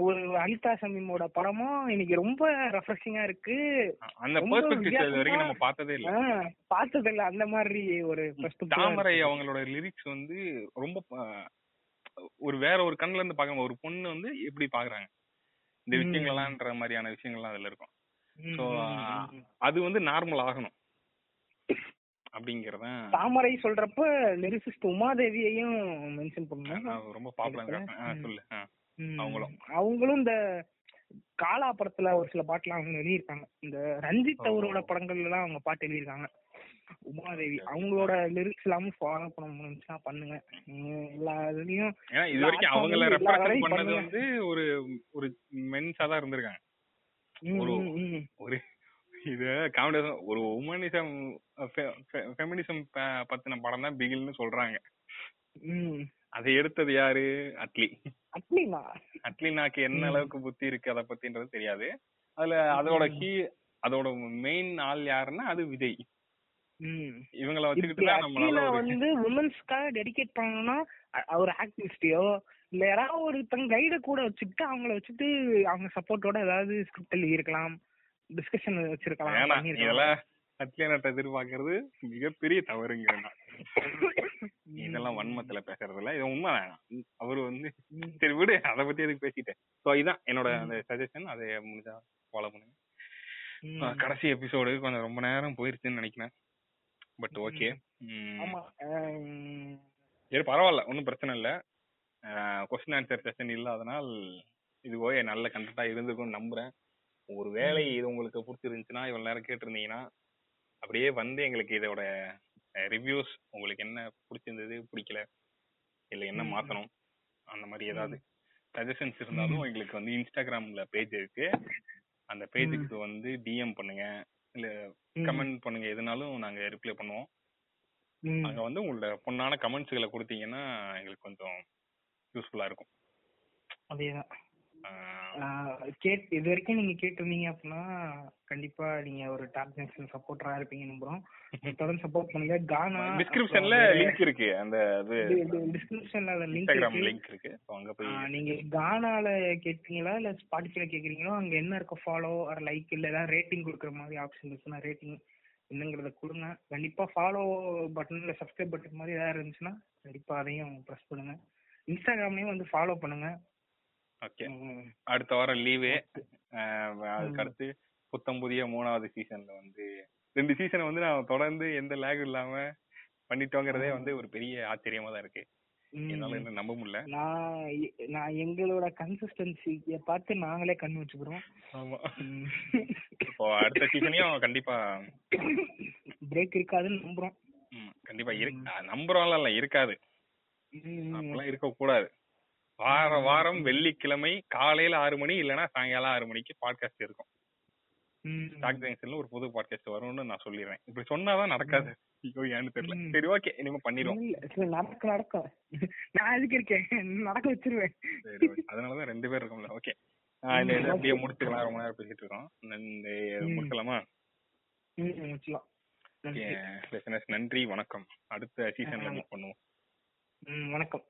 Speaker 2: ஒரு அனிதா சமீமோட படமும் இன்னைக்கு ரொம்ப ரெஃப்ரெஷிங்கா இருக்கு
Speaker 1: அந்த பெர்ஸ்பெக்டிவ் வரைக்கும் நம்ம பார்த்ததே இல்ல
Speaker 2: பார்த்தது இல்ல அந்த மாதிரி ஒரு
Speaker 1: தாமரை. அவங்களோட லிரிக்ஸ் வந்து ரொம்ப ஒரு வேற ஒரு கண்ணுல இருந்து பார்க்க ஒரு பொண்ணு வந்து எப்படி பாக்குறாங்க இந்த. விஷயங்கள்லாம்ன்ற மாதிரியான விஷயங்கள்லாம் அதுல இருக்கும்
Speaker 2: ம்.
Speaker 1: அது வந்து நார்மல் ஆகணும் அப்படிங்கறதான்
Speaker 2: தாமரை சொல்றப்ப லிரிசிஸ்ட் உமாதேவியையும் மென்ஷன் பண்ணுங்க
Speaker 1: ரொம்ப பாப்புலர். சொல்லு. அவங்களும்.
Speaker 2: அவங்களும் இந்த காலா படத்துல ஒரு சில பாட்டுலாம் அவங்க எழுதியிருக்காங்க இந்த ரஞ்சித். அவரோட படங்கள்ல எல்லாம் அவங்க பாட்டு எழுதியிருக்காங்க உமாதேவி அவங்களோட லிரிக்ஸ் எல்லாமே ஃபாலோ பண்ண முடிஞ்சுன்னா பண்ணுங்க எல்லா இதுலயும்
Speaker 1: ஏன்னா இது வரைக்கும் அவங்கள ரெப்ரசென்ட் பண்ணது. வந்து ஒரு ஒரு மென்ஸா தான் இருந்திருக்காங்க ஒரு-. ஒரு இது காமெடி ஒரு உமனிசம் ஃபெமினிசம் பத்தின படம் தான் பிகில்னு சொல்றாங்க. அதை எடுத்தது யாரு? அட்லி.
Speaker 2: அப்படின்னா
Speaker 1: அட்லினாக்கு என்ன. அளவுக்கு புத்தி இருக்கு அத பத்தின்றது தெரியாது. அதுல அதோட. கீ அதோட மெயின் ஆள் யாருன்னா அது விஜய். இவங்கள வச்சுக்கிட்டு நம்மளால
Speaker 2: வந்து உமன்ஸ்க்காக டெடிகேட் பண்ணணும்னா ஒரு ஆக்டிவிஸ்டையோ இல்ல யாராவது ஒருத்தங்க கைட கூட வச்சுக்கிட்டு அவங்கள வச்சுட்டு அவங்க சப்போர்ட்டோட ஏதாவது ஸ்கிரிப்ட் எழுதியிருக்கலாம் டிஸ்கஷன் வச்சிருக்கலாம்
Speaker 1: அட்லியானட்ட எதிர்பார்க்கறது மிகப்பெரிய.
Speaker 2: ம்.
Speaker 1: இதெல்லாம் வன்மத்துல பேசுறது இல்ல இது உண்மை அவரு வந்து. சரி விடு அத பத்தி எதுக்கு பேசிட்டேன் சோ இதான் என்னோட. அந்த சஜஷன் அதை முடிஞ்சா ஃபாலோ பண்ணுங்க. கடைசி எபிசோடு கொஞ்சம் ரொம்ப நேரம் போயிருச்சுன்னு நினைக்கிறேன். But okay. சரி பரவாயில்ல. ஒன்றும் பிரச்சனை இல்ல. கொஸ்டின் ஆன்சர் செஷன் இல்லாதனால் இது ஓகே நல்ல கண்டென்ட்டா இருந்திருக்கும்னு நம்புறேன். ஒரு வேலை இது உங்களுக்கு பிடிச்சிருந்துச்சுன்னா இவ்வளவு நேரம் கேட்டிருந்தீங்கன்னா அப்படியே வந்து எங்களுக்கு இதோட ரிவ்யூஸ் உங்களுக்கு என்ன பிடிச்சிருந்தது பிடிக்கல இல்ல என்ன
Speaker 2: ம்.
Speaker 1: மாத்தணும் அந்த மாதிரி ஏதாவது சஜஷன்ஸ் இருந்தாலும் எங்களுக்கு வந்து இன்ஸ்டாகிராம்ல பேஜ் இருக்கு. அந்த பேஜுக்கு வந்து டிஎம் பண்ணுங்க. இல்ல. கமெண்ட் பண்ணுங்க எதுனாலும் நாங்க ரிப்ளை பண்ணுவோம். அங்க வந்து உங்களோட பொண்ணான கமெண்ட்ஸ்களை கொடுத்தீங்கன்னா எங்களுக்கு கொஞ்சம் யூஸ்ஃபுல்லா இருக்கும்.
Speaker 2: அதேதான். கேட் இது வரைக்கும் நீங்க கேட்டிருந்தீங்க அப்படின்னா கண்டிப்பா நீங்க ஒரு டாப் ஜங்ஷன் சப்போர்ட்டரா இருப்பீங்க நம்புறோம். தொடர்ந்து சப்போர்ட் பண்ணுங்க. கானா
Speaker 1: டிஸ்கிரிப்ஷன்ல லிங்க் இருக்கு. அந்த
Speaker 2: டிஸ்கிரிப்ஷன்ல அந்த லிங்க்
Speaker 1: லிங்க் இருக்கு. அங்க போய்
Speaker 2: நீங்க கானால கேட்பீங்களா இல்ல ஸ்பாட்டிஃபைல கேக்குறீங்களோ? அங்க என்ன இருக்க? ஃபாலோ ஆர் லைக் இல்ல ஏதாவது ரேட்டிங் கொடுக்குற மாதிரி ஆப்ஷன் இருந்துச்சுன்னா ரேட்டிங் என்னங்கிறத கொடுங்க. கண்டிப்பா ஃபாலோ பட்டன் இல்ல சப்ஸ்கிரைப் பட்டன் மாதிரி ஏதாவது இருந்துச்சுன்னா கண்டிப்பா அதையும் ப்ரெஸ் பண்ணுங்க. இன்ஸ்டாகிராம்லயும் வந்து ஃபாலோ பண்ணுங்க.
Speaker 1: ஓகே அடுத்த வாரம் லீவு அதுக்கு அடுத்து புத்தம் புதிய மூணாவது சீசன்ல வந்து ரெண்டு சீசனை வந்து நான் தொடர்ந்து எந்த லேக் இல்லாம பண்ணிட்டோங்கிறதே வந்து ஒரு பெரிய ஆச்சரியமா தான் இருக்கு. என்னால இன்னும் நம்ப முடியல.
Speaker 2: நான் நான் எங்களோட கன்சிஸ்டன்சியை பார்த்து நாங்களே கண்ணு வச்சுக்கிறோம்
Speaker 1: ஆமா. இப்போ அடுத்த சீசனையும் கண்டிப்பா
Speaker 2: பிரேக் இருக்காதுன்னு நம்புறோம்.
Speaker 1: கண்டிப்பா இருக்கு நம்புறோம்ல இல்ல இருக்காது.
Speaker 2: ம்,
Speaker 1: அப்பெல்லாம் இருக்க கூடாது வார வாரம் வெள்ளிக்கிழமை காலையில ஆறு மணி இல்லைன்னா சாயங்காலம் ஆறு மணிக்கு பாட்காஸ்ட் இருக்கும். ஜங்ஷன்ல ஒரு புது பாட்காஸ்ட் வரும்னு நான் சொல்லிடுறேன். இப்படி சொன்னாதான் நடக்காது. ஐயோ ஏன்னு தெரியல. சரி ஓகே இனிமே பண்ணிடுவோம்.
Speaker 2: நடக்கும் நடக்கும் நான் எதுக்கு இருக்கேன். நடக்க வச்சிருவேன்.
Speaker 1: அதனாலதான் ரெண்டு பேர் இருக்கோம்ல. ஓகே இந்த அப்படியே முடிச்சுக்கலாம். ரொம்ப நேரம் பேசிட்டு இருக்கோம். இந்த
Speaker 2: ம்.
Speaker 1: முடிச்சலாமா
Speaker 2: ம், முடிச்சலாம் நன்றி.
Speaker 1: வணக்கம். அடுத்த சீசன்ல. மீட் பண்ணுவோம்.
Speaker 2: வணக்கம்.